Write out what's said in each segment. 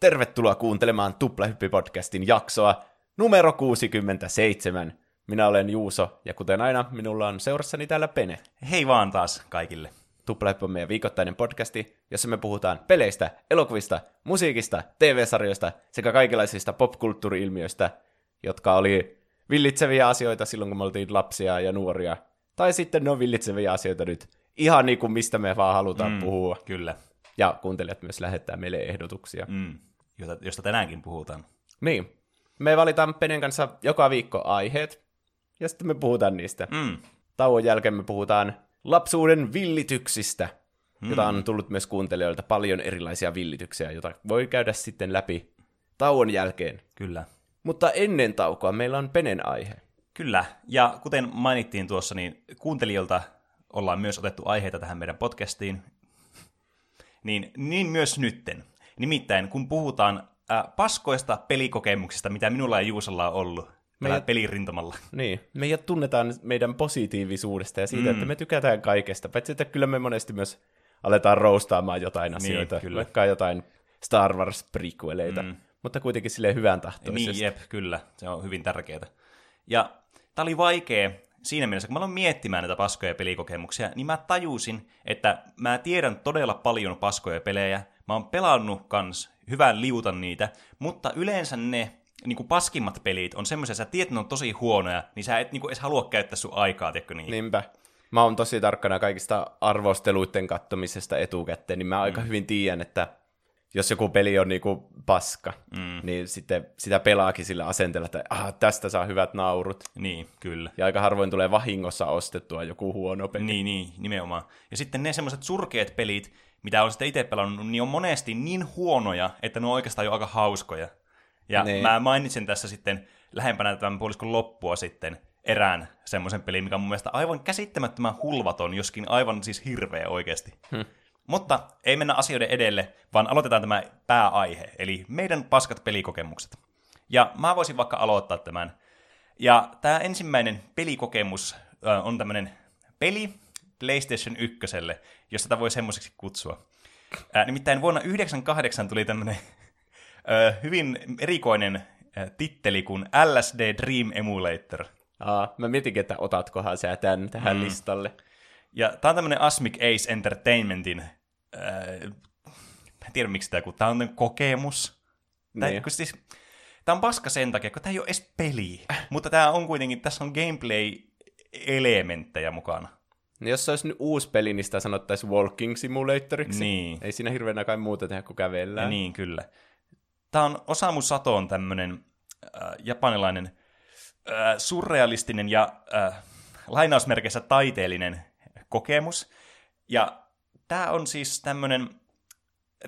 Tervetuloa kuuntelemaan Tuplahyppi-podcastin jaksoa numero 67. Minä olen Juuso, ja kuten aina, minulla on seurassani täällä Pene. Hei vaan taas kaikille. Tuplahyppi on meidän viikoittainen podcasti, jossa me puhutaan peleistä, elokuvista, musiikista, TV-sarjoista sekä kaikenlaisista popkulttuuri-ilmiöistä, jotka oli villitseviä asioita silloin, kun me oltiin lapsia ja nuoria. Tai sitten ne on villitseviä asioita nyt. Ihan niin kuin mistä me vaan halutaan mm, puhua. Kyllä. Ja kuuntelijat myös lähettää meille ehdotuksia. Mm, josta, josta tänäänkin puhutaan. Niin. Me valitaan Penen kanssa joka viikko aiheet, ja sitten me puhutaan niistä. Mm. Tauon jälkeen me puhutaan lapsuuden villityksistä, mm. jota on tullut myös kuuntelijoilta paljon erilaisia villityksiä, joita voi käydä sitten läpi tauon jälkeen. Kyllä. Mutta ennen taukoa meillä on Penen aihe. Kyllä, ja kuten mainittiin tuossa, niin kuuntelijoilta ollaan myös otettu aiheita tähän meidän podcastiin, niin, niin myös nytten. Nimittäin, kun puhutaan äh, paskoista pelikokemuksista, mitä minulla ja Juusolla on ollut meidät, pelirintamalla. Niin, meidät tunnetaan meidän positiivisuudesta ja siitä, mm. että me tykätään kaikesta. Paitsi, että kyllä me monesti myös aletaan roustaamaan jotain niin, asioita, niin, kyllä. vaikka jotain Star Wars prequeleita, mm. mutta kuitenkin sille hyvän tahtoisesti. Niin, jep, kyllä, se on hyvin tärkeää. Ja tämä oli vaikea siinä mielessä, kun mä aloin miettimään näitä paskoja pelikokemuksia, niin mä tajusin, että mä tiedän todella paljon paskoja pelejä, mä oon pelannut kans hyvän liutan niitä, mutta yleensä ne niin kuin paskimmat pelit on semmoisia, että sä tiedät, että ne on tosi huonoja, niin sä et niin kuin edes halua käyttää sun aikaa, tiedätkö niin? Niinpä. Mä oon tosi tarkkana kaikista arvosteluiden kattomisesta etukäteen, niin mä aika mm. hyvin tiedän, että jos joku peli on niinku paska, mm. niin sitten sitä pelaakin sillä asenteella, että ah, tästä saa hyvät naurut. Niin, kyllä. Ja aika harvoin tulee vahingossa ostettua joku huono peli. Niin, niin, nimenomaan. Ja sitten ne semmoiset surkeat pelit, mitä on sitten itse pelannut, niin on monesti niin huonoja, että ne on oikeastaan jo aika hauskoja. Ja niin. mä mainitsin tässä sitten lähempänä tämän puoliskon loppua sitten erään semmoisen pelin, mikä on mun mielestä aivan käsittämättömän hulvaton, joskin aivan siis hirveä oikeasti. Hm. Mutta ei mennä asioiden edelle, vaan aloitetaan tämä pääaihe, eli meidän paskat pelikokemukset. Ja mä voisin vaikka aloittaa tämän. Ja tämä ensimmäinen pelikokemus on tämmöinen peli PlayStation 1, jos tätä voi semmoiseksi kutsua. Äh, nimittäin vuonna 1998 tuli tämmöinen äh, hyvin erikoinen äh, titteli kuin LSD Dream Emulator. Aa, mä mietinkin, että otatkohan sä tämän tähän mm. listalle. Ja tää on tämmönen Asmic Ace Entertainmentin äh, mä en tiedä miksi tämä, kun tämä on kokemus. Tää, niin. kun siis, tämä on paska sen takia, kun tämä ei ole edes peli. Mutta tämä on kuitenkin, tässä on gameplay-elementtejä mukana. Niin jos se olisi nyt uusi peli, niin sitä sanottaisiin Walking Simulatoriksi. Niin. Ei siinä hirveän kai muuta tehdä kuin kävellään. Ja niin, kyllä. Tämä on Osamu Sato on tämmöinen äh, japanilainen äh, surrealistinen ja äh, lainausmerkeissä taiteellinen kokemus. Ja tämä on siis tämmöinen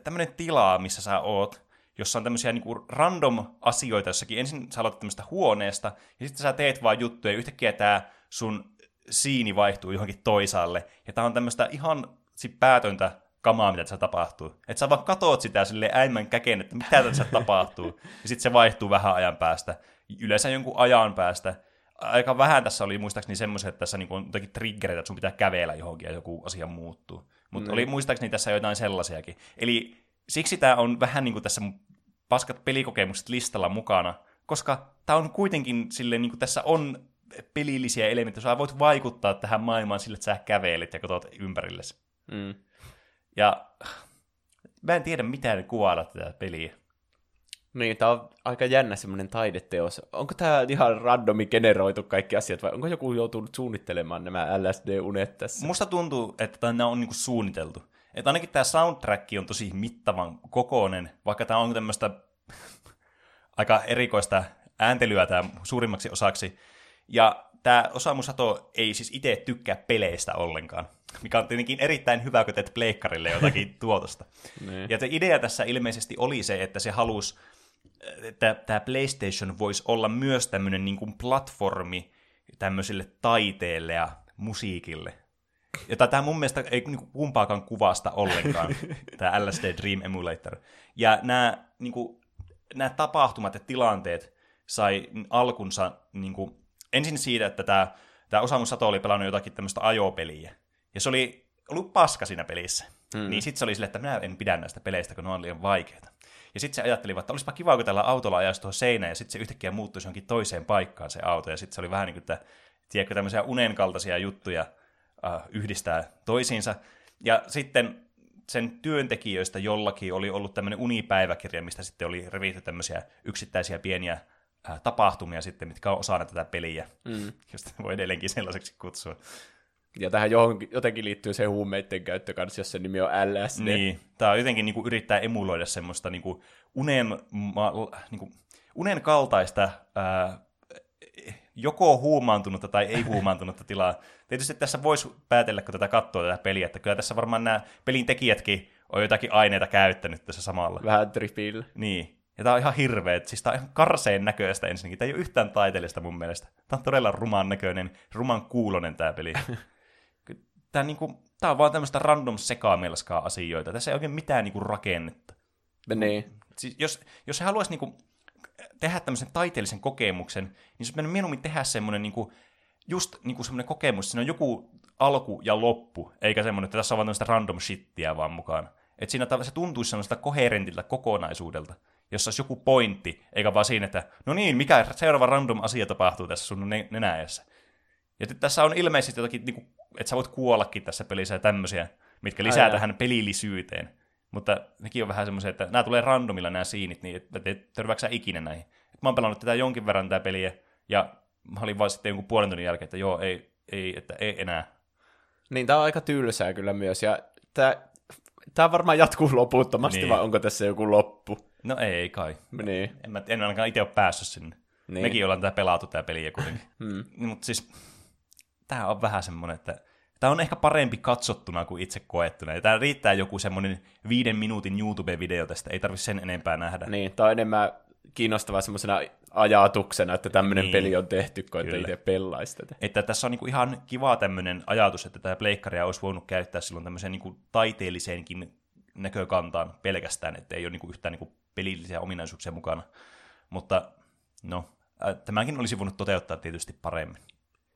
tämmönen tila, missä sä oot, jossa on tämmöisiä niinku random asioita jossakin. Ensin sä aloitat tämmöistä huoneesta, ja sitten sä teet vaan juttuja, ja yhtäkkiä tämä sun siini vaihtuu johonkin toisaalle. Ja tää on tämmöistä ihan sit päätöntä kamaa, mitä tässä tapahtuu. Että sä vaan katoot sitä sille äimän käkeen, että mitä tässä tapahtuu. Ja sitten se vaihtuu vähän ajan päästä. Yleensä jonkun ajan päästä aika vähän tässä oli muistaakseni semmoisia, että tässä niinku on jotakin triggereitä, että sun pitää kävellä johonkin ja joku asia muuttuu. Mutta mm. oli muistaakseni tässä jotain sellaisiakin. Eli siksi tämä on vähän niin kuin tässä paskat pelikokemukset listalla mukana, koska tämä on kuitenkin sille niin kuin tässä on pelillisiä elementtejä, sä voit vaikuttaa tähän maailmaan sille, että sä kävelet ja katsot ympärillesi. Mm. Ja mä en tiedä, mitä kuvailla tätä peliä. Niin, tää on aika jännä semmoinen taideteos. Onko tämä ihan randomi generoitu kaikki asiat, vai onko joku joutunut suunnittelemaan nämä LSD-unet tässä? Musta tuntuu, että nämä on niinku suunniteltu. Että ainakin tämä soundtrack on tosi mittavan kokoinen, vaikka tämä on tämmöistä aika erikoista ääntelyä tämä suurimmaksi osaksi. Ja tämä Osamu Sato ei siis itse tykkää peleistä ollenkaan, mikä on tietenkin erittäin hyvä, kun teet pleikkarille jotakin tuotosta. Niin. ja se idea tässä ilmeisesti oli se, että se halusi että tämä PlayStation voisi olla myös tämmöinen niin kuin platformi tämmöiselle taiteelle ja musiikille. Jota tämä mun mielestä ei niin kuin kumpaakaan kuvasta ollenkaan, tämä LSD Dream Emulator. Ja nämä, niin kuin, nämä tapahtumat ja tilanteet sai alkunsa niin kuin, ensin siitä, että tämä, tämä Osamu Sato oli pelannut jotakin tämmöistä ajopeliä. Ja se oli ollut paska siinä pelissä. Mm. Niin sitten se oli sille, että minä en pidä näistä peleistä, kun ne on liian vaikeita. Ja sitten se ajatteli, että olisipa kiva, kun tällä autolla ajaisi tuohon seinään, ja sitten se yhtäkkiä muuttuisi johonkin toiseen paikkaan se auto, ja sitten se oli vähän niin kuin, että, tiedätkö, tämmöisiä unenkaltaisia juttuja uh, yhdistää toisiinsa. Ja sitten sen työntekijöistä jollakin oli ollut tämmöinen unipäiväkirja, mistä sitten oli revitty tämmöisiä yksittäisiä pieniä äh, tapahtumia sitten, mitkä on osana tätä peliä, mm. josta voi edelleenkin sellaiseksi kutsua. Ja tähän johonkin, jotenkin liittyy se huumeiden käyttö kanssa, jos se nimi on LSD. Niin, tämä on jotenkin niin kuin, yrittää emuloida semmoista niin kuin, unen, ma, niin kuin, unen kaltaista ää, joko huumaantunutta tai ei huumaantunutta tilaa. Tietysti tässä voisi päätellä, kun tätä katsoo tätä peliä, että kyllä tässä varmaan nämä pelin tekijätkin on jotakin aineita käyttänyt tässä samalla. Vähän tripillä. Niin. Ja tää on ihan hirveä, siis tää on ihan karseen näköistä ensinnäkin. Tää ei ole yhtään taiteellista mun mielestä. Tää on todella ruman näköinen, ruman kuulonen tää peli. tää, niinku, tää on vaan tämmöistä random sekaamelskaa asioita. Tässä ei oikein mitään niinku rakennetta. Niin. Siis jos, jos he haluaisi niinku tehdä tämmöisen taiteellisen kokemuksen, niin se pitäisi mieluummin tehdä semmoinen niinku, just niinku semmoinen kokemus, siinä on joku alku ja loppu, eikä semmoinen, että tässä on vaan tämmöistä random shittiä vaan mukaan. Että siinä se tuntuisi semmoista koherentilta kokonaisuudelta, jossa olisi joku pointti, eikä vaan siinä, että no niin, mikä seuraava random asia tapahtuu tässä sun nenäjässä. Ja tässä on ilmeisesti jotakin, niin kuin, että sä voit kuollakin tässä pelissä ja tämmöisiä, mitkä lisää Aina. tähän pelillisyyteen. Mutta nekin on vähän semmoisia, että nämä tulee randomilla nämä siinit, niin että et törmääksä ikinä näihin. Et mä oon pelannut tätä jonkin verran tätä peliä, ja mä olin vaan sitten jonkun puolen tunnin jälkeen, että joo, ei, ei, että ei enää. Niin, tää on aika tylsää kyllä myös, ja tää, tää varmaan jatkuu loputtomasti, niin. vai onko tässä joku loppu? No ei kai. Niin. En, mä, en ainakaan itse ole päässyt sinne. Niin. Mekin ollaan tätä pelattu tätä peliä kuitenkin. hmm. Niin, mutta siis, tää on vähän semmonen, että tämä on ehkä parempi katsottuna kuin itse koettuna. Ja tämä riittää joku semmoinen viiden minuutin YouTube-video tästä, ei tarvitse sen enempää nähdä. Niin, tämä on enemmän kiinnostavaa semmoisena ajatuksena, että tämmöinen niin. peli on tehty, kun että itse pelaisi tätä. Että tässä on niinku ihan kiva tämmöinen ajatus, että tämä pleikkaria olisi voinut käyttää silloin tämmöiseen niinku taiteelliseenkin näkökantaan pelkästään, että ei ole niinku yhtään niinku pelillisiä ominaisuuksia mukana. Mutta no, tämäkin olisi voinut toteuttaa tietysti paremmin.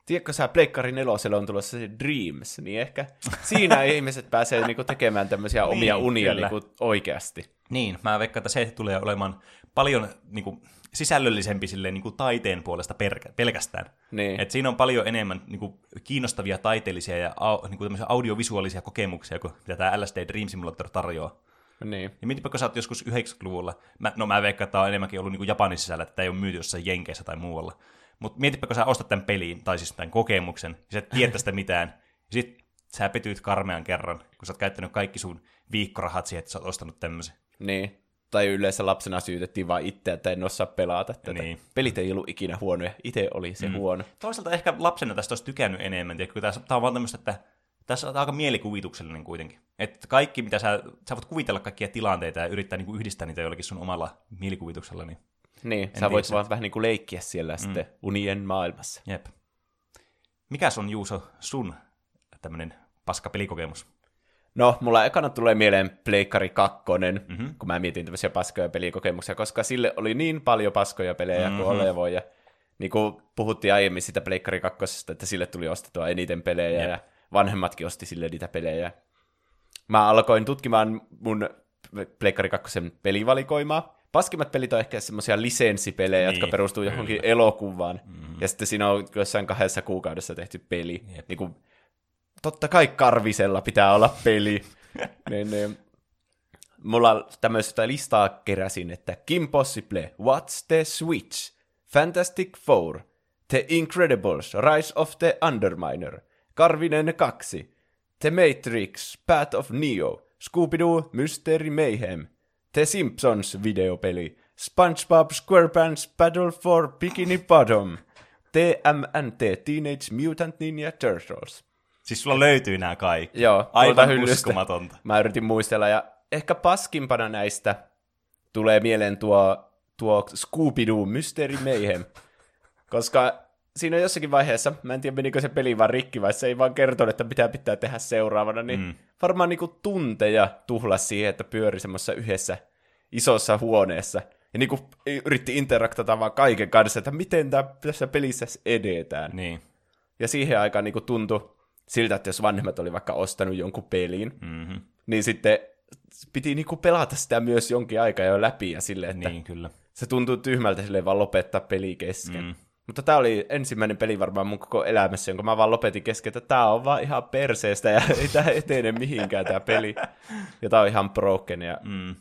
Tiedätkö sä, Pleikkari neloselle on tulossa se Dreams, niin ehkä siinä ihmiset pääsee niinku tekemään tämmöisiä niin, omia unia niinku oikeasti. Niin, mä veikkaan, että se tulee olemaan paljon niinku, sisällöllisempi silleen, niinku, taiteen puolesta pelkästään. Niin. Et siinä on paljon enemmän niinku, kiinnostavia taiteellisia ja au, niinku, audiovisuaalisia kokemuksia kuin mitä tämä LSD Dream Simulator tarjoaa. Niin. Ja mietipä, kun sä oot joskus 90-luvulla, mä, no mä veikkaan, että tämä on enemmänkin ollut niinku Japanin sisällä, että tämä ei ole myyty jossain Jenkeissä tai muualla. Mutta mietipä, kun sä ostat tämän peliin, tai siis tämän kokemuksen, ja sä et tiedä tästä mitään, ja sit sä petyit karmean kerran, kun sä oot käyttänyt kaikki sun viikkorahat siihen, että sä oot ostanut tämmöisen. Niin. Tai yleensä lapsena syytettiin vaan itse, että en osaa pelata tätä. Niin. Pelit ei ollut ikinä huonoja, itse oli se mm. huono. Toisaalta ehkä lapsena tästä olisi tykännyt enemmän, kun tämä on vaan tämmöistä, että tässä on aika mielikuvituksellinen kuitenkin. Että kaikki, mitä sä, sä voit kuvitella kaikkia tilanteita ja yrittää niinku yhdistää niitä jollakin sun omalla mielikuvituksella, niin niin, en sä voit vaan vähän niin kuin leikkiä siellä mm. sitten unien maailmassa. Jep. Mikäs on Juuso sun tämmöinen paska pelikokemus? No, mulla ekana tulee mieleen Pleikkari 2, mm-hmm. kun mä mietin tämmöisiä paskoja pelikokemuksia, koska sille oli niin paljon paskoja pelejä mm-hmm. kuin ole voi. Ja niin kuin puhuttiin aiemmin sitä Pleikkari 2, että sille tuli ostettua eniten pelejä Jep. ja vanhemmatkin osti sille niitä pelejä. Mä alkoin tutkimaan mun Pleikkari 2 pelivalikoimaa, paskimmat pelit on ehkä semmoisia lisenssipelejä, niin, jotka perustuu kyllä. johonkin elokuvaan. Mm. Ja sitten siinä on jossain kahdessa kuukaudessa tehty peli. Niin kuin, totta kai Karvisella pitää olla peli. niin, niin, mulla tämmöistä listaa keräsin, että Kim Possible, What's the Switch, Fantastic Four, The Incredibles, Rise of the Underminer, Karvinen 2, The Matrix, Path of Neo, Scooby-Doo, Mystery Mayhem, The Simpsons-videopeli, SpongeBob SquarePants Battle for Bikini Bottom, TMNT Teenage Mutant Ninja Turtles. Siis sulla löytyy nämä kaikki. Joo. Aivan uskomatonta. Mä yritin muistella, ja ehkä paskimpana näistä tulee mieleen tuo, tuo Scooby-Doo Mystery Mayhem. Koska siinä jossakin vaiheessa, mä en tiedä menikö se peli vaan rikki, vai se ei vaan kertonut, että pitää pitää tehdä seuraavana, niin mm. varmaan niinku tunteja tuhlas siihen, että pyöri semmoisessa yhdessä isossa huoneessa. Ja niinku yritti interaktata vaan kaiken kanssa, että miten tässä pelissä edetään. Niin. Ja siihen aikaan niinku tuntui siltä, että jos vanhemmat oli vaikka ostanut jonkun pelin, mm-hmm. niin sitten piti niinku pelata sitä myös jonkin aikaa jo läpi ja silleen, että Niin, kyllä. se tuntuu tyhmältä silleen vaan lopettaa peli kesken. Mm. Mutta tämä oli ensimmäinen peli varmaan mun koko elämässä, jonka mä vaan lopetin kesken, että tämä on vaan ihan perseestä ja ei tämä etene mihinkään tämä peli. Ja tämä on ihan broken. Ja... Mm.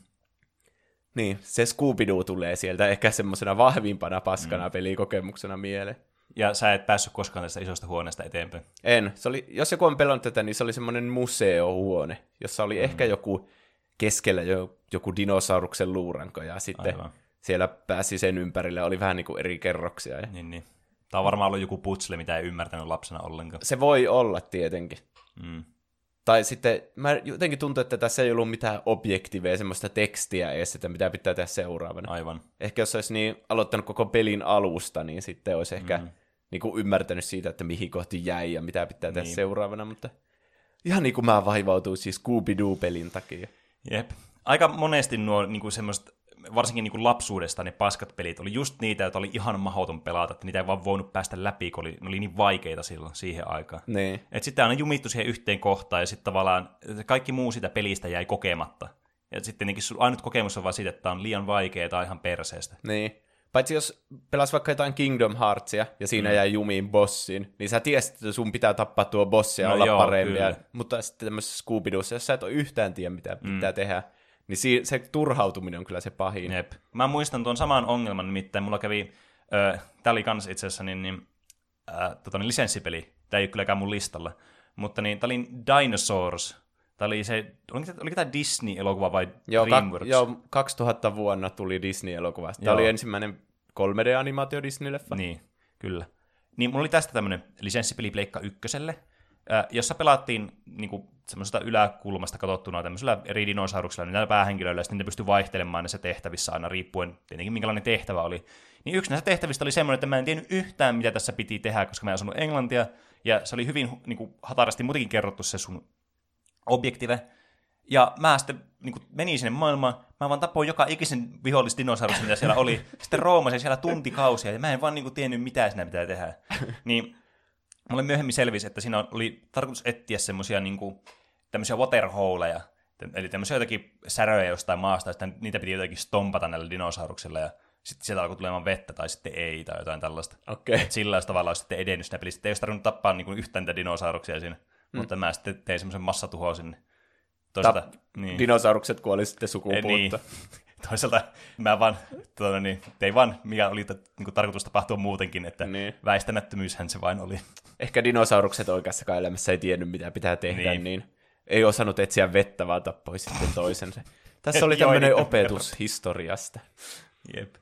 Niin, se scooby tulee sieltä ehkä semmoisena vahvimpana paskana mm. pelikokemuksena mieleen. Ja sä et päässyt koskaan tästä isosta huoneesta eteenpäin. En. Se oli, jos joku on pelannut tätä, niin se oli semmoinen museohuone, jossa oli mm. ehkä joku keskellä jo, joku dinosauruksen luuranko, ja sitten Aivan. Siellä pääsi sen ympärille, oli vähän niin kuin eri kerroksia. Ja Niin, niin. Tämä on varmaan ollut joku putsle, mitä ei ymmärtänyt lapsena ollenkaan. se voi olla tietenkin. Mm. Tai sitten, mä jotenkin tuntuu, että tässä ei ollut mitään objektiveja, semmoista tekstiä edes, että mitä pitää tehdä seuraavana. Aivan. Ehkä jos olisi niin aloittanut koko pelin alusta, niin sitten olisi ehkä mm. niin kuin ymmärtänyt siitä, että mihin kohti jäi ja mitä pitää tehdä Niin. seuraavana, mutta ihan niin kuin mä vaivautuin siis Scooby-Doo-pelin takia. Jep. Aika monesti nuo niin semmoista, varsinkin niin lapsuudesta ne paskat pelit oli just niitä, joita oli ihan mahdoton pelata, että niitä ei vaan voinut päästä läpi, kun oli, ne oli niin vaikeita silloin siihen aikaan. Niin. Et sitten aina jumittu siihen yhteen kohtaan ja sitten tavallaan kaikki muu sitä pelistä jäi kokematta. Ja sitten ainut kokemus on vaan siitä, että tämä on liian vaikeaa tai ihan perseestä. Niin. Paitsi jos pelas vaikka jotain Kingdom Heartsia ja siinä mm. jäi jumiin bossin, niin sä tiesit, että sun pitää tappaa tuo bossi ja No olla joo, parempi. Mutta sitten tämmöisessä scooby jos sä et ole yhtään tiedä, mitä Mm. pitää tehdä, niin si- se turhautuminen on kyllä se pahin. Jep. Mä muistan tuon saman ongelman, nimittäin mulla kävi, ö, tää oli kans itse asiassa niin, niin, äh, tota, niin lisenssipeli, tää ei ole kylläkään mun listalla, mutta niin, tää oli Dinosaurs, tää oli se, oliko, oliko tää Disney-elokuva vai Joo, ka- DreamWorks? joo, 2000 vuonna tuli Disney-elokuvasta. Tämä Joo. oli ensimmäinen 3D-animaatio Disney-leffa. Niin, kyllä. Niin mulla oli tästä tämmönen lisenssipeli Pleikka ykköselle, äh, jossa pelattiin niinku semmoisesta yläkulmasta katsottuna tämmöisellä eri dinosauruksilla, niillä päähenkilöillä, ja sitten niitä pystyi vaihtelemaan näissä tehtävissä aina riippuen tietenkin minkälainen tehtävä oli. Niin yksi näistä tehtävistä oli semmoinen, että mä en tiennyt yhtään, mitä tässä piti tehdä, koska mä en osannut englantia, ja se oli hyvin niinku, hatarasti muutenkin kerrottu se sun objektive. Ja mä sitten niin menin sinne maailmaan, mä vaan tapoin joka ikisen vihollisdinosaurus, mitä siellä oli. Sitten roomasin siellä tuntikausia, ja mä en vaan niin tiennyt, mitä siinä pitää tehdä. Niin mulle myöhemmin selvisi, että siinä oli tarkoitus etsiä semmoisia niin tämmöisiä waterholeja, eli tämmöisiä jotakin säröjä jostain maasta, ja sitten niitä piti jotenkin stompata näillä dinosauruksilla, ja sitten sieltä alkoi tulemaan vettä, tai sitten ei, tai jotain tällaista. Et sillä tavalla olisi sitten edennyt siinä pelissä. Ei olisi tarvinnut tappaa niin kuin yhtään niitä dinosauruksia siinä. Mm. Mutta mä sitten tein semmoisen massatuhoa sinne. Toisaalta, Tap- niin. Dinosaurukset kuoli sitten Eh, sukupuutta. niin. Toisaalta mä vaan tuota, niin, tein vaan, mikä oli niin kuin tarkoitus tapahtua muutenkin, että Niin. niin. väistämättömyyshän se vain oli. Ehkä dinosaurukset oikeassakaan elämässä ei tiennyt, mitä pitää tehdä, niin, Niin. niin ei osannut etsiä vettä, vaan tappoi sitten toisensa. Tässä oli tämmöinen niitä opetus historiasta. Jep.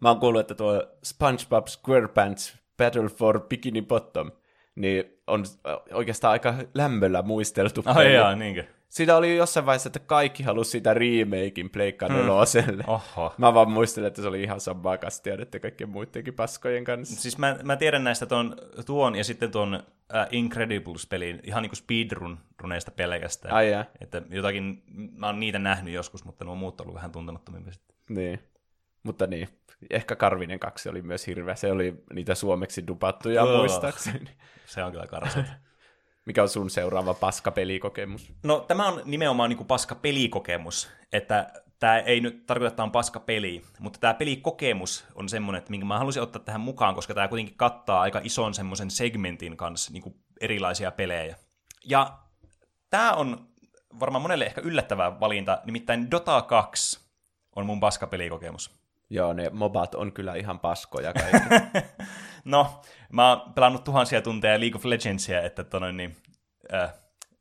Mä oon kuullut, että tuo SpongeBob SquarePants Battle for Bikini Bottom niin on oikeastaan aika lämmöllä muisteltu. Ai peli. jaa, niinkö? Siitä oli jossain vaiheessa, että kaikki halusi sitä remakein Pleikka neloselle. Oho. Mä vaan muistelen, että se oli ihan samaa kastia että kaikkien muidenkin paskojen kanssa. Siis mä, mä tiedän näistä ton, tuon ja sitten tuon äh, Incredibles-pelin ihan niin kuin speedrun-runeista pelkästään. Ai jaa. Että jotakin, mä oon niitä nähnyt joskus, mutta nuo muut on ollut vähän tuntemattomia sitten. Niin. Mutta niin, ehkä Karvinen 2 oli myös hirveä. Se oli niitä suomeksi dupattuja Joo. muistaakseni. Se on kyllä karseet. Mikä on sun seuraava paskapelikokemus? No tämä on nimenomaan niin kuin paska pelikokemus, että tämä ei nyt tarkoita, että tämä on paska peli, mutta tämä pelikokemus on semmoinen, että minkä mä halusin ottaa tähän mukaan, koska tämä kuitenkin kattaa aika ison semmoisen segmentin kanssa niin kuin erilaisia pelejä. Ja tämä on varmaan monelle ehkä yllättävä valinta, nimittäin Dota 2 on mun paska pelikokemus. Joo, ne mobat on kyllä ihan paskoja kaikki. No, mä oon pelannut tuhansia tunteja League of Legendsia, että tonne, niin, äh,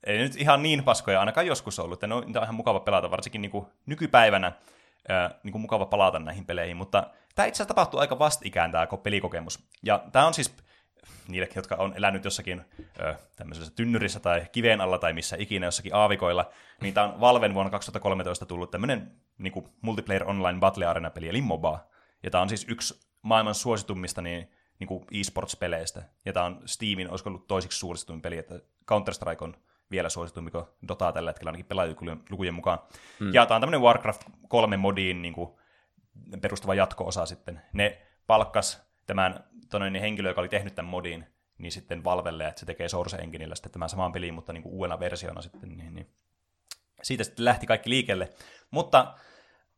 ei nyt ihan niin paskoja ainakaan joskus ollut, ne on, on ihan mukava pelata, varsinkin niin kuin nykypäivänä äh, niin kuin mukava palata näihin peleihin, mutta tämä itse asiassa tapahtuu aika vastikään tämä pelikokemus. Ja tämä on siis niillekin, jotka on elänyt jossakin ö, tämmöisessä tynnyrissä tai kiveen alla tai missä ikinä jossakin aavikoilla, niin tämä on Valven vuonna 2013 tullut tämmöinen niin kuin multiplayer online battle arena peli, eli MOBA. Ja tämä on siis yksi maailman suositummista niin, niin kuin e-sports-peleistä. Ja tämä on Steamin, olisiko ollut toisiksi suosituin peli, että Counter-Strike on vielä suositumpi kuin Dota tällä hetkellä ainakin pelaajalukujen mukaan. Mm. Ja tämä on tämmöinen Warcraft 3 modiin niin kuin, perustuva jatko-osa sitten. Ne palkkas tämän toinen henkilö, joka oli tehnyt tämän modin, niin sitten Valvelle, että se tekee Source Enginellä sitten tämän saman pelin, mutta niin kuin uudena versiona sitten. Niin, niin. siitä sitten lähti kaikki liikelle. Mutta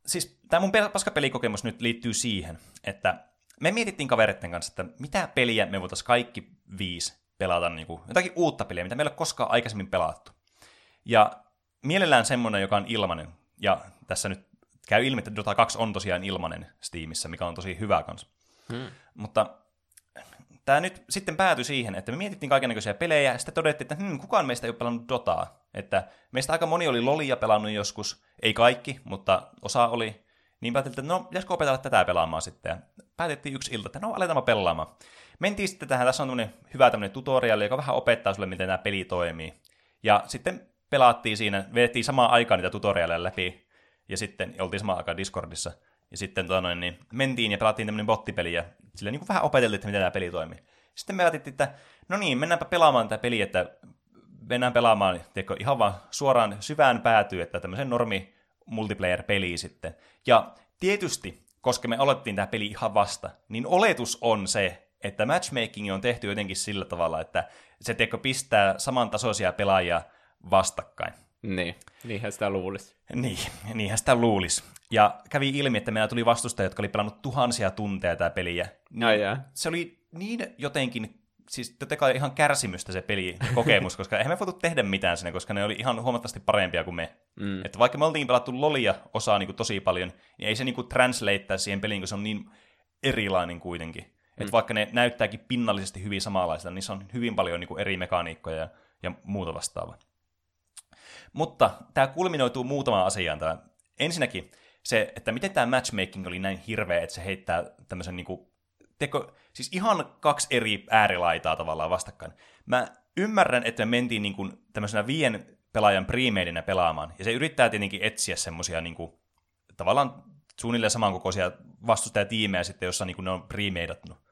siis tämä mun paskapelikokemus nyt liittyy siihen, että me mietittiin kavereiden kanssa, että mitä peliä me voitaisiin kaikki viisi pelata, niin kuin, jotakin uutta peliä, mitä meillä ei ole koskaan aikaisemmin pelattu. Ja mielellään semmoinen, joka on ilmanen. Ja tässä nyt käy ilmi, että Dota 2 on tosiaan ilmanen Steamissa, mikä on tosi hyvä kanssa. Hmm. Mutta tämä nyt sitten päätyi siihen, että me mietittiin kaikenlaisia pelejä, ja sitten todettiin, että hmm, kukaan meistä ei ole pelannut Dotaa. Että meistä aika moni oli Lolia pelannut joskus, ei kaikki, mutta osa oli. Niin päätettiin, että no, pitäisikö opetella tätä pelaamaan sitten. Ja päätettiin yksi ilta, että no, aletaan pelaamaan. Mentiin sitten tähän, tässä on tämmöinen hyvä tämmöinen tutoriali, joka vähän opettaa sulle, miten tämä peli toimii. Ja sitten pelattiin siinä, vedettiin samaan aikaan niitä tutorialeja läpi, ja sitten oltiin samaan aikaan Discordissa. Ja sitten tota noin, niin mentiin ja pelattiin tämmöinen bottipeli, ja sillä niin kuin vähän opeteltiin, että miten tämä peli toimii. Sitten me ajattelin, että no niin, mennäänpä pelaamaan tätä peliä, että mennään pelaamaan tiedätkö, ihan vaan suoraan syvään päätyy, että tämmöisen normi multiplayer-peli sitten. Ja tietysti, koska me aloittiin tämä peli ihan vasta, niin oletus on se, että matchmaking on tehty jotenkin sillä tavalla, että se teko pistää samantasoisia pelaajia vastakkain. Niin, niinhän sitä luulisi. Niin, niinhän sitä luulisi. Ja kävi ilmi, että meillä tuli vastustajia, jotka oli pelannut tuhansia tunteja tätä peliä. Niin, no, yeah. Se oli niin jotenkin, siis totta ihan kärsimystä se pelikokemus, koska eihän me voitu tehdä mitään sinne, koska ne oli ihan huomattavasti parempia kuin me. Mm. Että vaikka me oltiin pelattu lolia osaa niin kuin tosi paljon, niin ei se niin kuin translatea siihen peliin, kun se on niin erilainen kuitenkin. Mm. Että vaikka ne näyttääkin pinnallisesti hyvin samanlaista, niin se on hyvin paljon niin kuin eri mekaniikkoja ja, ja muuta vastaavaa. Mutta tämä kulminoituu muutamaan asiaan. Tämä. Ensinnäkin se, että miten tämä matchmaking oli näin hirveä, että se heittää tämmöisen niin kuin, teko, siis ihan kaksi eri äärilaitaa tavallaan vastakkain. Mä ymmärrän, että me mentiin niin kuin tämmöisenä viien pelaajan premadeina pelaamaan, ja se yrittää tietenkin etsiä semmoisia niin kuin, tavallaan suunnilleen samankokoisia vastustajatiimejä sitten, jossa niin kuin ne on premadattu.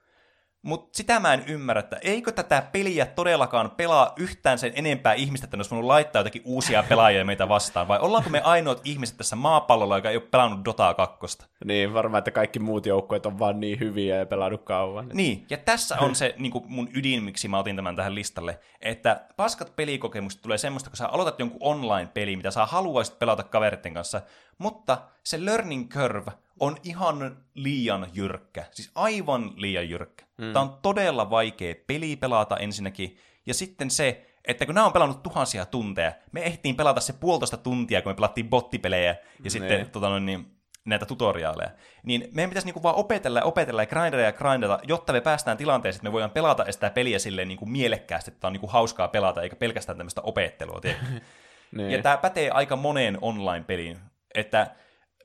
Mutta sitä mä en ymmärrä, että eikö tätä peliä todellakaan pelaa yhtään sen enempää ihmistä, että ne olisi voinut laittaa jotakin uusia pelaajia meitä vastaan, vai ollaanko me ainoat ihmiset tässä maapallolla, joka ei ole pelannut Dotaa 2? Niin, varmaan, että kaikki muut joukkueet on vaan niin hyviä ja pelannut kauan. Niin, ja tässä on se niin kuin mun ydin, miksi mä otin tämän tähän listalle, että paskat pelikokemukset tulee semmoista, kun sä aloitat jonkun online-peli, mitä sä haluaisit pelata kaveritten kanssa, mutta se learning curve on ihan liian jyrkkä. Siis aivan liian jyrkkä. Mm. Tämä on todella vaikea peli pelata ensinnäkin. Ja sitten se, että kun nämä on pelannut tuhansia tunteja, me ehtiin pelata se puolitoista tuntia, kun me pelattiin bottipelejä ja ne. sitten niin. tota, niin, näitä tutoriaaleja. Niin meidän pitäisi niinku vaan opetella ja opetella ja grindata ja grindata, jotta me päästään tilanteeseen, että me voidaan pelata sitä peliä silleen niinku mielekkäästi, että on niinku hauskaa pelata, eikä pelkästään tämmöistä opettelua. niin. Ja tämä pätee aika moneen online-peliin, että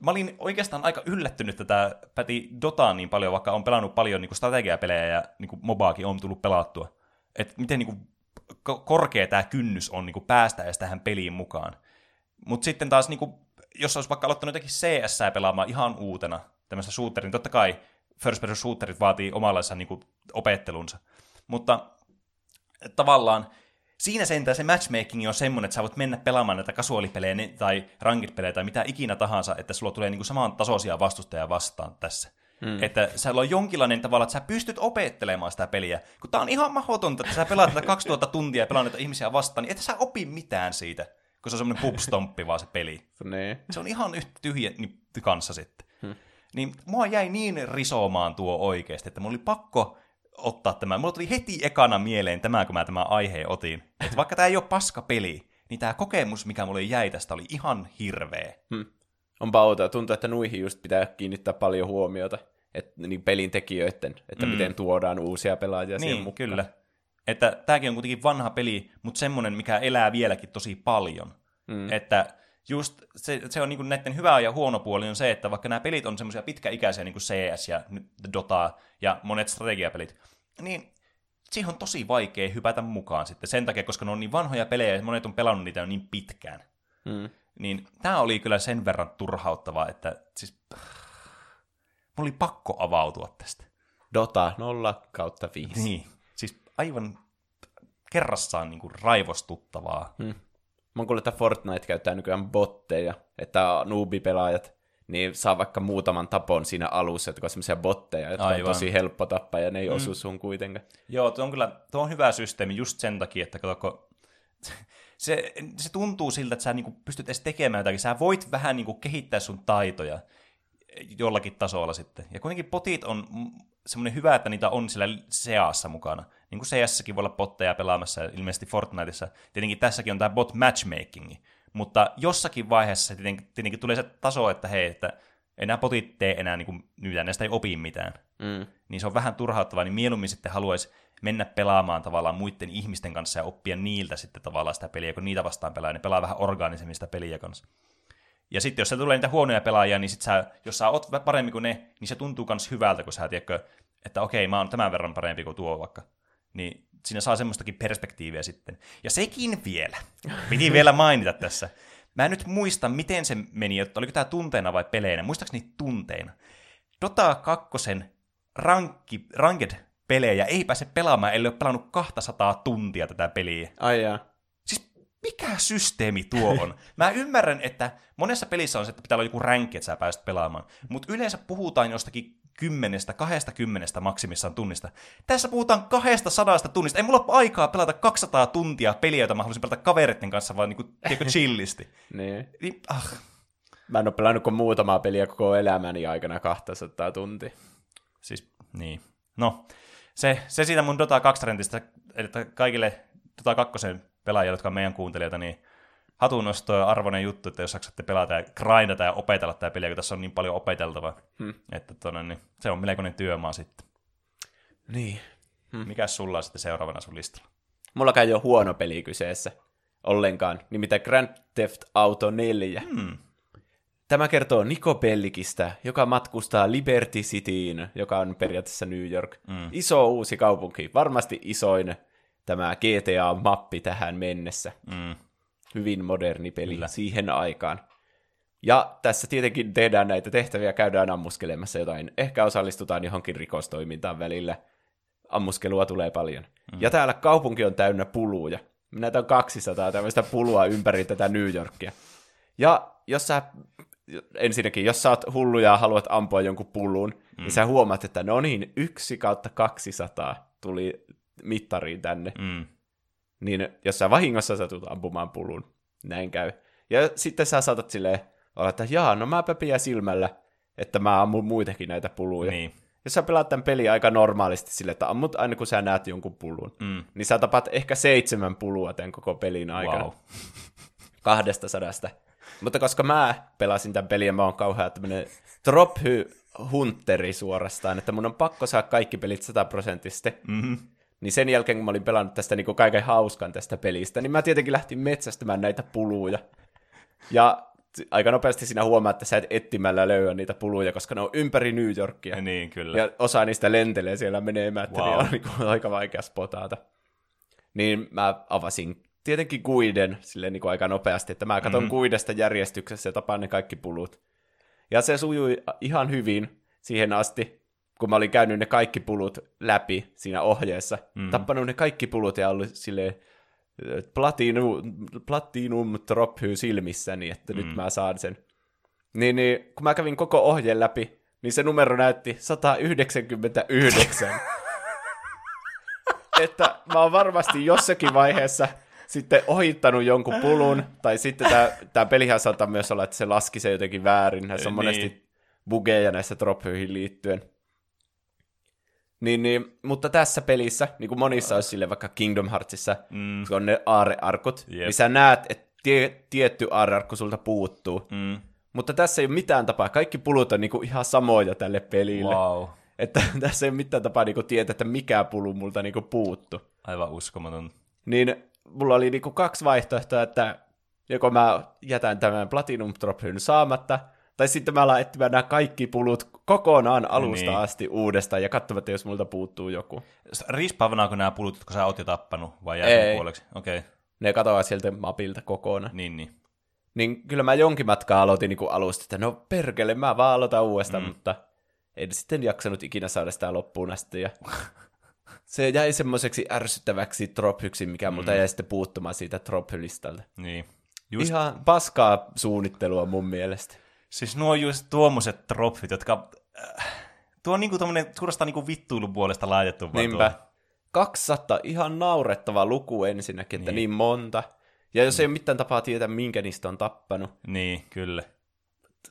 mä olin oikeastaan aika yllättynyt, että tämä päti Dotaan niin paljon, vaikka on pelannut paljon niin kuin strategiapelejä ja niin kuin mobaakin on tullut pelattua. Että miten niin kuin, korkea tämä kynnys on niin kuin päästä edes tähän peliin mukaan. Mutta sitten taas, niin kuin, jos olisi vaikka aloittanut jotenkin CS pelaamaan ihan uutena, tämmöistä shooterin, niin totta kai first person shooterit vaatii omanlaisen niin opettelunsa. Mutta tavallaan siinä sentään se matchmaking on semmoinen, että sä voit mennä pelaamaan näitä kasuaalipelejä tai rankit-pelejä tai mitä ikinä tahansa, että sulla tulee niinku saman tasoisia vastustajia vastaan tässä. Hmm. Että sä on jonkinlainen tavalla, että sä pystyt opettelemaan sitä peliä. Kun tää on ihan mahdotonta, että sä pelaat tätä 2000 tuntia ja pelaat näitä ihmisiä vastaan, niin et sä opi mitään siitä, kun se on semmoinen pubstomppi vaan se peli. Se on ihan yhtä tyhjä niin, kanssa sitten. Hmm. Niin mua jäi niin risomaan tuo oikeasti, että mulla oli pakko ottaa tämä. Mulla tuli heti ekana mieleen tämä, kun mä tämän aiheen otin. Että vaikka tämä ei ole paska peli, niin tämä kokemus, mikä mulle jäi tästä, oli ihan hirveä. Hmm. Onpa outoa. Tuntuu, että nuihin just pitää kiinnittää paljon huomiota. että niin pelin tekijöiden, että mm. miten tuodaan uusia pelaajia niin, siihen mukaan. kyllä. Että tämäkin on kuitenkin vanha peli, mutta semmoinen, mikä elää vieläkin tosi paljon. Mm. Että just se, se on niin näiden hyvä ja huono puoli on se, että vaikka nämä pelit on semmoisia pitkäikäisiä, niin kuin CS ja Dota ja monet strategiapelit, niin siihen on tosi vaikea hypätä mukaan sitten sen takia, koska ne on niin vanhoja pelejä ja monet on pelannut niitä jo niin pitkään. Mm. Niin tämä oli kyllä sen verran turhauttavaa, että siis mulla oli pakko avautua tästä. Dota 0 kautta 5. Niin, siis aivan kerrassaan niin kuin raivostuttavaa. Hmm. Mä oon kuullut, että Fortnite käyttää nykyään botteja, että nuubipelaajat niin saa vaikka muutaman tapon siinä alussa, jotka on semmoisia botteja, jotka Aivan. on tosi helppo tappaa ja ne ei mm. osu sun kuitenkaan. Joo, tuo on kyllä tuo on hyvä systeemi just sen takia, että katsoko, se, se tuntuu siltä, että sä niinku pystyt edes tekemään jotakin. Sä voit vähän niinku kehittää sun taitoja jollakin tasolla sitten. Ja kuitenkin potit on semmoinen hyvä, että niitä on sillä seassa mukana. Niin kuin CS-säkin voi olla botteja pelaamassa, ja ilmeisesti Fortniteissa. Tietenkin tässäkin on tämä bot matchmaking. Mutta jossakin vaiheessa tietenkin, tietenkin tulee se taso, että hei, että enää potit tee enää niin kuin, mitään, näistä ei opi mitään. Mm. Niin se on vähän turhauttavaa, niin mieluummin sitten haluaisi mennä pelaamaan tavallaan muiden ihmisten kanssa ja oppia niiltä sitten tavallaan sitä peliä, kun niitä vastaan pelaa, niin pelaa vähän orgaanisemmin sitä peliä kanssa. Ja sitten jos se tulee niitä huonoja pelaajia, niin sit sä, jos sä oot paremmin kuin ne, niin se tuntuu myös hyvältä, kun sä tiedätkö, että okei, mä oon tämän verran parempi kuin tuo vaikka. Niin siinä saa semmoistakin perspektiiviä sitten. Ja sekin vielä, piti vielä mainita tässä. Mä en nyt muista, miten se meni, että oliko tämä tunteena vai peleinä. Muistaakseni tunteina. Dota 2 rankki, ranked pelejä ei pääse pelaamaan, ellei ole pelannut 200 tuntia tätä peliä. Ai jaa. Siis mikä systeemi tuo on? Mä ymmärrän, että monessa pelissä on se, että pitää olla joku ränkki, että sä pääset pelaamaan. Mutta yleensä puhutaan jostakin kymmenestä, kahdesta kymmenestä maksimissaan tunnista. Tässä puhutaan kahdesta sadasta tunnista. Ei mulla ole aikaa pelata 200 tuntia peliä, jota mä haluaisin pelata kavereiden kanssa, vaan niinku, tiedätkö, chillisti. Niin. Niin, ah, Mä en ole pelannut kuin muutamaa peliä koko elämäni aikana 200 tuntia. siis, niin. No, se, se siitä mun Dota 2 trendistä, että kaikille Dota 2 pelaajille, jotka on meidän kuuntelijoita, niin hatunnosto ja arvoinen juttu, että jos jaksatte pelata ja grindata ja opetella tämä peliä, kun tässä on niin paljon opeteltavaa, Hmm. että tonne, niin se on melkoinen työmaa sitten. Niin. Mikäs sulla on sitten seuraavana sun listalla? Mulla ei ole huono peli kyseessä ollenkaan, nimittäin Grand Theft Auto 4. Hmm. Tämä kertoo Niko Pellikistä, joka matkustaa Liberty Cityin, joka on periaatteessa New York. Mm. Iso uusi kaupunki, varmasti isoin tämä GTA-mappi tähän mennessä. Mm. Hyvin moderni peli Kyllä. Siihen aikaan. Ja tässä tietenkin tehdään näitä tehtäviä, käydään ammuskelemassa jotain. Ehkä osallistutaan johonkin rikostoimintaan välillä. Ammuskelua tulee paljon. Mm. Ja täällä kaupunki on täynnä puluja. Näitä on 200 tämmöistä pulua ympäri tätä New Yorkia. Ja jos sä, ensinnäkin, jos sä oot hullu ja haluat ampua jonkun pulun, mm. niin sä huomaat, että no niin, yksi kautta 200 tuli mittariin tänne Mm. Niin jos sä vahingossa satut ampumaan pulun, näin käy. Ja sitten sä saatat silleen olla, että jaa, no mäpä pidä silmällä, että mä ammun muitakin näitä puluja. Niin. Jos sä pelaat tämän peliä aika normaalisti sille, että ammut aina kun sä näet jonkun pulun, Mm. niin sä tapat ehkä seitsemän pulua tämän koko pelin aikana. Wow. Kahdesta sadasta. Mutta koska mä pelasin tämän pelin ja mä oon kauhean tämmönen trophy hunteri suorastaan, että mun on pakko saada kaikki pelit sataprosenttisesti, Mm-hmm. Niin sen jälkeen, kun mä olin pelannut tästä niin kaiken hauskan tästä pelistä, niin mä tietenkin lähtin metsästämään näitä puluja. Ja aika nopeasti siinä huomaa, että sä et etsimällä löyä niitä puluja, koska ne on ympäri New Yorkia. Niin, kyllä. Ja osa niistä lentelee siellä menemättä, wow. Wow. niin on niin kuin aika vaikea spotata. Niin mä avasin tietenkin kuiden silleen niin kuin aika nopeasti, että mä katson mm. kuidesta järjestyksessä ja tapaan ne kaikki pulut. Ja se sujui ihan hyvin siihen asti, kun mä olin käynyt ne kaikki pulut läpi siinä ohjeessa. Mhm. Mm. Tappanut ne kaikki pulut ja ollut silleen platinum, platinum trophy silmissäni, että mm. nyt mä saan sen. Niin, niin kun mä kävin koko ohjeen läpi, niin se numero näytti 199. että mä oon varmasti jossakin vaiheessa sitten ohittanut jonkun pulun, tai sitten tämä, pelihän saattaa myös olla, että se laski se jotenkin väärin. Näissä on Niin. monesti bugeja näissä trophyihin liittyen. Niin, niin, mutta tässä pelissä, niin kuin monissa olisi sille vaikka Kingdom Heartsissa, Mm. kun on ne aarearkut, Jep. niin sä näet, että tie, tietty aarearkku sulta puuttuu. Mm. Mutta tässä ei ole mitään tapaa. Kaikki pulut on niinku ihan samoja tälle pelille. Wow. Että tässä ei ole mitään tapaa niinku tietää, että mikä pulu multa niinku puuttu. Aivan uskomaton. Niin mulla oli niinku kaksi vaihtoehtoa, että joko mä jätän tämän Platinum Trophyn saamatta, tai sitten mä alan etsimään nämä kaikki pulut kokonaan alusta Niin. asti uudestaan ja katsomatta, jos multa puuttuu joku. Rispavanaako nämä pulut, jotka sä oot jo tappanut, vai jääkö puoleksi? Okei, okay. Ne katoaa sieltä mapilta kokonaan. niin, niin. Niin kyllä mä jonkin matkaa aloitin niinku alusta, että no perkele, mä vaan aloitan uudestaan, mm. mutta en sitten jaksanut ikinä saada sitä loppuun asti. Ja se jäi semmoiseksi ärsyttäväksi trophyksi, mikä multa Mm. jäi sitten puuttumaan siitä trophylistalta. niin. Just, Ihan paskaa suunnittelua mun mielestä. Siis nuo just tuommoiset trophyt, jotka... Äh, tuo on niinku tommonen suorastaan niinku vittuilun puolesta laitettu. vaan Niinpä. Tuo. 200, ihan naurettava luku ensinnäkin, että Niin. niin monta. Ja jos ei ole mitään tapaa tietää, minkä niistä on tappanut. Niin, kyllä.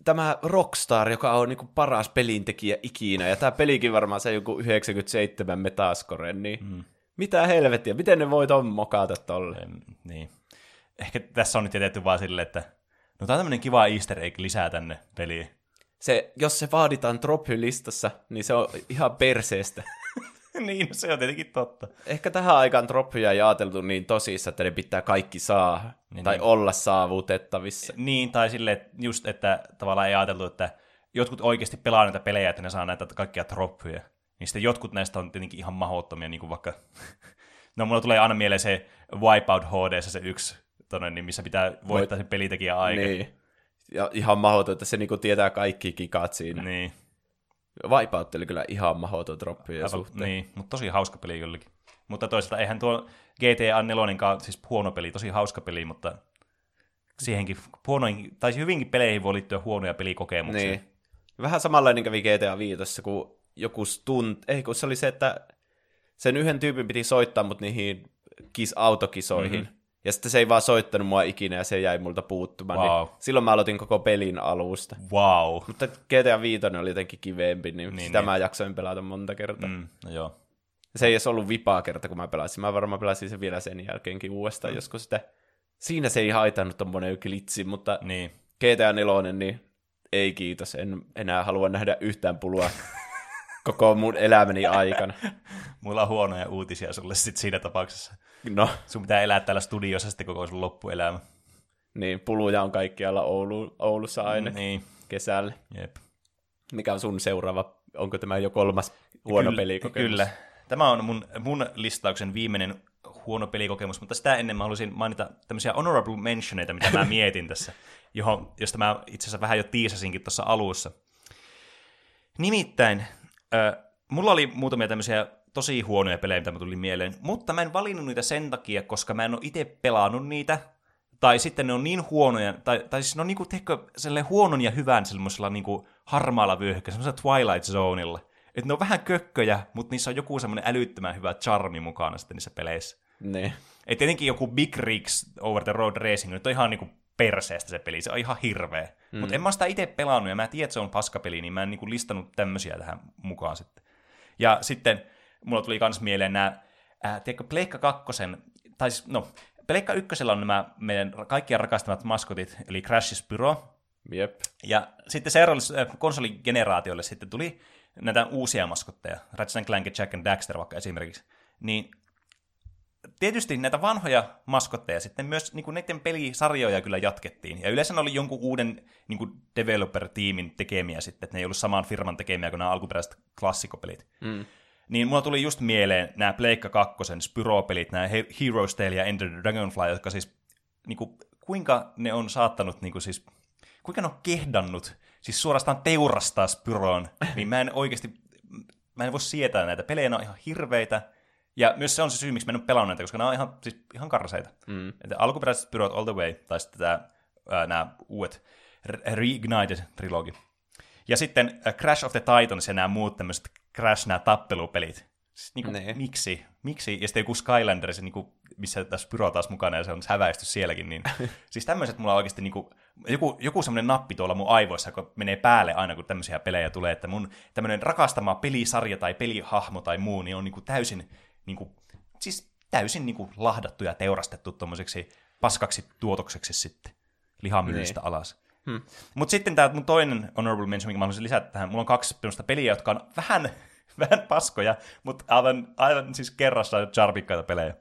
Tämä Rockstar, joka on niinku paras pelintekijä ikinä, ja tämä pelikin varmaan se joku 97 metascore, niin mm. mitä helvettiä, miten ne voi ton mokata tolle? En, niin. Ehkä tässä on nyt jätetty vaan silleen, että no tää on tämmönen kiva easter egg lisää tänne peliin. Se, jos se vaaditaan trophy-listassa, niin se on ihan perseestä. niin, no se on tietenkin totta. Ehkä tähän aikaan trophyja ei ajateltu niin tosissa, että ne pitää kaikki saa, niin, tai niin. olla saavutettavissa. Niin, tai sille just, että tavallaan ei ajateltu, että jotkut oikeasti pelaa näitä pelejä, että ne saa näitä kaikkia trophyja. Niin sitten jotkut näistä on tietenkin ihan mahdottomia, niin kuin vaikka... no, mulla tulee aina mieleen se Wipeout HD, se yksi, tonne, niin missä pitää voittaa sen pelitekijä aika. Niin. Ja ihan mahdoton, että se niinku tietää kaikki kikat siinä. Niin. Wipeout oli kyllä ihan mahdoton droppi suhteen. Niin, mutta tosi hauska peli kylläkin. Mutta toisaalta eihän tuo GTA 4 siis huono peli, tosi hauska peli, mutta siihenkin huonoin, tai hyvinkin peleihin voi liittyä huonoja pelikokemuksia. Niin. Vähän samanlainen kävi GTA 5, kun joku stunt, ei kun se oli se, että sen yhden tyypin piti soittaa mut niihin kis, autokisoihin. Mm-hmm. Ja sitten se ei vaan soittanut mua ikinä ja se jäi multa puuttumaan. Wow. Niin silloin mä aloitin koko pelin alusta. Wow. Mutta GTA 5 oli jotenkin kivempi, niin, niin sitä niin. mä jaksoin pelata monta kertaa. Mm, no joo. Se ei edes ollut vipaa kerta, kun mä pelasin. Mä varmaan pelasin sen vielä sen jälkeenkin uudestaan, mm. joskus sitä. Siinä se ei haitannut tommonen glitsi, mutta niin. GTA 4, niin ei kiitos. En enää halua nähdä yhtään pulua koko mun elämäni aikana. Mulla on huonoja uutisia sulle sit siinä tapauksessa. No. Sun pitää elää täällä studiossa sitten koko sun loppuelämä. Niin, puluja on kaikkialla Oulu, Oulussa aina niin. kesällä. Jep. Mikä on sun seuraava? Onko tämä jo kolmas huono kyllä, pelikokemus? Kyllä. Tämä on mun, mun listauksen viimeinen huono pelikokemus, mutta sitä ennen mä haluaisin mainita tämmöisiä honorable mentioneita, mitä mä mietin tässä, johon, josta mä itse asiassa vähän jo tiisasinkin tuossa alussa. Nimittäin, äh, mulla oli muutamia tämmöisiä tosi huonoja pelejä, mitä mä tuli mieleen, mutta mä en valinnut niitä sen takia, koska mä en ole itse pelannut niitä, tai sitten ne on niin huonoja, tai, tai siis ne on niinku, tehkö, huonon ja hyvän semmoisella niinku harmaalla vyöhykkeellä, semmoisella Twilight Zoneilla. Että ne on vähän kökköjä, mutta niissä on joku semmoinen älyttömän hyvä charmi mukana sitten niissä peleissä. Ne. Et tietenkin joku Big Rigs Over the Road Racing, nyt on ihan niinku perseestä se peli, se on ihan hirveä. Mm. Mutta en mä sitä itse pelannut, ja mä tiedän, että se on paskapeli, niin mä en niinku listannut tämmöisiä tähän mukaan sitten. Ja sitten mulla tuli myös mieleen nämä, äh, tiedätkö, Pleikka 2, tai siis, no, Pleikka 1 on nämä meidän kaikkien rakastamat maskotit, eli Crash Spyro. Jep. Ja sitten seuraavalle konsoligeneraatiolle sitten tuli näitä uusia maskotteja, Ratchet Clank, Jack and Daxter vaikka esimerkiksi. Niin tietysti näitä vanhoja maskotteja sitten myös niin kuin näiden pelisarjoja kyllä jatkettiin. Ja yleensä ne oli jonkun uuden niin kuin developer-tiimin tekemiä sitten, että ne ei ollut saman firman tekemiä kuin nämä alkuperäiset klassikopelit. Mm. Niin mulla tuli just mieleen nämä Pleikka 2, Spyro-pelit, nämä Heroes Tale ja Enter the Dragonfly, jotka siis, niin kuin, kuinka ne on saattanut, niin kuin, siis, kuinka ne on kehdannut, siis suorastaan teurastaa Spyroon, niin mä en oikeasti, mä en voi sietää näitä. Pelejä ne on ihan hirveitä, ja myös se on se syy, miksi mä en ole pelannut näitä, koska nämä on ihan, siis, ihan karseita. Mm. Että alkuperäiset Spyrot All the Way, tai sitten tämä, ää, nämä uudet Reignited-trilogi. Ja sitten Crash of the Titans ja nämä muut tämmöiset Crash, nämä tappelupelit. Siis, niin kuin, nee. miksi? Miksi? Ja sitten joku Skylander, se, niin kuin, missä tässä Pyro taas mukana ja se on häväisty sielläkin. Niin, siis tämmöiset mulla oikeasti niin kuin, joku, joku semmoinen nappi tuolla mun aivoissa, kun menee päälle aina, kun tämmöisiä pelejä tulee, että mun tämmöinen rakastama pelisarja tai pelihahmo tai muu, niin on niin kuin täysin, niin kuin, siis täysin niin kuin lahdattu ja teurastettu tuommoiseksi paskaksi tuotokseksi sitten lihamyllystä niin. alas. Hmm. Mutta sitten tämä mun toinen honorable mention, minkä mä haluaisin lisätä tähän, mulla on kaksi sellaista peliä, jotka on vähän, vähän paskoja, mutta aivan, aivan siis kerrassa charmikkaita pelejä.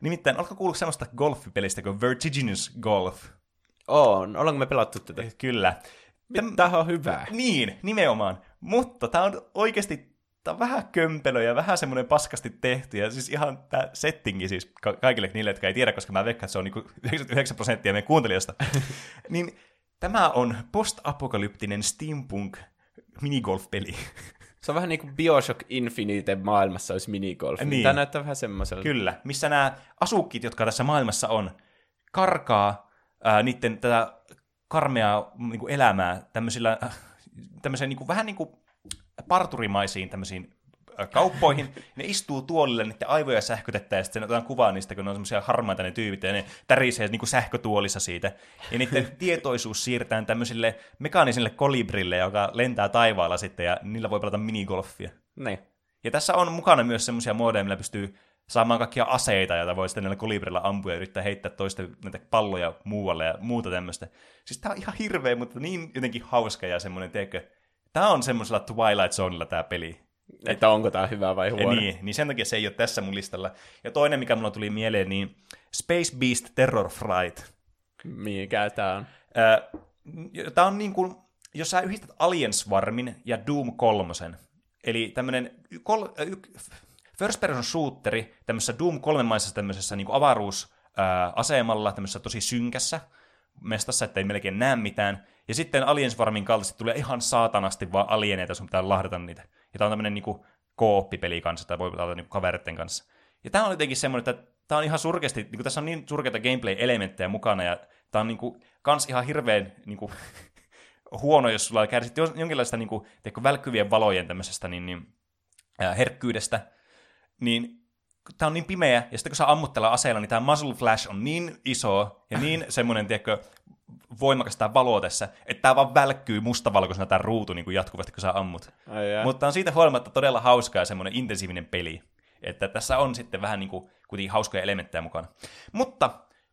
Nimittäin, oletko kuullut semmoista golfipelistä kuin Vertiginous Golf? On. Ollaanko me pelattu tätä? Kyllä. Tämä on hyvä. Niin, nimenomaan. Mutta tämä on oikeasti tää on vähän kömpelö ja vähän semmoinen paskasti tehty. Ja siis ihan tämä settingi siis ka- kaikille niille, jotka ei tiedä, koska mä veikkaan, että se on niinku 99 prosenttia meidän kuuntelijoista. niin Tämä on post-apokalyptinen steampunk minigolf-peli. Se on vähän niin kuin Bioshock Infinite maailmassa olisi minigolf. Niin. Tämä näyttää vähän semmoiselta. Kyllä, missä nämä asukit, jotka tässä maailmassa on, karkaa ää, niiden tätä karmeaa niin kuin elämää tämmöisillä, äh, tämmöiseen niin kuin, vähän niin kuin parturimaisiin tämmöisiin kauppoihin, ne istuu tuolille, niiden aivoja sähkötetään, ja sitten otetaan kuvaa niistä, kun ne on semmoisia harmaita ne tyypit, ja ne tärisee niin kuin sähkötuolissa siitä. Ja niiden tietoisuus siirretään tämmöisille mekaanisille kolibrille, joka lentää taivaalla sitten, ja niillä voi pelata minigolfia. Niin. Ja tässä on mukana myös semmoisia modeja, millä pystyy saamaan kaikkia aseita, joita voi sitten näillä kolibrilla ampua ja yrittää heittää toista näitä palloja muualle ja muuta tämmöistä. Siis tää on ihan hirveä, mutta niin jotenkin hauska ja semmoinen, tiedätkö, tää on semmoisella Twilight Zonella tää peli. Että onko tämä hyvä vai huono. niin, niin sen takia se ei ole tässä mun listalla. Ja toinen, mikä mulla tuli mieleen, niin Space Beast Terror Fright. Mikä tämä on? Tämä on niin kuin, jos sä yhdistät Aliensvarmin ja Doom 3, eli tämmöinen kol, y, first person shooteri tämmöisessä Doom 3 maisessa tämmöisessä niin avaruusasemalla, tämmöisessä tosi synkässä mestassa, ettei melkein näe mitään. Ja sitten Aliensvarmin kaltaisesti tulee ihan saatanasti vaan alieneita, sun pitää lahdata niitä. Ja tämä on tämmöinen niin kooppipeli kanssa, tai voi pelata niin kaveritten kanssa. Ja tämä on jotenkin semmoinen, että tämä on ihan surkeasti, niin tässä on niin surkeita gameplay-elementtejä mukana, ja tämä on niin kuin, kans ihan hirveän niin kuin, huono, jos sulla kärsit jonkinlaista niin kuin, teikö, välkkyvien valojen tämmöisestä niin, niin, herkkyydestä, niin tämä on niin pimeä, ja sitten kun sä ammut tällä aseella, niin tämä muzzle flash on niin iso ja niin semmoinen, tiedätkö, voimakas tämä valo tässä, että tämä vaan välkkyy mustavalkoisena tämä ruutu niin kuin jatkuvasti, kun sä ammut. Ai. Mutta on siitä huolimatta todella hauska ja semmoinen intensiivinen peli. Että tässä on sitten vähän niin kuin kuitenkin hauskoja elementtejä mukana. Mutta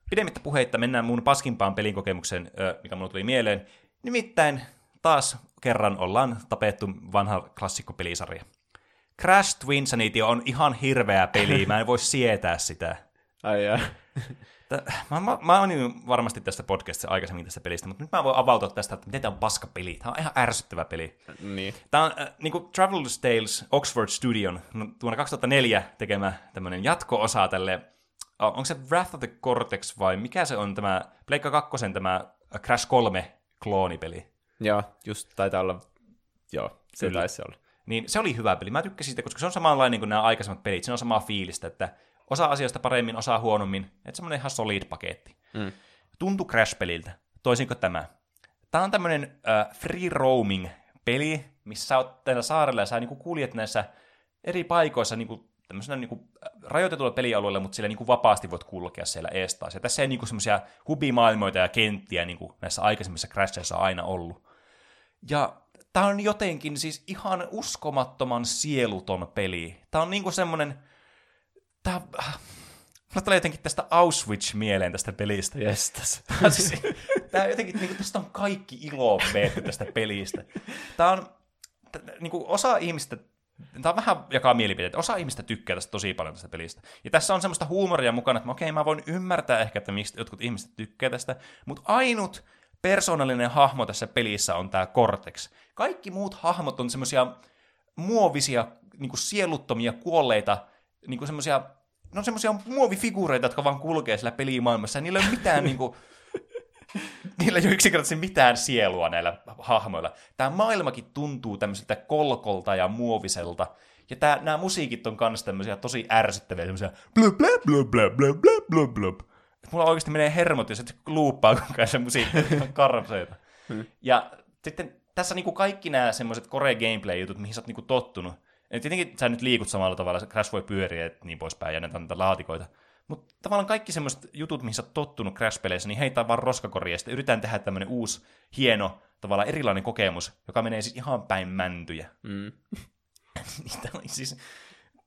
pidemmittä puheitta mennään mun paskimpaan pelikokemukseen, ö, mikä mulle tuli mieleen. Nimittäin taas kerran ollaan tapettu vanha klassikkopelisarja. Crash Twinsanity on ihan hirveä peli, mä en voi sietää sitä. Ai. Mä, mä, mä oon niin varmasti tästä podcastissa aikaisemmin tästä pelistä, mutta nyt mä voin avautua tästä, että miten tämä on paska peli. Tämä on ihan ärsyttävä peli. niin. Tämä on äh, niin kuin Traveler's Tales Oxford Studion no, vuonna 2004 tekemä tämmöinen jatko-osa tälle, oh, onko se Wrath of the Cortex vai mikä se on tämä Pleikka 2 tämä äh, Crash 3 kloonipeli. Joo, just taitaa olla... Joo, se Kyllä. taisi olla. Niin se oli hyvä peli. Mä tykkäsin siitä, koska se on samanlainen kuin nämä aikaisemmat pelit. Se on samaa fiilistä, että osa asioista paremmin, osa huonommin. Että semmoinen ihan solid paketti. Mm. Tuntui Crash-peliltä. Toisinko tämä? Tämä on tämmöinen äh, free roaming peli, missä sä oot täällä saarella ja sä niinku kuljet näissä eri paikoissa niinku, tämmöisenä niinku, rajoitetulla pelialueella, mutta siellä niinku vapaasti voit kulkea siellä ees taas. Ja tässä ei niinku semmoisia hubimaailmoita ja kenttiä niinku näissä aikaisemmissa Crashissa aina ollut. Ja tämä on jotenkin siis ihan uskomattoman sieluton peli. Tämä on niinku semmonen... Tää... Mulla tulee jotenkin tästä Auschwitz mieleen tästä pelistä. Jestas. Tää, siis, tää jotenkin, niinku, tästä on kaikki ilo veetty tästä pelistä. Tää on, t- niinku, osa ihmistä, tää on vähän jakaa mielipiteitä, osa ihmistä tykkää tästä tosi paljon tästä pelistä. Ja tässä on semmoista huumoria mukana, että okei, mä voin ymmärtää ehkä, että miksi jotkut ihmiset tykkää tästä, mutta ainut persoonallinen hahmo tässä pelissä on tämä Cortex. Kaikki muut hahmot on semmoisia muovisia, niinku sieluttomia, kuolleita, niinku semmoisia, No ne on semmoisia muovifiguureita, jotka vaan kulkee sillä pelimaailmassa. Niillä ei ole mitään niinku, niillä ei ole yksinkertaisesti mitään sielua näillä hahmoilla. Tämä maailmakin tuntuu tämmöiseltä kolkolta ja muoviselta. Ja tää, nämä musiikit on kanssa tämmöisiä tosi ärsyttäviä, semmoisia blub blub blub blub blub blub blub. Mulla oikeasti menee hermot, jos et luuppaa kukaan se musiikki, on. Hmm. Ja sitten tässä niinku kaikki nämä semmoiset core gameplay-jutut, mihin sä oot niinku tottunut, et tietenkin sä nyt liikut samalla tavalla, Crash voi pyöriä ja niin poispäin, ja näitä laatikoita. Mutta tavallaan kaikki semmoiset jutut, mihin sä oot tottunut Crash-peleissä, niin heitä vaan roskakoriin, ja sitten yritetään tehdä tämmöinen uusi, hieno, tavallaan erilainen kokemus, joka menee siis ihan päin mäntyjä. Mm. Niitä oli siis...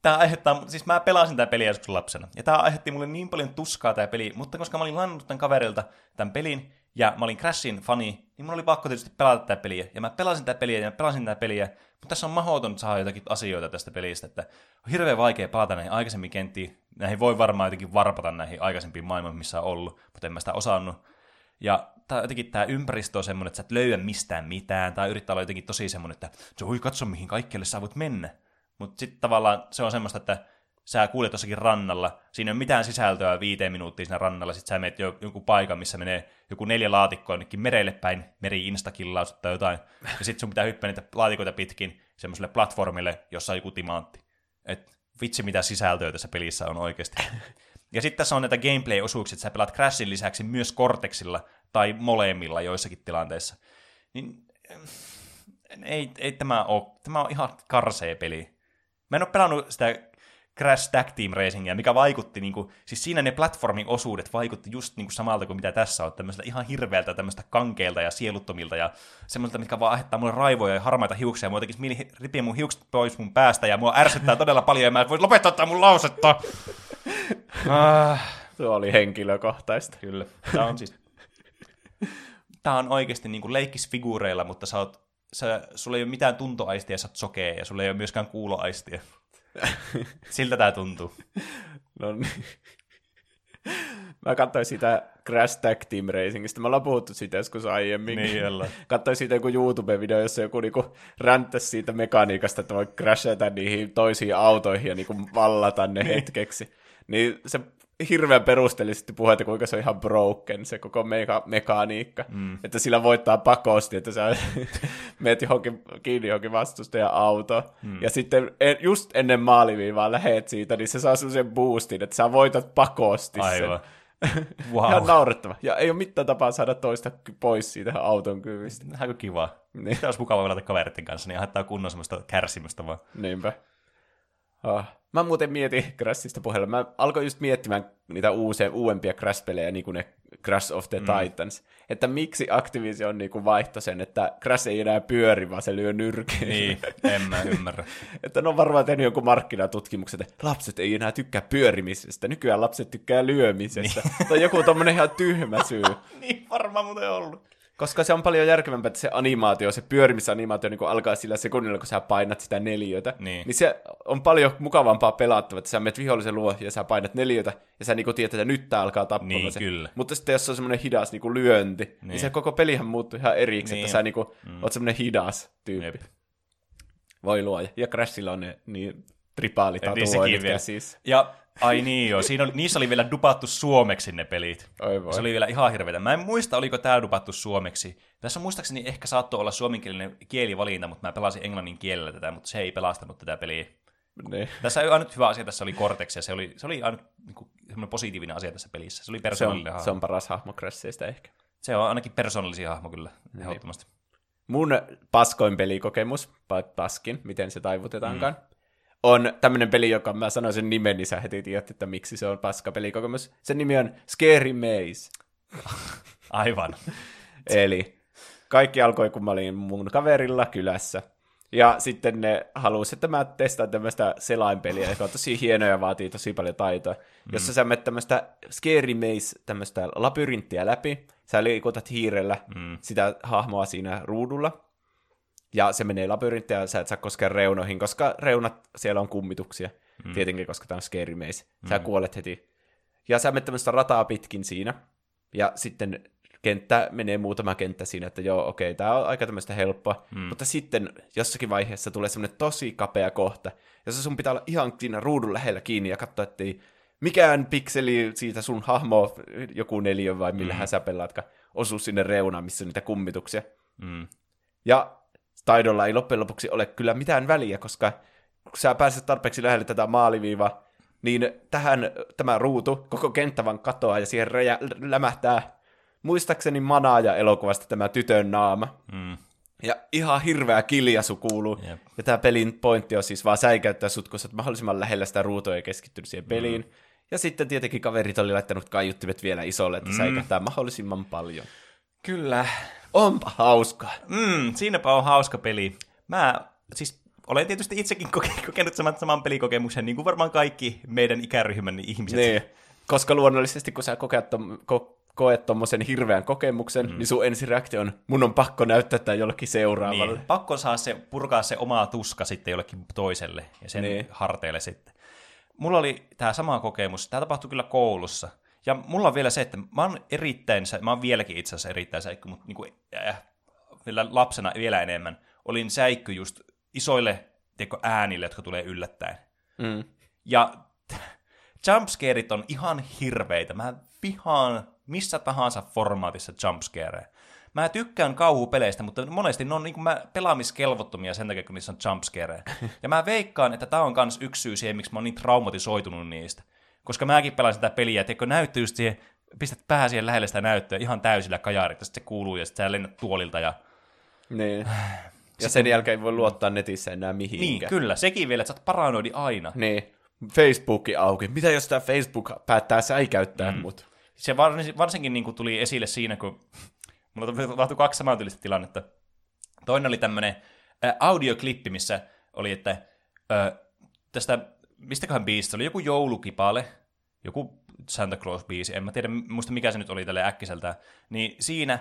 Tää aiheuttaa, siis mä pelasin tätä peliä joskus lapsena, ja tää aiheutti mulle niin paljon tuskaa tää peli, mutta koska mä olin lannut tämän kaverilta tämän pelin, ja mä olin Crashin fani, niin mulla oli pakko tietysti pelata tätä peliä, ja mä pelasin tätä peliä, ja mä pelasin tätä peliä, mutta tässä on mahdoton saada jotakin asioita tästä pelistä, että on hirveän vaikea palata näihin aikaisemmin kenttiin, näihin voi varmaan jotenkin varpata näihin aikaisempiin maailman, missä on ollut, mutta en mä sitä osannut. Ja tää, jotenkin tämä ympäristö on semmoinen, että sä et löydä mistään mitään, tai yrittää olla jotenkin tosi semmoinen, että voi katso mihin kaikkialle sä voit mennä. Mutta sitten tavallaan se on semmoista, että sä kuulet jossakin rannalla, siinä ei ole mitään sisältöä viiteen minuuttia siinä rannalla, sitten sä menet jo joku paikan, missä menee joku neljä laatikkoa jonnekin merelle päin, meri instakillaus tai jotain, ja sitten sun pitää hyppää niitä laatikoita pitkin semmoiselle platformille, jossa on joku timantti. Et vitsi mitä sisältöä tässä pelissä on oikeasti. Ja sitten tässä on näitä gameplay-osuuksia, että sä pelaat Crashin lisäksi myös Cortexilla tai molemmilla joissakin tilanteissa. Niin ei, ei tämä ole, tämä on ihan karsee peli. Mä en ole pelannut sitä Crash Tag Team Racingia, mikä vaikutti, niin kuin, siis siinä ne platformin osuudet vaikutti just niin kuin samalta kuin mitä tässä on, tämmöistä ihan hirveältä, tämmöistä kankeilta ja sieluttomilta ja semmoista, mitkä vaan aiheuttaa mulle raivoja ja harmaita hiuksia, ja mua tekisi mieli ripiä mun hiukset pois mun päästä, ja mua ärsyttää todella paljon, ja mä en voi lopettaa tätä mun lausetta. ah, Se oli henkilökohtaista. kyllä, tää on siis... Tää on oikeasti niin kuin leikkisfiguureilla, mutta sä oot, sä, sulla ei ole mitään tuntoaistia, sä oot sokea, ja sulla ei ole myöskään kuuloaistia. Siltä tää tuntuu. No niin. Mä katsoin sitä Crash Tag Team Racingista. Me ollaan puhuttu siitä joskus aiemmin. Niin, ollaan. Katsoin siitä joku YouTube-video, jossa joku niinku ränttäsi siitä mekaniikasta, että voi crashata niihin toisiin autoihin ja niinku vallata ne hetkeksi. Niin se hirveän perusteellisesti puhuu, että kuinka se on ihan broken se koko meka- mekaniikka. Mm. Että sillä voittaa pakosti, että sä meet johonkin, kiinni johonkin vastustajan auto. Mm. Ja sitten en- just ennen maaliviivaa lähet siitä, niin se saa sellaisen boostin, että sä voitat pakosti Aivan. sen. Wow. Ihan naurettava. Ja ei ole mitään tapaa saada toista pois siitä auton kyvystä. Aika kiva. Niin. Sitä olisi mukava pelata kaveritten kanssa, niin haittaa kunnon semmoista kärsimystä vaan. Niinpä. Oh. Mä muuten mietin Crashista puheella. Mä alkoin just miettimään niitä uusia, uudempia Crash-pelejä, niin kuin ne Crash of the mm. Titans. Että miksi Activision niin kuin vaihtoi sen, että Crash ei enää pyöri, vaan se lyö nyrkeen. Niin, en mä ymmärrä. että ne on varmaan tehnyt jonkun markkinatutkimuksen, että lapset ei enää tykkää pyörimisestä, nykyään lapset tykkää lyömisestä. Niin. tai joku tommonen ihan tyhmä syy. niin varmaan muuten ollut. Koska se on paljon järkevämpää, että se animaatio, se pyörimisanimaatio niin alkaa sillä sekunnilla, kun sä painat sitä neliötä. Niin. niin se on paljon mukavampaa pelattavaa, että sä menet vihollisen luo ja sä painat neliötä, ja sä niin tiedät, että nyt tää alkaa tappamaan Niin, se. kyllä. Mutta sitten jos se on semmoinen hidas niin lyönti, niin. niin Niin. se koko pelihän muuttuu ihan eriksi, Niin. että sä niin kuin, mm. oot semmoinen hidas tyyppi. Jep. Voi luoja. Ja Crashilla on ne niin tripaalit vielä. siis. Ja ai niin joo, Siinä oli, niissä oli vielä dupattu suomeksi ne pelit. Oi voi. Se oli vielä ihan hirveätä. Mä en muista, oliko tämä dupattu suomeksi. Tässä muistaakseni ehkä saattoi olla suomenkielinen kielivalinta, mutta mä pelasin englannin kielellä tätä, mutta se ei pelastanut tätä peliä. Niin. Tässä ei ainut hyvä asia tässä oli Cortex, ja se oli, se oli ainut niin kuin, positiivinen asia tässä pelissä. Se oli Se, persoonallinen on, hahmo. se on paras hahmo Crashista ehkä. se on ainakin persoonallisia hahmo kyllä, ehdottomasti. mun paskoin pelikokemus, paskin, miten se taivutetaankaan, mm. On tämmöinen peli, joka mä sanoin sen nimen, niin sä heti tiedät, että miksi se on paska pelikokemus. Sen nimi on Scary Maze. Aivan. Eli kaikki alkoi, kun mä olin mun kaverilla kylässä. Ja sitten ne halusi, että mä testaan tämmöistä selainpeliä, joka on tosi hieno ja vaatii tosi paljon taitoa. Mm. Jossa sä menet tämmöistä Scary Maze, tämmöistä labyrinttiä läpi. Sä liikutat hiirellä mm. sitä hahmoa siinä ruudulla. Ja se menee labyrinttiä ja sä et saa koskea reunoihin, koska reunat, siellä on kummituksia. Mm. Tietenkin, koska tämä on Scary Maze. Sä mm. kuolet heti. Ja sä menet tämmöistä rataa pitkin siinä. Ja sitten kenttä menee muutama kenttä siinä, että joo, okei, tää on aika tämmöistä helppoa. Mm. Mutta sitten jossakin vaiheessa tulee semmoinen tosi kapea kohta, jossa sun pitää olla ihan siinä ruudun lähellä kiinni ja katsoa, ettei mikään pikseli siitä sun hahmo, joku neliö vai millähän mm. sä pelaatkaan, osu sinne reunaan, missä on niitä kummituksia. Mm. Ja taidolla ei loppujen lopuksi ole kyllä mitään väliä, koska kun sä pääset tarpeeksi lähelle tätä maaliviivaa, niin tähän tämä ruutu, koko kenttä vaan katoaa ja siihen räjä, lämähtää muistaakseni manaaja elokuvasta tämä tytön naama. Mm. Ja ihan hirveä kiljasu kuuluu. Jep. Ja tämä pelin pointti on siis vaan säikäyttää sut, kun sä oot mahdollisimman lähellä sitä ruutua ja keskittynyt siihen peliin. Mm. Ja sitten tietenkin kaverit oli laittanut kaiuttimet vielä isolle, että mm. säikäyttää mahdollisimman paljon. Kyllä. Onpa hauskaa. Mm, siinäpä on hauska peli. Mä siis olen tietysti itsekin koke- kokenut saman, saman pelikokemuksen, niin kuin varmaan kaikki meidän ikäryhmän ihmiset. Niin. Koska luonnollisesti, kun sä kokeat tom, ko, koet tommosen hirveän kokemuksen, mm. niin sun ensireaktio on, mun on pakko näyttää tämä jollekin seuraavalle. Niin, pakko saa se, purkaa se oma tuska sitten jollekin toiselle ja sen niin. harteille sitten. Mulla oli tämä sama kokemus, tämä tapahtui kyllä koulussa. Ja mulla on vielä se, että mä oon erittäin, mä oon vieläkin itse asiassa erittäin säikky, mutta niinku, äh, vielä lapsena vielä enemmän. Olin säikky just isoille tiedätkö, äänille, jotka tulee yllättäen. Mm. Ja jumpscareit on ihan hirveitä. Mä vihaan missä tahansa formaatissa jumpscareja. Mä tykkään kauhupeleistä, mutta monesti ne on niin mä pelaamiskelvottomia sen takia, kun niissä on jumpscareja. Ja mä veikkaan, että tää on kans yksi syy siihen, miksi mä oon niin traumatisoitunut niistä. Koska mäkin pelasin tätä peliä, että näyttö just siihen, pistät pää siihen lähelle sitä näyttöä ihan täysillä kajarit, ja sitten se kuuluu, ja sitten sä lennät tuolilta, ja Niin. Ja sen jälkeen ei voi luottaa netissä enää mihinkään. Niin, kyllä. Sekin vielä, että sä oot paranoidi aina. Niin. Facebooki auki. Mitä jos tämä Facebook päättää säikäyttää mm. mut? Se vars, varsinkin niin tuli esille siinä, kun mulla tapahtui kaksi samantyylistä tilannetta. Toinen oli tämmöinen äh, audioklippi, missä oli, että äh, tästä, mistäköhän biisistä, oli joku joulukipale, joku Santa Claus-biisi, en mä tiedä muista mikä se nyt oli tälle äkkiseltään, niin siinä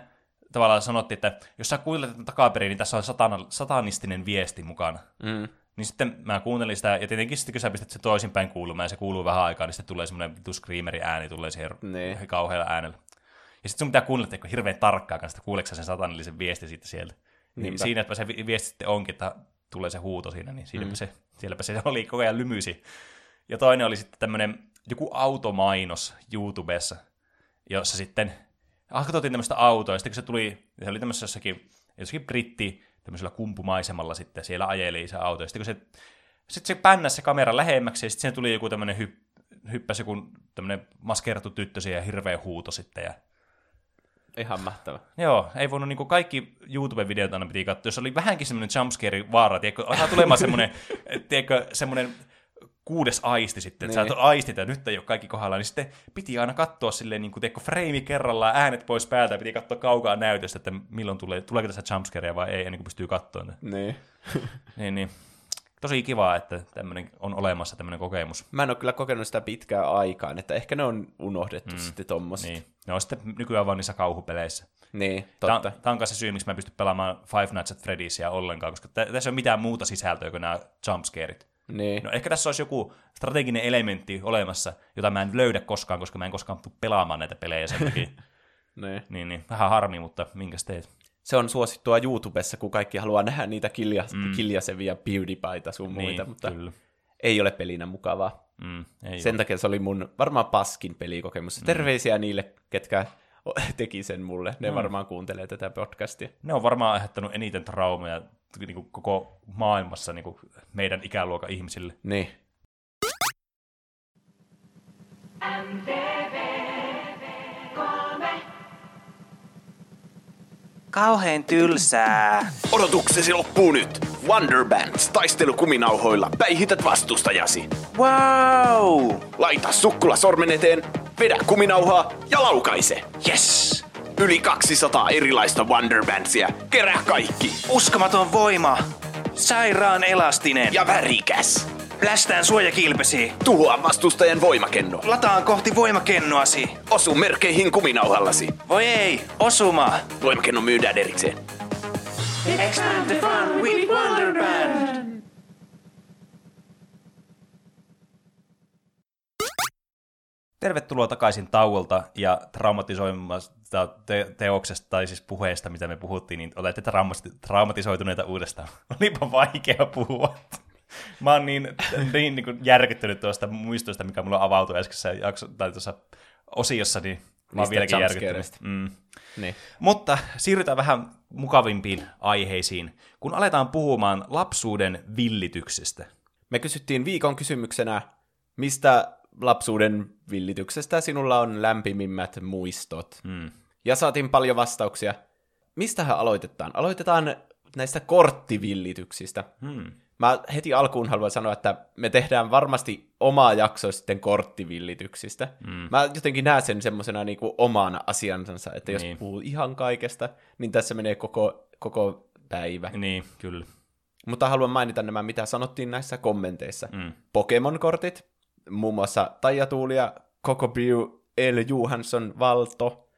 tavallaan sanottiin, että jos sä kuuntelet takaperin, niin tässä on satana, satanistinen viesti mukana. Mm. Niin sitten mä kuuntelin sitä, ja tietenkin sitten kun sä pistät se toisinpäin kuulumaan, ja se kuuluu vähän aikaa, niin sitten tulee semmoinen vitu screameri ääni, tulee siihen Niin. kauhealla äänellä. Ja sitten sun pitää kuunnella että hirveän tarkkaan kanssa, että kuuleeko sä sen satanillisen viesti sitten sieltä. Niin Niinpä. siinäpä se vi- viesti sitten onkin, että tulee se huuto siinä, niin siinäpä mm. se, sielläpä se oli koko ajan lymysi. Ja toinen oli sitten tämmöinen joku automainos YouTubessa, jossa sitten ah, katsottiin tämmöistä autoa, ja sitten kun se tuli, se oli tämmöisessä jossakin, jossakin britti tämmöisellä kumpumaisemalla sitten, siellä ajeli se auto, ja sitten kun se, sitten se pännäsi se kamera lähemmäksi, ja sitten siihen tuli joku tämmöinen hypp, hyppäsi joku tämmöinen maskeerattu tyttö siihen ja hirveä huuto sitten, ja Ihan mahtava. Joo, ei voinut niinku kaikki YouTube-videot aina piti katsoa. Jos oli vähänkin semmoinen jumpscare vaara, tiedätkö, alkaa tulemaan semmoinen, tiedätkö, semmoinen kuudes aisti sitten, että Niin. sä aistit ja nyt ei ole kaikki kohdalla, niin sitten piti aina katsoa silleen, niin kuin, tiedätkö, frame kerrallaan, äänet pois päältä, piti katsoa kaukaa näytöstä, että milloin tulee, tuleeko tässä jumpscarea vai ei, ennen kuin pystyy katsoa. Niin. Niin, niin. Tosi kivaa, että tämmöinen on olemassa tämmöinen kokemus. Mä en ole kyllä kokenut sitä pitkään aikaan, että ehkä ne on unohdettu mm. sitten tommoset. Niin. Ne on sitten nykyään vaan niissä kauhupeleissä. niin Tämä totta. on, tää on kanssa se syy, miksi mä en pysty pelaamaan Five Nights at Freddy'sia ollenkaan, koska tä- tässä ei ole mitään muuta sisältöä kuin nämä jumpscareit. Niin. No ehkä tässä olisi joku strateginen elementti olemassa, jota mä en löydä koskaan, koska mä en koskaan tule pelaamaan näitä pelejä sen takia. niin. niin, niin, vähän harmi, mutta minkäs teet? Se on suosittua YouTubessa, kun kaikki haluaa nähdä niitä kilja, mm. kiljasevia PewDiePieita sun muita, niin, mutta kyllä. ei ole pelinä mukavaa. Mm, ei Sen takia se oli mun varmaan paskin pelikokemus. Mm. Terveisiä niille, ketkä teki sen mulle. Ne mm. varmaan kuuntelee tätä podcastia. Ne on varmaan aiheuttanut eniten traumeja niin kuin koko maailmassa niin kuin meidän ikäluokan ihmisille. Niin. Kauheen tylsää. Odotuksesi loppuu nyt. Wonderbands taistelukuminauhoilla päihität vastustajasi. Wow! Laita sukkula sormen eteen, vedä kuminauhaa ja laukaise. Yes! Yli 200 erilaista Wonderbandsia. Kerää kaikki. Uskomaton voima. Sairaan elastinen. Ja värikäs. Plästään suojakilpesi. Tuhoa vastustajan voimakenno. Lataan kohti voimakennoasi. Osu merkeihin kuminauhallasi. Voi ei, osuma. Voimakenno myydään erikseen. Expand the fun with Wonderband. Tervetuloa takaisin tauolta ja traumatisoimasta te- teoksesta, tai siis puheesta, mitä me puhuttiin, niin olette traumati- traumatisoituneita uudestaan. Olipa vaikea puhua. Mä oon niin, niin, niin kuin järkyttynyt tuosta muistosta, mikä mulla avautui äskeisessä jakso, tai tuossa osiossa, niin mä oon vieläkin järkyttynyt. Mm. niin. Mutta siirrytään vähän mukavimpiin aiheisiin, kun aletaan puhumaan lapsuuden villityksestä. Me kysyttiin viikon kysymyksenä, mistä lapsuuden villityksestä sinulla on lämpimimmät muistot. Mm. Ja saatiin paljon vastauksia. Mistähän aloitetaan? Aloitetaan näistä korttivillityksistä. Hmm. Mä heti alkuun haluan sanoa, että me tehdään varmasti omaa jaksoa sitten korttivillityksistä. Mm. Mä jotenkin näen sen semmoisena niinku omana asiansa, että jos Niin. niin. puhuu ihan kaikesta, niin tässä menee koko, koko päivä. Niin, kyllä. Mutta haluan mainita nämä, mitä sanottiin näissä kommenteissa. Mm. Pokemon-kortit, muun muassa Taija Tuuli ja Koko Brew, El Johansson, Valto,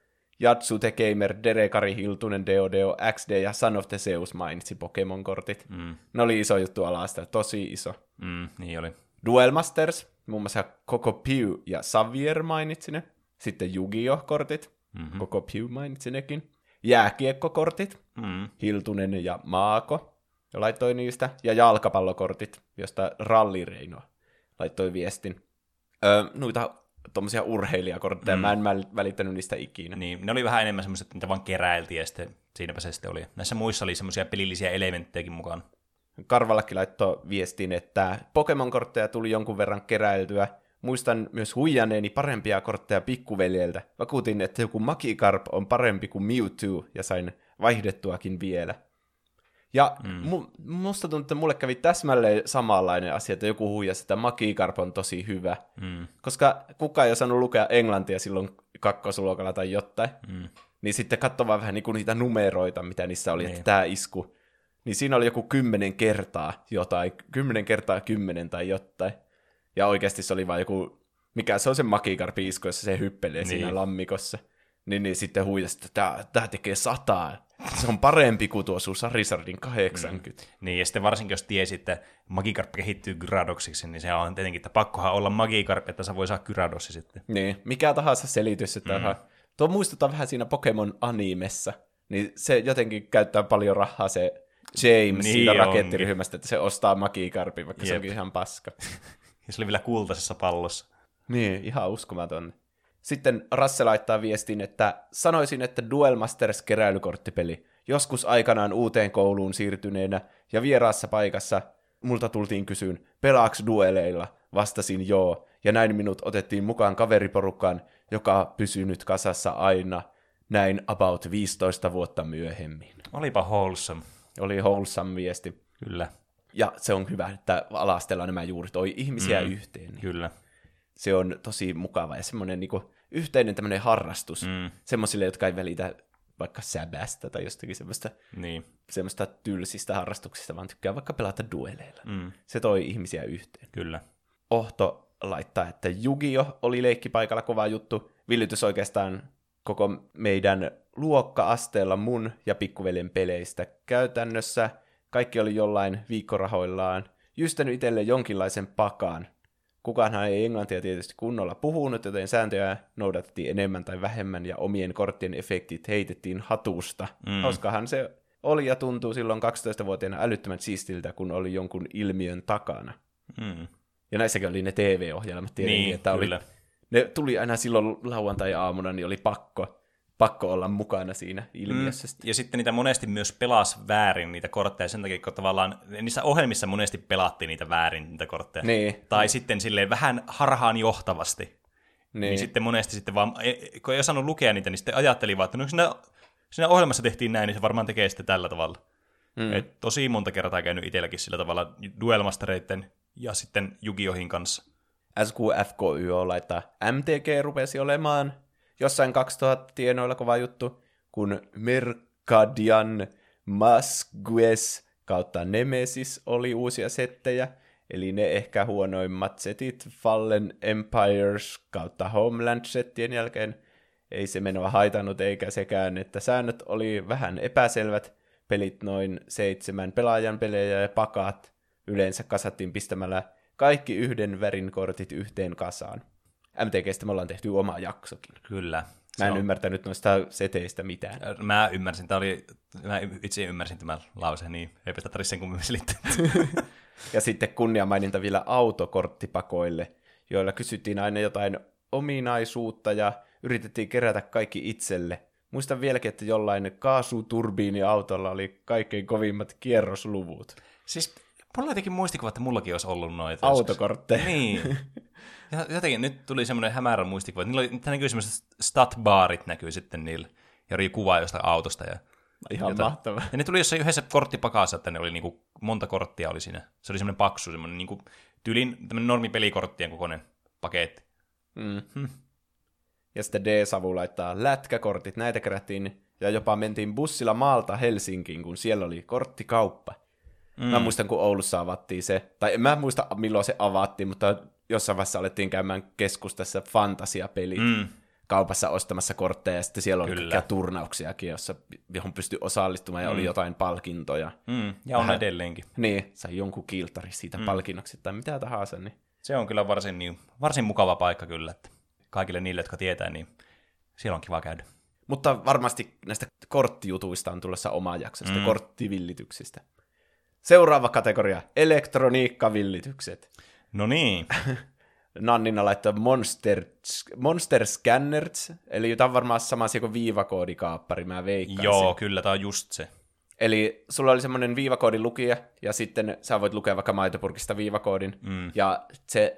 Jatsute Gamer, Derekari Hiltunen, Deodeo, XD ja Son of the Zeus mainitsi Pokemon-kortit. Mm. Ne oli iso juttu alasta, tosi iso. Mm, niin oli. Duel Masters, muun muassa Koko Pew ja Xavier mainitsi ne. Sitten Yu-Gi-Oh-kortit, mm-hmm. Koko Pew mainitsi nekin. Jääkiekkokortit, Mm. Hiltunen ja Maako laittoi niistä. Ja jalkapallokortit, josta Ralli Reino laittoi viestin. Öö, noita tommosia urheilijakortteja, mm. mä en mä- välittänyt niistä ikinä. Niin, ne oli vähän enemmän semmoiset, että niitä vaan keräiltiin ja sitten siinäpä se sitten oli. Näissä muissa oli semmoisia pelillisiä elementtejäkin mukaan. Karvallakin laittoi viestin, että Pokemon-kortteja tuli jonkun verran keräiltyä. Muistan myös huijanneeni parempia kortteja pikkuveljeltä. Vakuutin, että joku Magikarp on parempi kuin Mewtwo ja sain vaihdettuakin vielä. Ja mm. mu, musta tuntuu, että mulle kävi täsmälleen samanlainen asia, että joku huijasi, että Magikarp on tosi hyvä. Mm. Koska kukaan ei osannut lukea englantia silloin kakkosluokalla tai jotain. Mm. Niin sitten katso vaan vähän niinku niitä numeroita, mitä niissä oli, niin. että tämä isku. Niin siinä oli joku kymmenen kertaa jotain, kymmenen kertaa kymmenen tai jotain. Ja oikeasti se oli vain joku, mikä se on se Magikarpin isku, jossa se hyppelee niin. siinä lammikossa. Niin, niin sitten huijasi, että tämä tekee sataa. Se on parempi kuin tuo sun Sarisardin 80. Mm. Niin, ja sitten varsinkin jos tiesi, että Magikarp kehittyy Gyradoksiksi, niin se on tietenkin, että pakkohan olla Magikarp, että sä voi saa Gyradossi sitten. Niin, mikä tahansa selitys, että mm. tuo muistuttaa vähän siinä Pokemon animessa, niin se jotenkin käyttää paljon rahaa se James niin siitä rakettiryhmästä, että se ostaa Magikarpin, vaikka Jep. se onkin ihan paska. ja se oli vielä kultaisessa pallossa. Niin, ihan uskomaton. Sitten Rasse laittaa viestin, että sanoisin, että Duel Masters keräilykorttipeli. Joskus aikanaan uuteen kouluun siirtyneenä ja vieraassa paikassa multa tultiin kysyyn, pelaaks dueleilla? Vastasin joo, ja näin minut otettiin mukaan kaveriporukkaan, joka pysyy nyt kasassa aina, näin about 15 vuotta myöhemmin. Olipa wholesome. Oli wholesome viesti. Kyllä. Ja se on hyvä, että alastellaan nämä juuri toi ihmisiä mm, yhteen. Niin. Kyllä se on tosi mukava ja semmoinen niin kuin, yhteinen tämmöinen harrastus mm. semmoisille, jotka ei välitä vaikka säbästä tai jostakin semmoista, niin. semmoista tylsistä harrastuksista, vaan tykkää vaikka pelata dueleilla. Mm. Se toi ihmisiä yhteen. Kyllä. Ohto laittaa, että Jugio oli leikkipaikalla kova juttu. Villitys oikeastaan koko meidän luokka-asteella mun ja pikkuveljen peleistä. Käytännössä kaikki oli jollain viikkorahoillaan jystänyt itselle jonkinlaisen pakan, Kukaanhan ei englantia tietysti kunnolla puhunut, joten sääntöjä noudatettiin enemmän tai vähemmän ja omien korttien efektit heitettiin hatusta. Mm. Hauskahan se oli ja tuntuu silloin 12-vuotiaana älyttömän siistiltä, kun oli jonkun ilmiön takana. Mm. Ja näissäkin oli ne TV-ohjelmat tietenkin, niin, että oli, ne tuli aina silloin lauantai-aamuna, niin oli pakko pakko olla mukana siinä ilmiössä. Mm. Ja sitten niitä monesti myös pelas väärin, niitä kortteja, sen takia, kun tavallaan niissä ohjelmissa monesti pelattiin niitä väärin, niitä kortteja. Niin. Tai sitten silleen vähän harhaan johtavasti. Niin. niin sitten monesti sitten vaan, e, kun ei osannut lukea niitä, niin sitten ajatteli vaan, että no siinä, siinä ohjelmassa tehtiin näin, niin se varmaan tekee sitten tällä tavalla. Mm. Et tosi monta kertaa käynyt itselläkin sillä tavalla duelmastereiden ja sitten Jugiohin kanssa. SQFKYO laittaa MTG rupesi olemaan jossain 2000 tienoilla kova juttu, kun Mercadian Masgues kautta Nemesis oli uusia settejä, eli ne ehkä huonoimmat setit Fallen Empires kautta Homeland-settien jälkeen. Ei se menoa haitannut eikä sekään, että säännöt oli vähän epäselvät, pelit noin seitsemän pelaajan pelejä ja pakat yleensä kasattiin pistämällä kaikki yhden värin kortit yhteen kasaan. MTGstä me ollaan tehty oma jaksokin. Kyllä. Mä en on... ymmärtänyt noista seteistä mitään. Mä ymmärsin, tämä oli, mä itse ymmärsin tämän lauseen, niin eipä sitä tarvitse sen kummemmin selittää. ja sitten kunniamaininta vielä autokorttipakoille, joilla kysyttiin aina jotain ominaisuutta ja yritettiin kerätä kaikki itselle. Muistan vieläkin, että jollain kaasuturbiiniautolla oli kaikkein kovimmat kierrosluvut. Siis mulla on jotenkin muistikuva, että mullakin olisi ollut noita. Autokortteja. Niin. Jotenkin nyt tuli semmoinen hämärä muistikuva, että niillä oli, näkyy semmoiset stat-baarit näkyy sitten niillä, ja oli kuva jostain autosta. Ja, Ihan jota, mahtavaa. Ja ne tuli jossain yhdessä korttipakassa, että ne oli niinku, monta korttia oli siinä. Se oli semmoinen paksu, semmoinen niinku, tyylin tämmöinen normipelikorttien kokoinen paketti. Mm. Hm. Ja sitten D-Savu laittaa lätkäkortit, näitä kerättiin ja jopa mentiin bussilla maalta Helsinkiin, kun siellä oli korttikauppa. Mm. Mä muistan, kun Oulussa avattiin se, tai en mä muista milloin se avattiin, mutta jossain vaiheessa alettiin käymään keskustassa fantasiapelit mm. kaupassa ostamassa kortteja, ja sitten siellä oli Kyllä. turnauksiakin, jossa, johon pystyi osallistumaan, ja mm. oli jotain palkintoja. Mm. Ja on Vähän, edelleenkin. Niin, sai jonkun kiltari siitä mm. palkinnoksi, tai mitä tahansa. Niin. Se on kyllä varsin, niin, varsin mukava paikka kyllä, että kaikille niille, jotka tietää, niin siellä on kiva käydä. Mutta varmasti näistä korttijutuista on tulossa oma jakso, mm. korttivillityksistä. Seuraava kategoria, elektroniikkavillitykset. No niin. Nannina laittoi Monster, Monster Scanners, eli tämä on varmaan sama asia kuin viivakoodikaappari, mä veikkaan Joo, se. kyllä, tämä on just se. Eli sulla oli semmoinen viivakoodin lukija, ja sitten sä voit lukea vaikka maitopurkista viivakoodin, mm. ja se,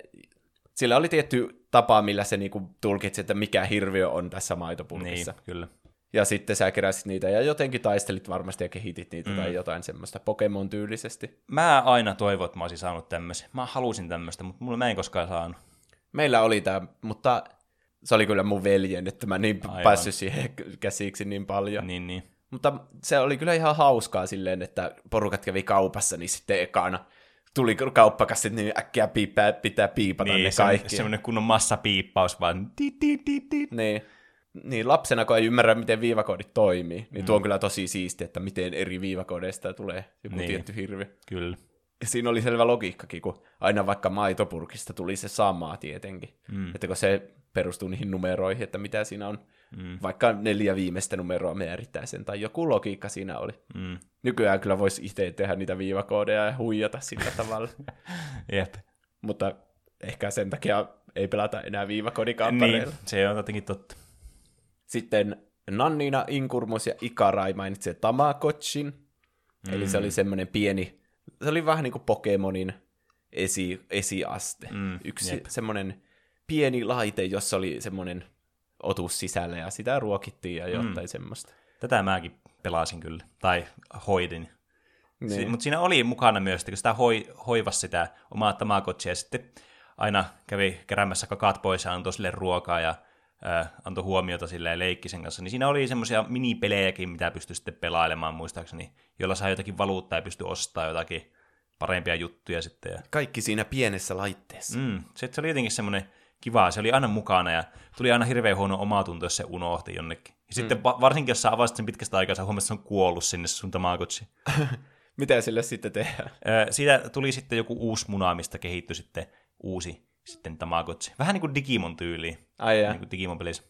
sillä oli tietty tapa, millä se niinku tulkitsi, että mikä hirviö on tässä maitopurkissa. Niin, kyllä. Ja sitten sä keräsit niitä ja jotenkin taistelit varmasti ja kehitit niitä Mm. tai jotain semmoista Pokemon-tyylisesti. Mä aina toivon, että mä olisin saanut tämmöisen. Mä halusin tämmöistä, mutta mulla mä en koskaan saanut. Meillä oli tämä, mutta se oli kyllä mun veljen, että mä niin Aivan. päässyt siihen käsiksi niin paljon. Niin, niin. Mutta se oli kyllä ihan hauskaa silleen, että porukat kävi kaupassa, niin sitten ekana tuli kauppakassit, niin äkkiä piipää, pitää piipata niin ne se kaikki. semmoinen kunnon massapiippaus vaan. Tit. Niin. Niin, lapsena kun ei ymmärrä, miten viivakoodit toimii, niin tuo on kyllä tosi siisti, että miten eri viivakoodeista tulee joku Niin. niin. tietty hirvi. Kyllä. Ja siinä oli selvä logiikkakin, kun aina vaikka maitopurkista tuli se sama tietenkin. Mm. Että kun se perustuu niihin numeroihin, että mitä siinä on. Mm. Vaikka neljä viimeistä numeroa määrittää sen, tai joku logiikka siinä oli. Mm. Nykyään kyllä voisi itse tehdä niitä viivakoodeja ja huijata sillä tavalla. Jep. Mutta ehkä sen takia ei pelata enää Niin, viivakoodikaappareilla. se on jotenkin totta. Sitten Nannina, Inkurmus ja Ikarai mainitsi Tamagotchin. Mm. Eli se oli semmoinen pieni, se oli vähän niin kuin Pokemonin esi, esiaste. Mm, Yksi jep. semmoinen pieni laite, jossa oli semmoinen otus sisällä ja sitä ruokittiin ja jotain mm. semmoista. Tätä mäkin pelasin kyllä. Tai hoidin. Si- Niin. Mutta siinä oli mukana myös, että kun sitä hoi, hoivasi sitä omaa tamagotchia ja sitten aina kävi keräämässä kakaat pois ja antoi sille ruokaa ja ää, antoi huomiota sille ja leikki sen kanssa, niin siinä oli semmoisia minipelejäkin, mitä pystyi sitten pelailemaan muistaakseni, jolla sai jotakin valuuttaa ja pystyi ostamaan jotakin parempia juttuja sitten. Ja, Kaikki siinä pienessä laitteessa. Mm. se, se oli jotenkin semmoinen kiva, se oli aina mukana ja tuli aina hirveän huono omatunto, jos se unohti jonnekin. Ja sitten mm. varsinkin, jos sä avasit sen pitkästä aikaa, sä huomasit, että se on kuollut sinne sun tamagotchi. Mitä sille sitten tehdään? Siitä tuli sitten joku uusi muna, mistä kehittyi sitten uusi sitten Tamagotchi. Vähän niin kuin Digimon tyyliin, Ai niin kuin Digimon pelissä.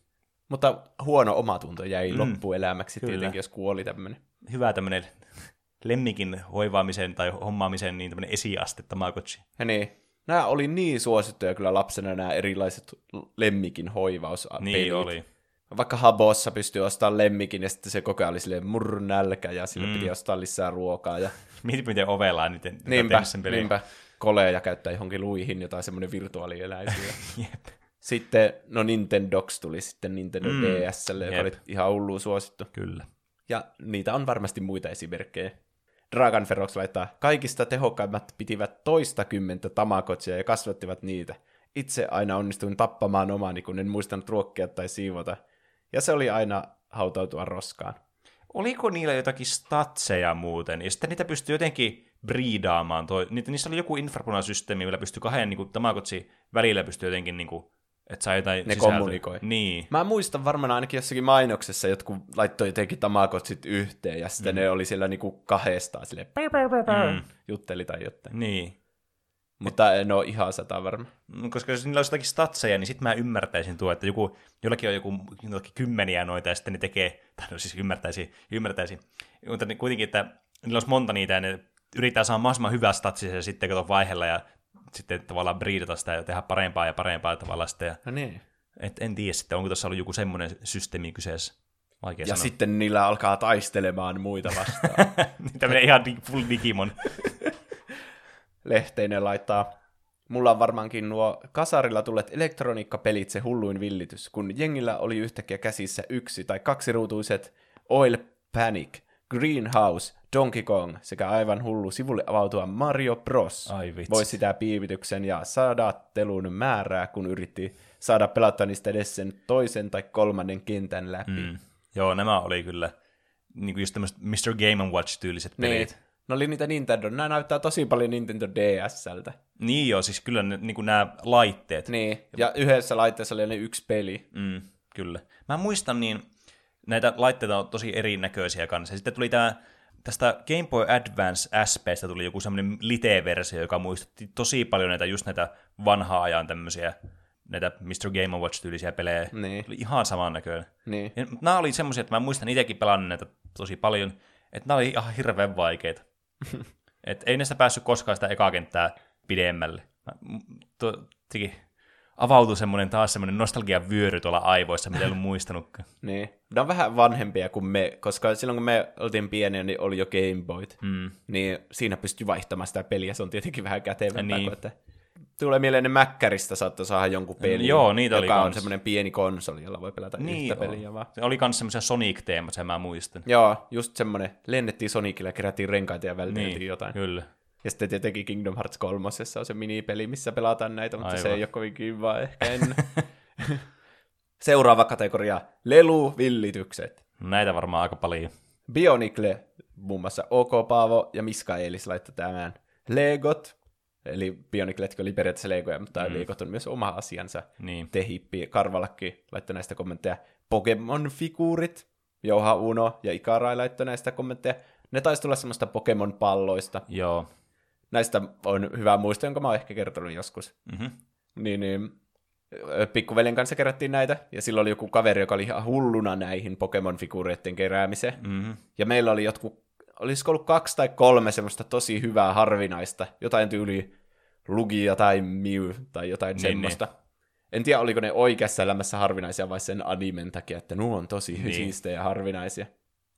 Mutta huono omatunto jäi Mm. loppuelämäksi Kyllä. tietenkin, jos kuoli tämmöinen. Hyvä tämmöinen lemmikin hoivaamisen tai hommaamisen niin tämmöinen esiaste Tamagotchi. Ja niin, nämä oli niin suosittuja kyllä lapsena nämä erilaiset lemmikin hoivauspelit. Niin oli. Vaikka Habossa pystyi ostamaan lemmikin ja sitten se koko ajan oli silleen murr nälkä ja sille Mm. piti ostaa lisää ruokaa. Ja... Mieti, miten ovellaan niiden niinpä, sen pelin. niinpä koleja käyttää johonkin luihin jotain semmoinen virtuaalieläisiä. Jep. sitten, no Nintendox tuli sitten Nintendo Mm. DSlle, joka jep. oli ihan hullu suosittu. Kyllä. Ja niitä on varmasti muita esimerkkejä. Dragon Ferox laittaa, kaikista tehokkaimmat pitivät toista kymmentä tamagotchia ja kasvattivat niitä. Itse aina onnistuin tappamaan omani, kun en muistanut ruokkia tai siivota. Ja se oli aina hautautua roskaan. Oliko niillä jotakin statseja muuten? Ja sitten niitä pystyy jotenkin briidaamaan. Toi, niitä, niissä oli joku infrapunasysteemi, millä pystyy kahden niin Tamagotchi välillä pystyy jotenkin, niin kuin, että saa jotain Ne sisältöä. kommunikoi. Niin. Mä muistan varmaan ainakin jossakin mainoksessa jotkut laittoi jotenkin tamagotchit yhteen ja sitten mm. ne oli siellä niinku kahdestaan silleen Mm. jutteli tai jotain. Niin. Mutta en ole ihan sata varma. Mm, Koska jos niillä olisi jotakin statseja, niin sitten mä ymmärtäisin tuo, että joku, jollakin on joku jollakin kymmeniä noita, ja sitten ne tekee, tai no siis ymmärtäisi, ymmärtäisi, mutta niin kuitenkin, että niillä olisi monta niitä, ja ne yrittää saada mahdollisimman hyvää statsia, ja sitten kato vaihella, ja sitten tavallaan briidata sitä ja tehdä parempaa ja parempaa tavallaan sitten. Ja, No niin. et, en tiedä sitten, onko tuossa ollut joku semmoinen systeemi kyseessä. Vaikea Ja sanoa. sitten niillä alkaa taistelemaan muita vastaan. Tämmöinen ihan full Digimon. Lehteinen laittaa, mulla on varmaankin nuo kasarilla tulleet elektroniikkapelit se hulluin villitys, kun jengillä oli yhtäkkiä käsissä yksi tai kaksi ruutuiset Oil Panic, Greenhouse, Donkey Kong sekä aivan hullu sivulle avautua Mario Bros. Ai vitsi. Voi sitä piivityksen ja sadattelun määrää, kun yritti saada pelattua niistä edes sen toisen tai kolmannen kentän läpi. Mm. Joo, nämä oli kyllä niin kuin just tämmöiset Mr. Game Watch-tyyliset Niin. pelit. Ne oli niitä Nintendo. Nämä näyttää tosi paljon Nintendo DSltä. Niin joo, siis kyllä ne, niin kuin nämä laitteet. Niin, ja yhdessä laitteessa oli ne yksi peli. Mm, kyllä. Mä muistan niin, näitä laitteita on tosi erinäköisiä kanssa. Sitten tuli tämä, tästä Game Boy Advance SPstä tuli joku semmoinen lite-versio, joka muistutti tosi paljon näitä just näitä vanhaa ajan tämmöisiä, näitä Mr. Game Watch-tyylisiä pelejä. Niin. Oli ihan saman näköinen. Niin. Ja nämä oli semmoisia, että mä muistan itsekin pelannut näitä tosi paljon, että nämä oli ihan hirveän vaikeita. Et ei näistä päässyt koskaan sitä ekaa kenttää pidemmälle. Mä- teki- avautui semmoinen taas semmoinen nostalgian vyöry tuolla aivoissa, mitä ei ollut muistanutkaan. Niin. Ne on vähän vanhempia kuin me, koska silloin kun me oltiin pieniä, niin oli jo Game Boyt. Mm. Niin siinä pystyi vaihtamaan sitä peliä, se on tietenkin vähän kätevämpää Niin. kuin, että tulee mieleen, että Mäkkäristä saattoi saada jonkun pelin, joo, niitä oli joka on kans. semmoinen pieni konsoli, jolla voi pelata Niin yhtä on. peliä vaan. Se oli myös semmoisia Sonic-teema, sen mä muistan. Joo, just semmoinen, lennettiin Sonicilla ja kerättiin renkaita ja välteltiin Niin, jotain. kyllä. Ja sitten tietenkin Kingdom Hearts 3 on se minipeli, missä pelataan näitä, mutta Aivan. se ei ole kovin kiva ehkä ennen. Seuraava kategoria, leluvillitykset. Näitä varmaan aika paljon. Bionicle, muun muassa OK Paavo ja Miskaelis laittoi tämän Legot, eli Bionicletkin oli periaatteessa Legoja, mutta mm. Legot on myös oma asiansa. Niin. Tehippi, Karvalakki laittoi näistä kommentteja. Pokemon-figuurit, Jouha Uno ja Ikarai laittoi näistä kommentteja. Ne taisi tulla semmoista Pokemon-palloista. Joo. Näistä on hyvä muisto, jonka mä oon ehkä kertonut joskus. Mhm. Niin, niin pikkuveljen kanssa kerättiin näitä, ja silloin oli joku kaveri, joka oli ihan hulluna näihin Pokemon-figuureiden keräämiseen. Mhm. Ja meillä oli jotkut, olisiko ollut kaksi tai kolme semmoista tosi hyvää harvinaista, jotain tyyli Lugia tai Mew tai jotain Niin, semmoista. En tiedä, oliko ne oikeassa elämässä harvinaisia vai sen animen takia, että nuo on tosi Niin. niin. siistejä ja harvinaisia.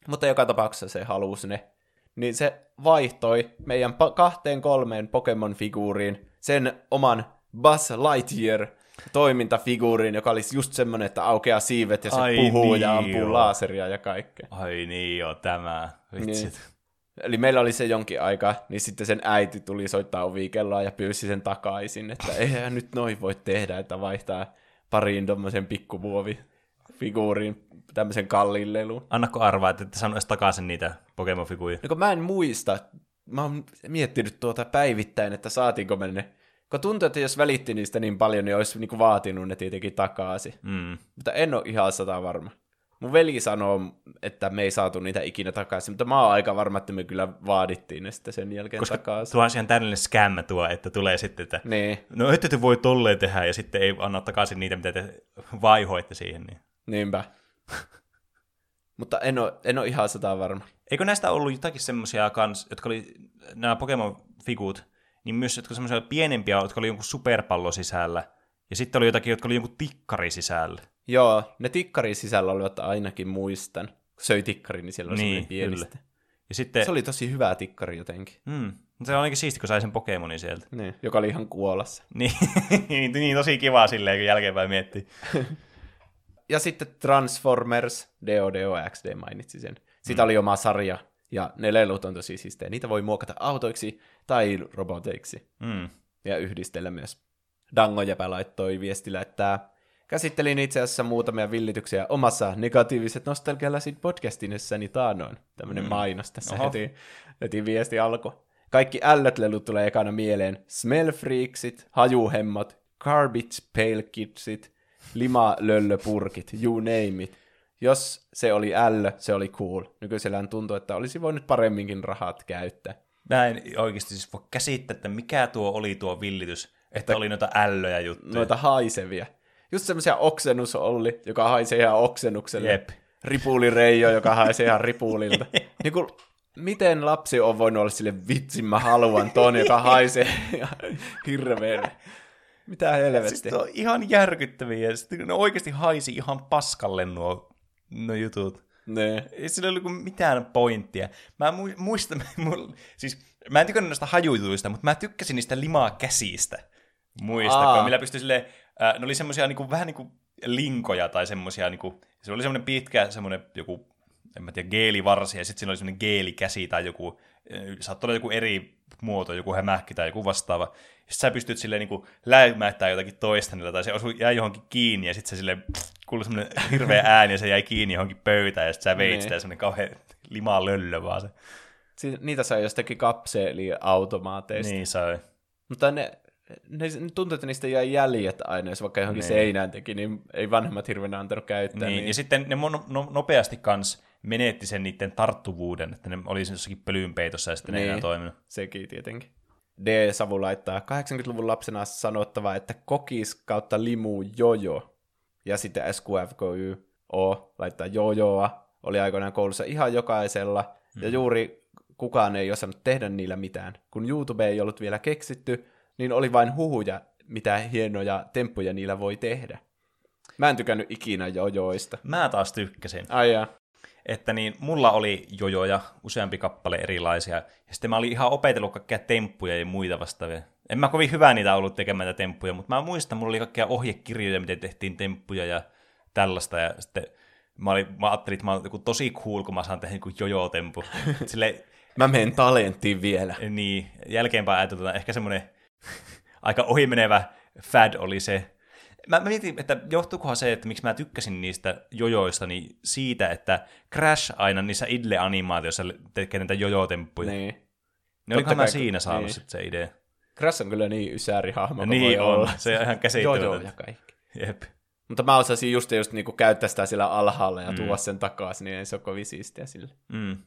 Mutta joka tapauksessa se halusi ne. Niin se vaihtoi meidän pa- kahteen kolmeen Pokemon-figuuriin sen oman Buzz Lightyear toimintafiguuriin, joka olisi just semmoinen, että aukeaa siivet ja se Ai puhuu ja niin, ampuu joo. laaseria ja kaikkea. Ai niin joo, tämä. Vitsit. Niin. Eli meillä oli se jonkin aikaa, niin sitten sen äiti tuli soittaa ovikelloa ja pyysi sen takaisin, että eihän nyt noin voi tehdä, että vaihtaa pariin tommosen pikkuvuovi figuuriin tämmöisen kalliin lelun. Annako arvaa, että ette saanut edes takaisin niitä Pokemon-figuja? No kun mä en muista, mä oon miettinyt tuota päivittäin, että saatiinko me ne. Kun tuntuu, että jos välitti niistä niin paljon, niin olisi niinku vaatinut ne tietenkin takaisin. Mm. Mutta en ole ihan sata varma. Mun veli sanoo, että me ei saatu niitä ikinä takaisin, mutta mä oon aika varma, että me kyllä vaadittiin ne sitten sen jälkeen Koska takaisin. tuo on ihan täydellinen skämmä tuo, että tulee sitten, että Niin, no ette te voi tolleen tehdä, ja sitten ei anna takaisin niitä, mitä te vaihoitte siihen. Niin. Niinpä. mutta en ole, en ole ihan sata varma. Eikö näistä ollut jotakin semmoisia kans, jotka oli nämä Pokemon-figuut, niin myös jotka semmoisia pienempiä, jotka oli jonkun superpallo sisällä, ja sitten oli jotakin, jotka oli jonkun tikkari sisällä. Joo, ne tikkarin sisällä olivat ainakin muistan. Kun söi tikkari, niin siellä oli Niin, pienistä. kyllä. Ja sitten, Se oli tosi hyvä tikkari jotenkin. mm, se on ainakin siisti, kun sai sen Pokemonin sieltä. Niin, joka oli ihan kuolassa. Niin, niin tosi kiva silleen, kun jälkeenpäin miettii. Ja sitten Transformers, DODOXD mainitsi sen. Siitä mm. oli oma sarja, ja ne lelut on tosi siistejä. Niitä voi muokata autoiksi tai roboteiksi, Mm. ja yhdistellä myös. Dangojäpä laittoi viestillä, että käsittelin itse asiassa muutamia villityksiä omassa negatiiviset nostalgialasit podcastinessani taanoin. Tämmönen mm. mainos tässä Oho. heti, heti viesti alkoi. Kaikki ällöt-lelut tulee ekana mieleen. Smell Freaksit, Hajuhemmat, Garbage Pail Kidsit, Lima-löllöpurkit, you name it. Jos se oli ällö, se oli cool. Nykyisellään tuntuu, että olisi voinut paremminkin rahat käyttää. Mä en oikeasti siis voi käsittää, että mikä tuo oli tuo villitys, että oli noita ällöjä juttuja. Noita haisevia. Just semmoisia oksennus oli, joka haisee ihan oksennukselle. Jep. Ripuli Reijo, joka haisee ihan ripulilta. niin kuin, miten lapsi on voinut olla sille vitsin, mä haluan ton, joka haisee ihan hirveän. Mitä helvettiä? Siis on ihan järkyttäviä. ja Sitten ne oikeasti haisi ihan paskalle nuo, nuo jutut. Ne. Ei sillä ollut mitään pointtia. Mä mu- muistan, mul, siis mä en tykännyt noista hajujutuista, mutta mä tykkäsin niistä limaa käsistä. Muistako? Aa. Millä pystyi silleen, äh, ne oli semmosia niinku, vähän niinku linkoja tai semmosia niinku, se oli semmoinen pitkä semmoinen joku, en mä tiedä, geelivarsi ja sitten siinä oli semmoinen geelikäsi tai joku, saattoi olla joku eri muoto, joku hämähki tai joku vastaava. Sitten sä pystyt silleen niinku läimäyttämään jotakin toista niillä, tai se osui, jäi johonkin kiinni, ja sitten se silleen pff, kuului semmoinen hirveä ääni, ja se jäi kiinni johonkin pöytään, ja sitten sä veit Niin. sitä, ja semmoinen kauhean limaa löllö vaan se. Si- niitä sai jostakin kapseeliautomaateista. Niin. Niin sai. Mutta ne, ne, ne tuntuu, että niistä jäi jäljet aina, jos vaikka johonkin Niin. seinään teki, niin ei vanhemmat hirveänä antanut käyttää. Niin, ja sitten ne no, no, nopeasti kans menetti sen niiden tarttuvuuden, että ne oli jossakin pölynpeitossa ja sitten ne ei Niin. enää toiminut. Sekin tietenkin. D-Savu laittaa 80-luvun lapsena sanottava, että kokis kautta limu jojo. Ja sitten SQFKY O laittaa jojoa. Oli aikoinaan koulussa ihan jokaisella. Mm. Ja juuri kukaan ei osannut tehdä niillä mitään. Kun YouTube ei ollut vielä keksitty, niin oli vain huhuja, mitä hienoja temppuja niillä voi tehdä. Mä en tykännyt ikinä jojoista. Mä taas tykkäsin, Ai jaa. Että niin mulla oli jojoja, useampi kappale erilaisia, ja sitten mä olin ihan opetellut kaikkia temppuja ja muita vastaavia. En mä kovin hyvää niitä ollut tekemään näitä temppuja, mutta mä muistan, mulla oli kaikkia ohjekirjoja, miten tehtiin temppuja ja tällaista, ja sitten mä, olin, mä ajattelin, että mä olen tosi cool, kun mä saan tehdä joku jojo-tempu. Sille, Mä menen talenttiin vielä. niin, jälkeenpäin ajatellaan, ehkä semmoinen aika ohimenevä fad oli se. Mä, mä mietin, että johtuukohan se, että miksi mä tykkäsin niistä jojoista, niin siitä, että Crash aina niissä idle-animaatioissa tekee näitä jojotemppuja. Niin. Niin. Totta mä kai, siinä saanut niin. se idea. Crash on kyllä niin ysärihahmo kuin niin voi on, olla. se on ihan käsittämätöntä. joo, ja kaikki. Jep. Mutta mä osasin just, just niinku käyttää sitä siellä alhaalla ja tuoda sen takaisin, niin ei se ole kovin siistiä sille. Mm.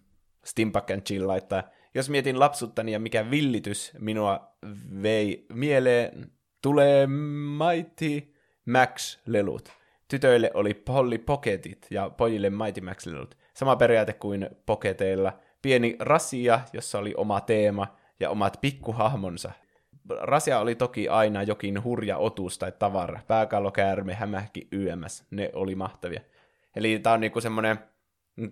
Steampunk and Chill laittaa. Jos mietin lapsuuttani ja mikä villitys minua vei mieleen, tulee Mighty Max-lelut. Tytöille oli Polly Pocketit ja pojille Mighty Max-lelut. Sama periaate kuin Pocketeilla. Pieni rasia, jossa oli oma teema ja omat pikkuhahmonsa. Rasia oli toki aina jokin hurja otus tai tavara. Pääkallo, käärme, hämähäkki, YMS. Ne oli mahtavia. Eli tää on niinku semmonen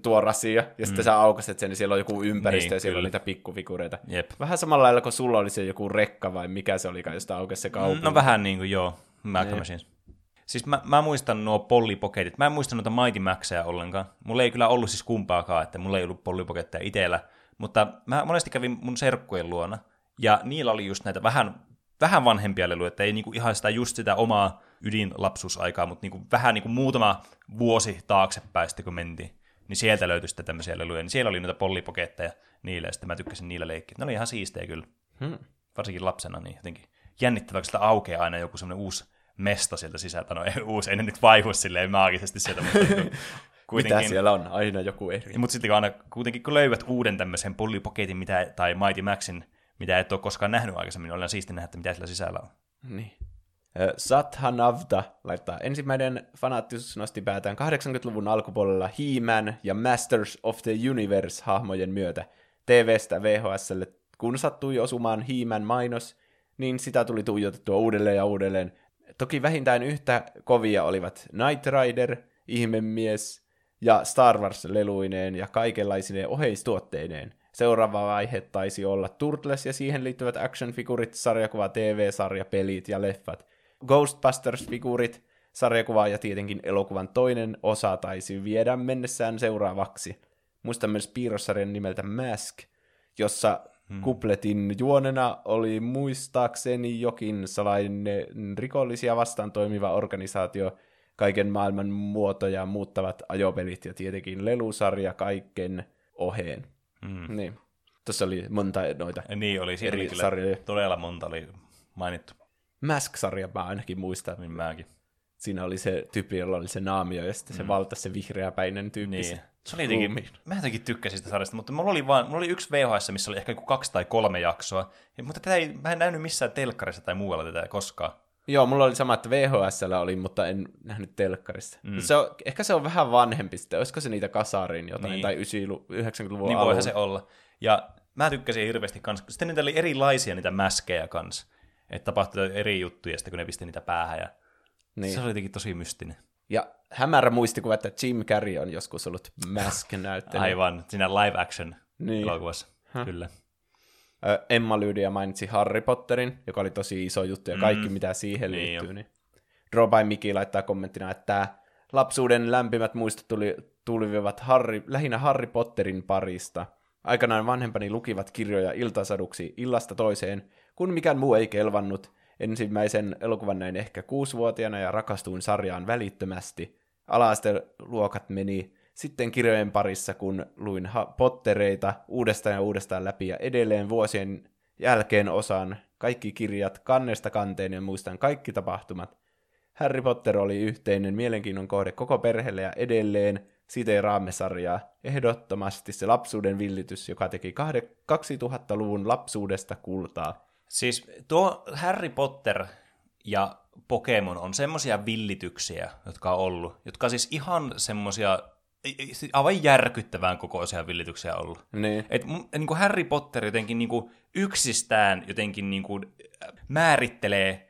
tuo rasia, ja sitten sä aukaset sen, niin siellä on joku ympäristö, Niin, ja siellä on kyllä. niitä pikkufigureita. Jep. Vähän samalla lailla kuin sulla oli se joku rekka, vai mikä se olikaan, josta aukesi se kaupunki. No vähän niin kuin joo, Niin. Malcolm Machines. Siis mä, mä muistan nuo pollipoketit. Mä en muista noita Mighty Maxeja ollenkaan. Mulla ei kyllä ollut siis kumpaakaan, että mulla ei ollut pollipoketteja itsellä. Mutta mä monesti kävin mun serkkujen luona, ja niillä oli just näitä vähän, vähän vanhempia leluja, että ei niinku ihan sitä just sitä omaa ydinlapsuusaikaa, mutta niinku vähän niinku muutama vuosi taaksepäin sitten kun mentiin. Niin sieltä löytyi sitten tämmöisiä leluja. Niin siellä oli noita pollipoketteja niille, ja sitten mä tykkäsin niillä leikkiä. Ne oli ihan siistejä kyllä. Hmm. Varsinkin lapsena, niin jotenkin jännittävää, kun sitä aukeaa aina joku semmoinen uusi mesta sieltä sisältä. No ei uusi, ei ne nyt vaihu silleen maagisesti sieltä, mutta niinku kuitenkin. Mitä siellä on? Aina joku eri. Mutta sitten kun aina, kuitenkin kun löydät uuden tämmöisen Polly mitä, tai Mighty Maxin, mitä et ole koskaan nähnyt aikaisemmin, niin on siisti nähdä, että mitä sillä sisällä on. Niin. Ö, Sathanavda laittaa ensimmäinen fanaattisuus nosti päätään 80-luvun alkupuolella He-Man ja Masters of the Universe-hahmojen myötä. TVstä VHSlle, kun sattui osumaan He-Man mainos, niin sitä tuli tuijotettua uudelleen ja uudelleen. Toki vähintään yhtä kovia olivat Knight Rider, Ihmemies ja Star Wars-leluineen ja kaikenlaisine oheistuotteineen. Seuraava vaihe taisi olla Turtles ja siihen liittyvät action-figurit, sarjakuva, TV-sarja, pelit ja leffat. Ghostbusters-figurit, sarjakuva ja tietenkin elokuvan toinen osa taisi viedä mennessään seuraavaksi. Muistan myös piirrossarjan nimeltä Mask, jossa hmm. kupletin juonena oli muistaakseni jokin salainen rikollisia vastaan toimiva organisaatio, kaiken maailman muotoja muuttavat ajopelit ja tietenkin lelusarja kaiken oheen. Mm. Niin. Tuossa oli monta noita. Niin oli, siinä Eri oli sarjoja. todella monta oli mainittu, Mask-sarja mä ainakin muistan. niin mäkin. Siinä oli se tyyppi, jolla oli se naamio ja sitten se valtasi se vihreäpäinen tyyppi. Niin. Se oli jotenkin, ruumiin. mä jotenkin tykkäsin sitä sarjasta, mutta mulla oli, vaan, mulla oli yksi VHS, missä oli ehkä kaksi tai kolme jaksoa, ja, mutta tätä ei, mä en nähnyt missään telkkarissa tai muualla tätä koskaan. Joo, mulla oli sama, että VHSllä oli, mutta en nähnyt telkkarissa. Mm. Se on, ehkä se on vähän vanhempi sitten. Olisiko se niitä kasarin jotain, Niin. tai 90-luvun Niin voihan se olla. Ja mä tykkäsin hirveästi kans. Sitten niitä oli erilaisia niitä mäskejä kans. Että tapahtui eri juttuja sitten, kun ne pisti niitä päähän. Ja Niin. Se oli jotenkin tosi mystinen. Ja hämärä muistikuva, että Jim Carrey on joskus ollut Mask-näyttelijä. Aivan, siinä live action Niin. elokuvassa. Kyllä. Ö, Emma Lydia mainitsi Harry Potterin, joka oli tosi iso juttu, ja kaikki, mitä siihen Niin liittyy. jo. Niin Draw by Mickey laittaa kommenttina, että lapsuuden lämpimät muistot tuli, tulivat Harry, lähinnä Harry Potterin parista. Aikanaan vanhempani lukivat kirjoja iltasaduksi illasta toiseen, kun mikään muu ei kelvannut. Ensimmäisen elokuvan näin ehkä kuusivuotiaana ja rakastuin sarjaan välittömästi. Ala-luokat meni sitten kirjojen parissa, kun luin Pottereita uudestaan ja uudestaan läpi ja edelleen vuosien jälkeen osaan kaikki kirjat kannesta kanteen ja muistan kaikki tapahtumat. Harry Potter oli yhteinen mielenkiinnon kohde koko perheelle ja edelleen siteeraamme sarjaa ehdottomasti se lapsuuden villitys, joka teki kahde- 2000-luvun lapsuudesta kultaa. Siis tuo Harry Potter ja Pokemon on semmosia villityksiä, jotka on ollut, jotka on siis ihan semmosia aivan järkyttävään kokoisia villityksiä ollut. Niin. Et niin kuin Harry Potter jotenkin niin kuin yksistään jotenkin niin kuin määrittelee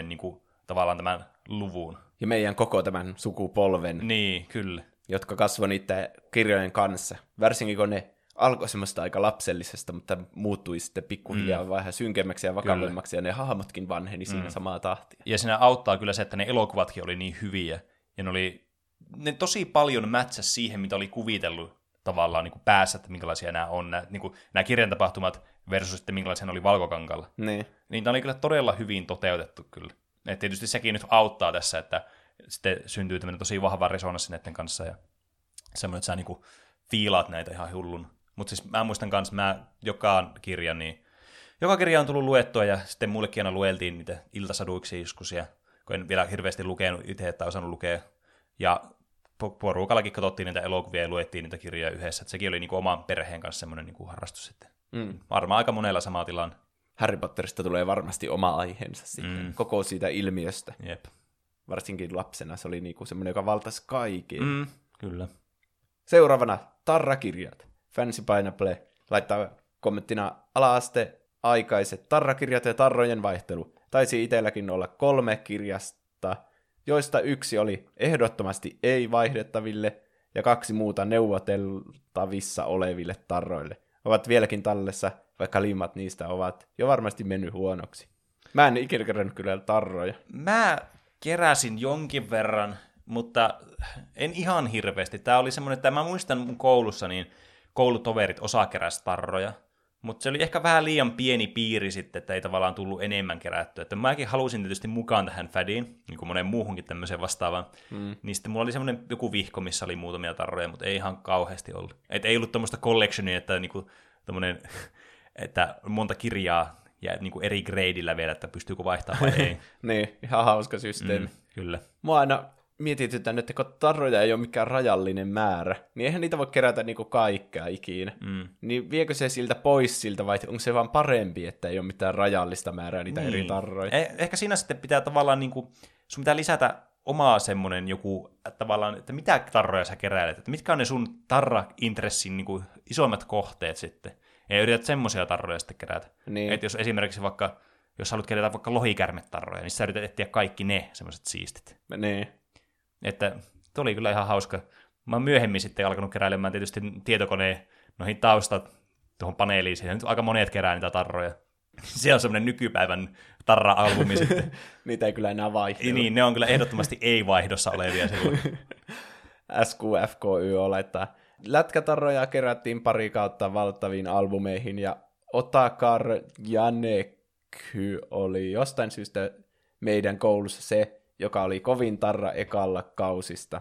2000-2010 niin kuin tavallaan tämän luvun. Ja meidän koko tämän sukupolven, Niin, kyllä. jotka kasvoi niiden kirjojen kanssa. Varsinkin kun ne alkoi semmoista aika lapsellisesta, mutta muuttui sitten pikkuhiljaa mm. vähän synkemmäksi ja vakavemmaksi, ja ne hahmotkin vanheni siinä mm. samaa tahtia. Ja siinä auttaa kyllä se, että ne elokuvatkin oli niin hyviä, ja ne oli ne tosi paljon mätsäs siihen, mitä oli kuvitellut tavallaan niin kuin päässä, että minkälaisia nämä on, nämä, niin kuin, nämä kirjan tapahtumat versus sitten minkälaisia ne oli valkokankalla. Niin. Niin tämä oli kyllä todella hyvin toteutettu kyllä. Et tietysti sekin nyt auttaa tässä, että sitten syntyy tämmöinen tosi vahva resonanssi näiden kanssa ja semmoinen, että sä niinku fiilaat näitä ihan hullun. Mutta siis mä muistan kanssa, mä joka kirja, niin joka kirja on tullut luettua ja sitten mullekin aina lueltiin niitä iltasaduiksi joskus ja kun en vielä hirveästi lukenut itse, että osannut lukea. Ja porukallakin katsottiin niitä elokuvia ja luettiin niitä kirjoja yhdessä. Että sekin oli niinku oman perheen kanssa semmoinen niinku harrastus sitten. Mm. Varmaan aika monella sama tilanne. Harry Potterista tulee varmasti oma aiheensa sitten, mm. koko siitä ilmiöstä. Jep. Varsinkin lapsena se oli niinku semmoinen, joka valtasi kaiken. Mm, kyllä. Seuraavana tarrakirjat. Fancy Pineapple laittaa kommenttina alaaste aikaiset tarrakirjat ja tarrojen vaihtelu. Taisi itselläkin olla kolme kirjasta, joista yksi oli ehdottomasti ei-vaihdettaville ja kaksi muuta neuvoteltavissa oleville tarroille. Ovat vieläkin tallessa, vaikka liimat niistä ovat jo varmasti mennyt huonoksi. Mä en ikinä kerännyt kyllä tarroja. Mä keräsin jonkin verran, mutta en ihan hirveästi. Tämä oli semmoinen, että mä muistan mun koulussa, niin koulutoverit osa keräsi tarroja. Mutta se oli ehkä vähän liian pieni piiri sitten, että ei tavallaan tullut enemmän kerättyä. Että mäkin halusin tietysti mukaan tähän fadiin, niin kuin monen muuhunkin tämmöiseen vastaavaan. Mm. Niin sitten mulla oli semmoinen joku vihko, missä oli muutamia tarroja, mutta ei ihan kauheasti ollut. Et ei ollut tämmöistä collectionia, että, niinku, että monta kirjaa ja niin kuin eri gradeillä vielä, että pystyykö vaihtamaan vai ei. niin, ihan hauska systeemi. Mm, kyllä. Mua aina mietitytään, että kun tarroja ei ole mikään rajallinen määrä, niin eihän niitä voi kerätä niinku kaikkea ikinä. Mm. Niin viekö se siltä pois siltä, vai onko se vaan parempi, että ei ole mitään rajallista määrää niitä niin. eri tarroja? Eh- ehkä siinä sitten pitää tavallaan, niinku, sun pitää lisätä omaa semmoinen joku, että tavallaan, että mitä tarroja sä keräilet, että mitkä on ne sun tarra-intressin niinku, isommat kohteet sitten. Ja yrität semmoisia tarroja sitten kerätä. Niin. Että jos esimerkiksi vaikka, jos haluat kerätä vaikka lohikärmetarroja, niin sä yrität etsiä kaikki ne semmoiset siistit. Niin. Että tuli kyllä ihan hauska. Mä oon myöhemmin sitten alkanut keräilemään tietysti tietokoneen noihin taustat tuohon paneeliin. Siinä nyt aika monet kerää niitä tarroja. Se on semmoinen nykypäivän tarra-albumi sitten. Niitä ei kyllä enää vaihdu. Niin, ne on kyllä ehdottomasti ei-vaihdossa olevia silloin. SQFKY olettaa. Lätkätarroja kerättiin pari kautta valtaviin albumeihin ja Otakar Janeky oli jostain syystä meidän koulussa se, joka oli kovin tarra ekalla kausista.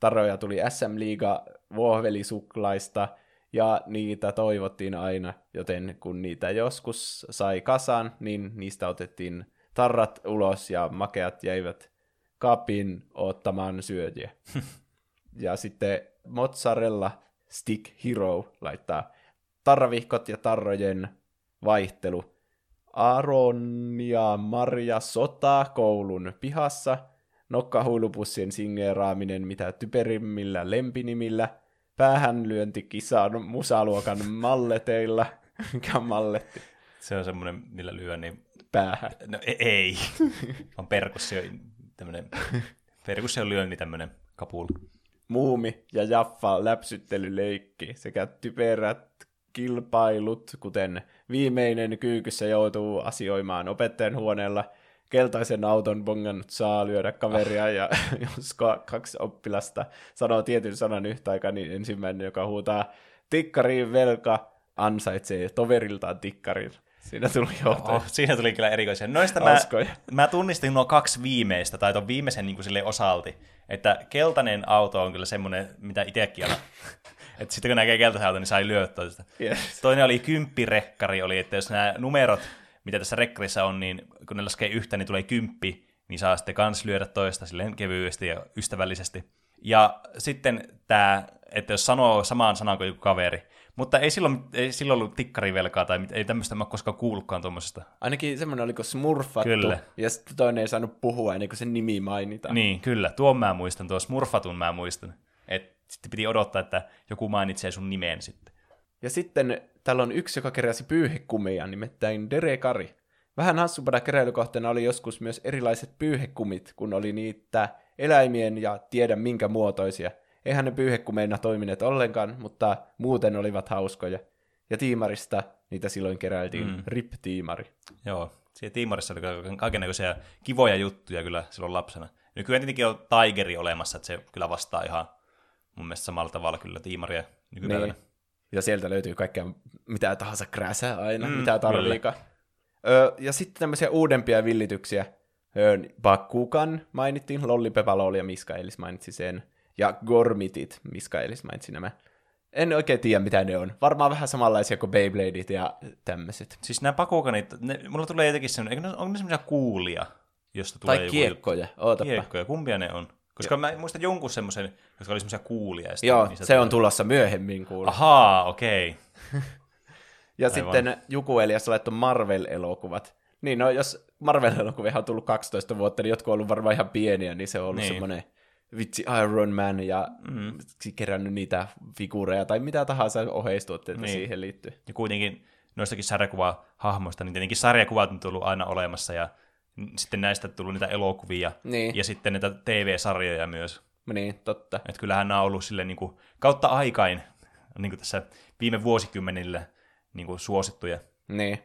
Tarroja tuli SM Liiga vuohvelisuklaista ja niitä toivottiin aina, joten kun niitä joskus sai kasan, niin niistä otettiin tarrat ulos ja makeat jäivät kapin ottamaan syöjiä. ja sitten mozzarella stick hero laittaa tarravihkot ja tarrojen vaihtelu. Aaron ja Maria sota koulun pihassa, nokkahuilupussien singeeraaminen mitä typerimmillä lempinimillä, päähänlyönti kisan musaluokan malleteilla, mikä malletti? Se on semmoinen, millä lyö niin... Päähän. No e- ei, on perkussio, tämmöinen, perkussio lyönti tämmöinen kapul. Muumi ja Jaffa läpsyttelyleikki sekä typerät kilpailut, kuten viimeinen kyykyssä joutuu asioimaan opettajan huoneella, keltaisen auton bongannut saa lyödä kaveria, ja jos kaksi oppilasta sanoo tietyn sanan yhtä aikaa, niin ensimmäinen, joka huutaa tikkariin velka, ansaitsee toveriltaan tikkarin. Siinä tuli jo. Oh, siinä tuli kyllä erikoisia. Noista mä, mä, tunnistin nuo kaksi viimeistä, tai tuon viimeisen niin kuin sille osalti. Että keltainen auto on kyllä semmoinen, mitä itsekin aina että sitten kun näkee keltaisen auton, niin sai lyöttöä sitä. Yes. Toinen oli kymppirekkari, oli, että jos nämä numerot, mitä tässä rekkarissa on, niin kun ne laskee yhtä, niin tulee kymppi, niin saa sitten kans lyödä toista silleen kevyesti ja ystävällisesti. Ja sitten tämä, että jos sanoo samaan sanaan kuin joku kaveri, mutta ei silloin, ei silloin ollut tikkarivelkaa tai mit, ei tämmöistä mä koskaan kuullutkaan tuommoisesta. Ainakin semmoinen oliko smurfattu, kyllä. ja sitten toinen ei saanut puhua ennen kuin sen nimi mainitaan. Niin, kyllä. Tuon mä muistan, tuo smurfatun mä muistan. Sitten piti odottaa, että joku mainitsee sun nimeen sitten. Ja sitten täällä on yksi, joka keräsi pyyhekumia, nimittäin Derekari. Vähän hassumpana keräilykohteena oli joskus myös erilaiset pyyhekumit, kun oli niitä eläimien ja tiedä minkä muotoisia. eihän ne pyyhekumeina toimineet ollenkaan, mutta muuten olivat hauskoja. Ja tiimarista niitä silloin keräiltiin mm. RIP-tiimari. Joo, siellä Tiimarissa oli kaikenlaisia kivoja juttuja kyllä silloin lapsena. Nykyään tietenkin on Tigeri olemassa, että se kyllä vastaa ihan mun mielestä samalla tavalla kyllä Tiimaria nykypäivänä. Niin. Ja sieltä löytyy kaikkea mitä tahansa kräsää aina, Mm, mitä tarviikaan. Ö, ja sitten tämmöisiä uudempia villityksiä. Ö, Bakugan mainittiin, Lollipepalol ja Miskaelis mainitsi sen. Ja Gormitit, Miskaelis mainitsi nämä. En oikein tiedä, mitä ne on. Varmaan vähän samanlaisia kuin Beybladeit ja tämmöiset. Siis nämä pakukanit, ne, mulla tulee jotenkin semmoinen, eikö ne, onko ne semmoisia kuulia, josta tulee Tai joku kiekkoja, ootapa. Kiekkoja, kumpia ne on? Koska mä muistan jonkun semmoisen, jotka oli semmoisia kuulia. ja Joo, niistä se on tulossa myöhemmin kuulla. Ahaa, okei. Ja Aivan. sitten Juku Elias laittoi Marvel-elokuvat. Niin, no jos Marvel-elokuvia on tullut 12 vuotta, niin jotkut on ollut varmaan ihan pieniä, niin se on ollut Niin. niin. semmoinen vitsi Iron Man ja mm. kerännyt niitä figuureja tai mitä tahansa oheistuotteita Niin. niin. siihen liittyy. Ja kuitenkin noistakin sarjakuvahahmoista, niin tietenkin sarjakuvat on tullut aina olemassa, ja sitten näistä tullut niitä elokuvia, Niin. ja sitten niitä TV-sarjoja myös. Niin, totta. Että kyllähän nämä on ollut silleen niin kuin, kautta aikain, niin kuin tässä viime vuosikymmenillä niin kuin suosittuja. Niin.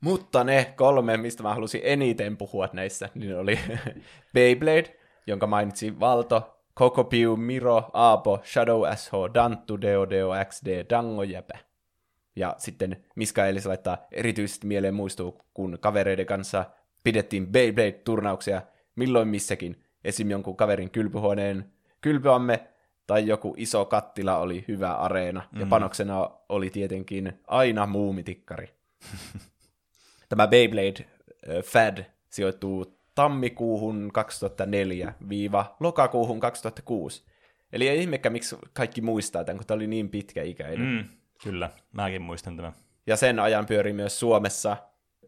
Mutta ne kolme, mistä mä halusin eniten puhua näissä, niin oli Beyblade, jonka mainitsi Valto, Coco Piu, Miro, Aapo, Shadow SH, Danttu, Deo Deo XD, Dango Jäpä. Ja sitten Miska Elis laittaa erityisesti mieleen muistuu, kun kavereiden kanssa pidettiin Beyblade-turnauksia milloin missäkin. Esim. jonkun kaverin kylpyhuoneen kylpyamme tai joku iso kattila oli hyvä areena. Ja panoksena oli tietenkin aina muumitikkari. Tämä Beyblade Fad sijoittuu tammikuuhun 2004-lokakuuhun 2006. Eli ei ihmekään, miksi kaikki muistaa tämän, kun tämä oli niin pitkäikäinen. Mm. Mm, kyllä, mäkin muistan tämän. Ja sen ajan pyöri myös Suomessa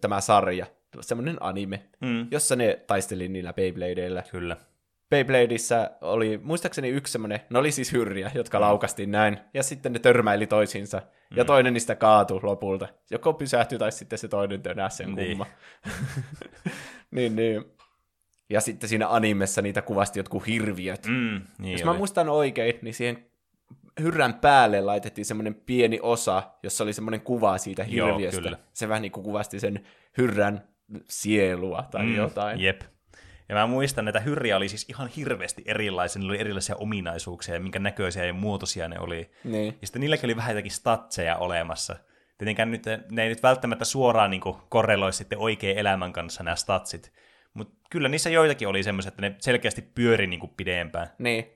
tämä sarja, semmoinen anime, Mm, jossa ne taisteli niillä Beybladeilla. kyllä. Beybladeissa oli muistaakseni yksi semmoinen, ne oli siis hyrriä, jotka laukastiin näin, ja sitten ne törmäili toisiinsa, ja toinen niistä kaatui lopulta. Joko pysähtyi, tai sitten se toinen tönäsi sen Niin. kumma. niin, niin. Ja sitten siinä animessa niitä kuvasti jotkut hirviöt. Mm. Mm, niin Jos oli. mä muistan oikein, niin siihen hyrrän päälle laitettiin semmoinen pieni osa, jossa oli semmoinen kuva siitä Joo, hirviöstä. kyllä. Se vähän niin kuin kuvasti sen hyrrän sielua tai mm, jotain. Jep. Ja mä muistan, että hyrriä oli siis ihan hirveästi erilaisia, niillä oli erilaisia ominaisuuksia, ja minkä näköisiä ja muotoisia ne oli. Niin. Ja sitten niilläkin oli vähän jotakin statseja olemassa. Tietenkään nyt, ne ei nyt välttämättä suoraan niin korreloi sitten oikein elämän kanssa nämä statsit. Mutta kyllä niissä joitakin oli semmoiset, että ne selkeästi pyöri niin pidempään. Niin.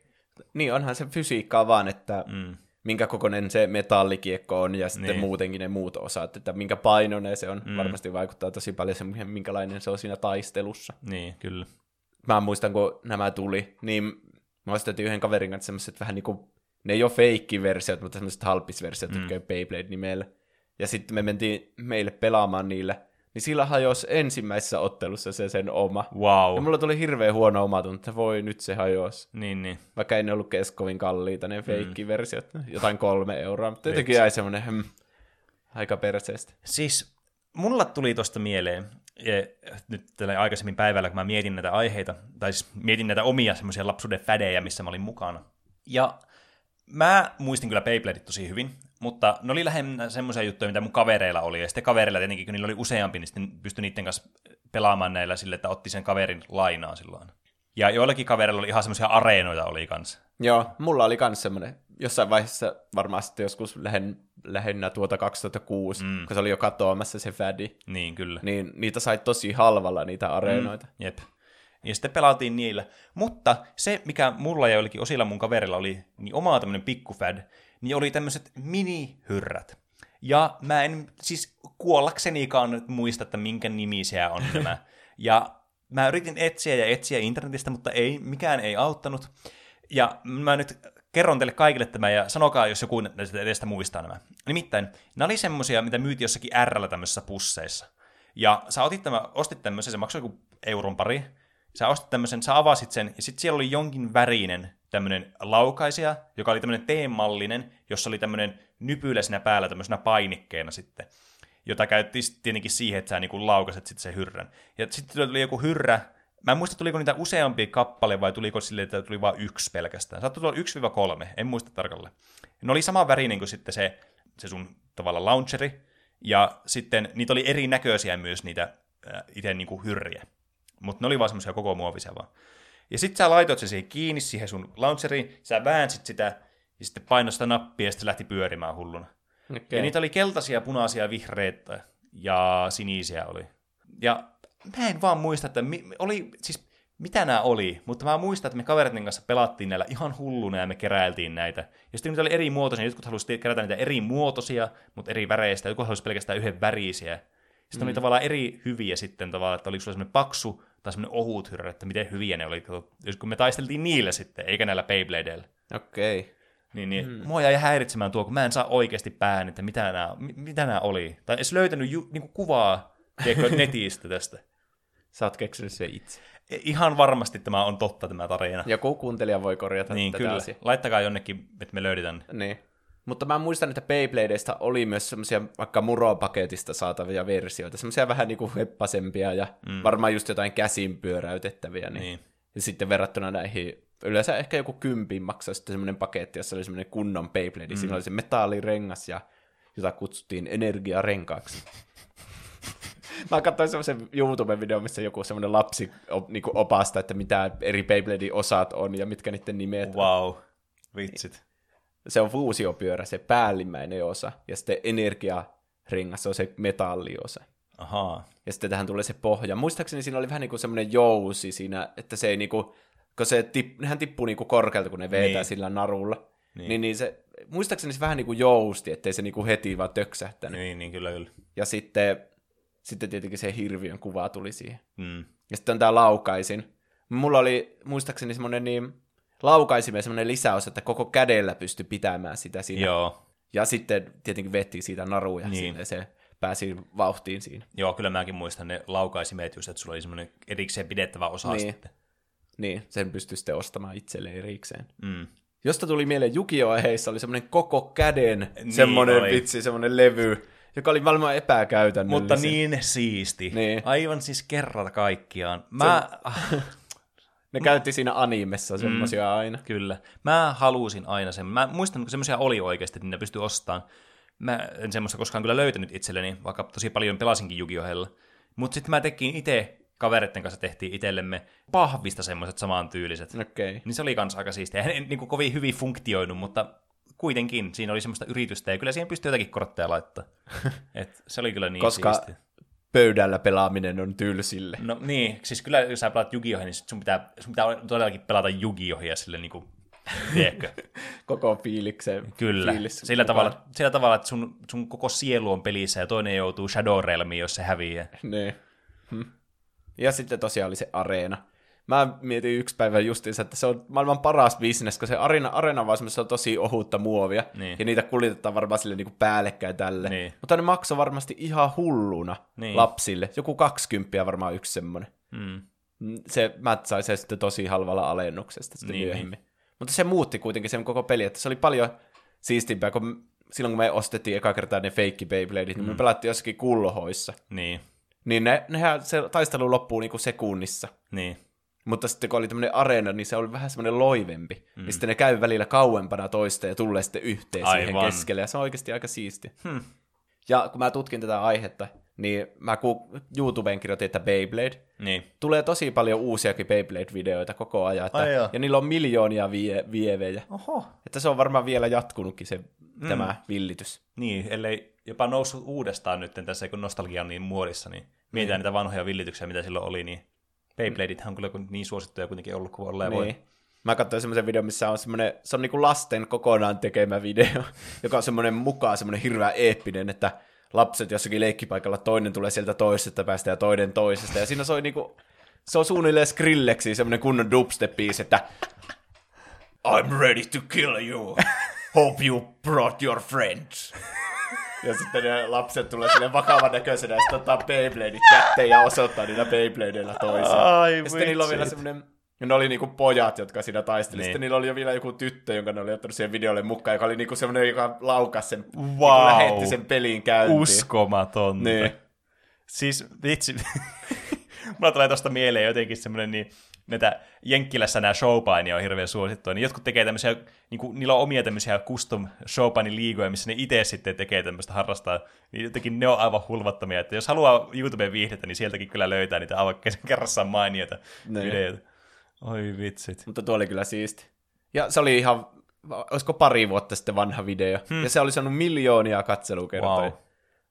niin, onhan se fysiikkaa vaan, että mm. Minkä kokoinen se metallikiekko on ja sitten Niin. muutenkin ne muut osat, että minkä painoinen se on. Mm. Varmasti vaikuttaa tosi paljon siihen, minkälainen se on siinä taistelussa. Niin, kyllä. Mä muistan, kun nämä tuli, niin mä ostettiin yhden kaverin kanssa semmoiset vähän niin kuin, ne ei ole feikkiversiot, mutta semmoiset halppisversiot, mm. jotka ei Beyblade-nimellä. Ja sitten me mentiin meille pelaamaan niillä, niin sillä hajosi ensimmäisessä ottelussa se sen oma. Wow. Ja mulla tuli hirveän huono omatunto, että voi nyt se hajosi. Niin, niin. Vaikka ei ne ollut kes kovin kalliita, ne feikkiversiot, jotain kolme euroa, mutta jotenkin jäi semmoinen hmm, aika perseestä. Siis mulla tuli tosta mieleen, ja nyt tällä aikaisemmin päivällä, kun mä mietin näitä aiheita, tai siis mietin näitä omia semmoisia lapsuuden fädejä, missä mä olin mukana. Ja mä muistin kyllä Beybladeit tosi hyvin, mutta ne oli lähinnä semmoisia juttuja, mitä mun kavereilla oli. Ja sitten kavereilla tietenkin, kun niillä oli useampi, niin sitten pystyi niiden kanssa pelaamaan näillä sille, että otti sen kaverin lainaa silloin. Ja joillakin kavereilla oli ihan semmoisia areenoita oli kanssa. Joo, mulla oli kans semmoinen, jossain vaiheessa varmaan sitten joskus lähen, lähinnä tuota 2006, mm. kun se oli jo katoamassa se fädi, Niin, kyllä. niin niitä sai tosi halvalla niitä areenoita. Mm. Jep. Ja sitten pelaatiin niillä. Mutta se, mikä mulla ja joillekin osilla mun kaverilla oli niin oma tämmöinen pikkufad, niin oli tämmöiset mini-hyrrät. Ja mä en siis kuollaksenikaan nyt muista, että minkä nimisiä on nämä. Ja mä yritin etsiä ja etsiä internetistä, mutta ei, mikään ei auttanut. Ja mä nyt kerron teille kaikille tämän ja sanokaa, jos joku näistä edestä muistaa nämä. Nimittäin, nämä oli semmosia, mitä myytiin jossakin R tämmöisissä pusseissa. Ja sä otit tämä, ostit tämmöisen, se maksoi joku euron pari. Sä ostit tämmöisen, sä avasit sen, ja sitten siellä oli jonkin värinen tämmöinen laukaisija, joka oli tämmöinen T-mallinen, jossa oli tämmöinen nypylä siinä päällä tämmöisenä painikkeena sitten, jota käytettiin tietenkin siihen, että sä niinku laukaset sitten sen hyrrän. Ja sitten tuli joku hyrrä, Mä en muista, tuliko niitä useampia kappale vai tuliko sille, että tuli vain yksi pelkästään. Saattoi tulla 1-3, en muista tarkalleen. Ne oli sama värinen kuin sitten se, se sun tavalla launcheri, ja sitten niitä oli erinäköisiä myös niitä äh, itse niinku hyrriä. Mutta ne oli vaan semmoisia koko muovisia vaan. Ja sitten sä laitoit se siihen kiinni siihen sun launcheriin, sä väänsit sitä, ja sitten painoi sitä nappia, ja sitten se lähti pyörimään hulluna. Okay. Ja niitä oli keltaisia, punaisia, vihreitä ja sinisiä oli. Ja mä en vaan muista, että mi- oli, siis mitä nämä oli, mutta mä muistan, että me kavereiden kanssa pelattiin näillä ihan hulluna ja me keräiltiin näitä. Ja sitten niitä oli eri muotoisia, jotkut halusivat kerätä niitä eri muotoisia, mutta eri väreistä, jotkut halusivat pelkästään yhden värisiä. Sitten mm. oli tavallaan eri hyviä sitten tavallaan, että oliko sulla semmoinen paksu tai semmoinen ohut hyrrä, että miten hyviä ne oli, jos kun me taisteltiin niillä sitten, eikä näillä Beybladeilla. Okei. Okay. Niin, niin mm. mua jäi häiritsemään tuo, kun mä en saa oikeasti päähän, että mitä nämä, mitä nämä oli. Tai edes löytänyt ju, niin kuvaa tiedätkö, netistä tästä. Sä oot keksinyt sen itse. E- Ihan varmasti tämä on totta tämä tarina. Joku kuuntelija voi korjata niin, tätä kyllä. asiaa. Laittakaa jonnekin, että me löydetään. Niin. Mutta mä muistan, että Beybladeista oli myös semmoisia vaikka Muro-paketista saatavia versioita, semmoisia vähän niinku heppasempia ja mm. varmaan just jotain käsin pyöräytettäviä. Niin. Niin. Ja sitten verrattuna näihin, yleensä ehkä joku kympin maksaa sitten semmoinen paketti, jossa oli semmoinen kunnon Beyblade. Mm. Siinä oli se metallirengas, ja, jota kutsuttiin energiarenkaaksi. Mä katsoin semmoisen YouTube-videon, missä joku semmoinen lapsi op, niinku opasta, että mitä eri Beybladein osat on ja mitkä niiden nimet on. Wow. Vitsit. Se on fuusiopyörä, se päällimmäinen osa, ja sitten energiarengas, se on se metalliosa. Ahaa. Ja sitten tähän tulee se pohja. Muistaakseni siinä oli vähän niin kuin semmoinen jousi siinä, että se ei niinku, kun se tip, nehän tippuu niinku korkealta, kun ne vetää niin. Niin. sillä narulla. Niin. Niin. niin, niin se, muistaakseni se vähän niin kuin jousti, ettei se niinku heti vaan töksähtänyt. Niin, niin kyllä, kyllä. Ja sitten, sitten tietenkin se hirviön kuva tuli siihen. Mm. Ja sitten on tämä laukaisin. Mulla oli muistaakseni semmoinen niin, laukaisimen semmoinen lisäys, että koko kädellä pystyi pitämään sitä siinä. Joo. Ja sitten tietenkin veti siitä naruja Niin. se pääsi vauhtiin siinä. Joo, kyllä mäkin muistan ne laukaisimet just, että sulla oli semmoinen erikseen pidettävä osa Niin. sitten. Niin, sen pystyi sitten ostamaan itselleen erikseen. Mm. Josta tuli mieleen Jukio heissä oli semmoinen koko käden Niin semmoinen oli. vitsi, semmoinen levy, joka oli varmaan epäkäytännöllinen. Mutta niin siisti. Niin. Aivan siis kerrata kaikkiaan. Mä, Ne käytti siinä animessa semmoisia aina. Kyllä. Mä halusin aina sen. Mä muistan, kun semmoisia oli oikeasti, että ne pystyi ostamaan. Mä en semmoista koskaan kyllä löytänyt itselleni, vaikka tosi paljon pelasinkin Yu-Gi-Ohella. Mutta sitten mä tekin itse, kavereiden kanssa tehtiin itsellemme pahvista semmoiset samantyyliset. Okei. Okay. Niin se oli kans aika siistiä. Eihän niin kuin kovin hyvin funktioinut, mutta kuitenkin siinä oli semmoista yritystä, ja kyllä siihen pystyi jotakin kortteja laittaa. Et se oli kyllä niin Koska siistiä. Pöydällä pelaaminen on tylsille. No niin, siis kyllä jos sä pelaat Yu-Gi-Ohia, niin sit sun pitää, sun pitää todellakin pelata Yu-Gi-Ohia sille niinku, tiedätkö? Koko fiilikseen. Kyllä, fiilis sillä mukaan. tavalla, sillä tavalla, että sun, sun koko sielu on pelissä ja toinen joutuu Shadow Realmiin, jos se häviää. Niin. Hm. Ja sitten tosiaan oli se areena. Mä mietin yksi päivä justiinsa, että se on maailman paras bisnes, kun se areena on vaan semmoista tosi ohutta muovia, Niin. ja niitä kuljetetaan varmaan sille niinku päällekkäin tälle. Niin. Mutta ne maksoi varmasti ihan hulluna Niin. lapsille. Joku 20 varmaan yksi semmoinen. Mm. Mm, Se, mä sain se sitten tosi halvalla alennuksesta sitten Niin, myöhemmin. Mutta se muutti kuitenkin sen koko peli, että se oli paljon siistimpää, kun silloin kun me ostettiin eka kertaa ne feikki Beybladeit, niin me pelattiin jossakin kullohoissa. Niin, Niin ne, nehän, se taistelu loppuu niinku sekunnissa. niin. Mutta sitten kun oli tämmöinen areena, niin se oli vähän semmoinen loivempi. Mm. Ja sitten ne käy välillä kauempana toista ja tulee sitten yhteen siihen Aivan. keskelle. Ja se on oikeasti aika siisti. Hmm. Ja kun mä tutkin tätä aihetta, niin mä ku YouTubeen kirjoitin, että Beyblade. Niin. Tulee tosi paljon uusiakin Beyblade-videoita koko ajan. Että, Ai joo. ja niillä on miljoonia vie, vievejä. Oho. Että se on varmaan vielä jatkunutkin se, mm. tämä villitys. Niin, ellei jopa noussut uudestaan nyt tässä, kun nostalgia on niin muodissa, niin mietitään niitä vanhoja villityksiä, mitä silloin oli, niin Beybladethan on kyllä niin suosittuja kuitenkin ollut kuin olleen voi. Niin. Mä katsoin semmoisen videon, missä on semmoinen, se on niinku lasten kokonaan tekemä video, joka on semmoinen mukaan semmoinen hirveän eeppinen, että lapset jossakin leikkipaikalla, toinen tulee sieltä toisesta päästä ja toinen toisesta, ja siinä soi niinku, se on suunnilleen Skrillexi, semmoinen kunnon dubstep-biisi, että I'm ready to kill you. Hope you brought your friends. Ja sitten ne lapset tulee sinne vakavan näköisenä ja sitten ottaa Beybladeit kätteen ja osoittaa niillä Beybladeilla toisiaan. Ai, ja sitten niillä on vielä semmoinen, ne oli niinku pojat, jotka siinä taisteli. Niin. Sitten niillä oli jo vielä joku tyttö, jonka ne oli ottanut siihen videolle mukaan, joka oli niinku semmoinen, joka laukas sen, Wow. niinku lähetti sen pelin käyntiin. Uskomatonta. Niin. Siis vitsi, Mulla tulee tosta mieleen jotenkin semmoinen, niin näitä Jenkkilässä nämä showpainia on hirveän suosittua, niin jotkut tekee tämmöisiä, niin kuin, niillä on omia tämmöisiä custom showpainin liigoja, missä ne itse sitten tekee tämmöistä harrastaa, niin jotenkin ne on aivan hulvattomia, että jos haluaa YouTubeen viihdettä, niin sieltäkin kyllä löytää niitä aivan kerrassaan mainioita Niin. videoita. Oi vitsit. Mutta tuo oli kyllä siisti. Ja se oli ihan, olisiko pari vuotta sitten vanha video. Hmm. Ja se oli saanut miljoonia katselukertoja. Wow.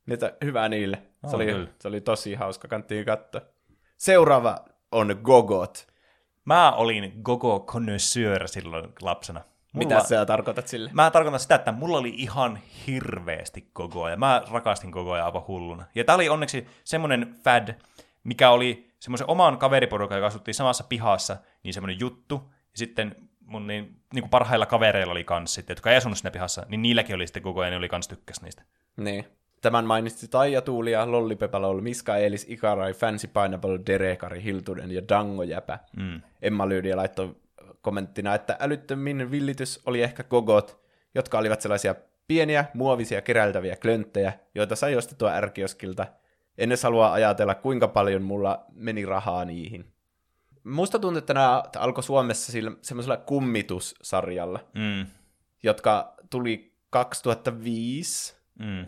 Niitä, hyvä niille. Se, On oli, kyllä. se oli tosi hauska, kanttiin katsoa. Seuraava on Gogot. Mä olin Gogo connoisseur silloin lapsena. Mulla... Mitä sä tarkoitat sille? Mä tarkoitan sitä, että mulla oli ihan hirveästi kogoa, ja mä rakastin kogoa aivan hulluna. Ja tää oli onneksi semmonen fad, mikä oli semmoisen oman kaveriporukan, joka asuttiin samassa pihassa, niin semmoinen juttu. Ja sitten mun niin, niin kuin parhailla kavereilla oli kans sitten, jotka ei asunut siinä pihassa, niin niilläkin oli sitten koko ja ne oli kans tykkäs niistä. Niin. Tämän mainitsi Taija Tuulia, Lolli Pepalol, Miska Eelis, Ikarai, Fancy Pineapple, Derekari, Hiltunen ja Dango Jäpä. Mm. Emma Lyydia laittoi kommenttina, että älyttömin villitys oli ehkä gogot, jotka olivat sellaisia pieniä, muovisia, keräiltäviä klönttejä, joita sai ostettua ärkioskilta. En edes halua ajatella, kuinka paljon mulla meni rahaa niihin. Musta tuntuu, että nämä alkoi Suomessa semmoisella kummitussarjalla, Mm. jotka tuli 2005. Mm.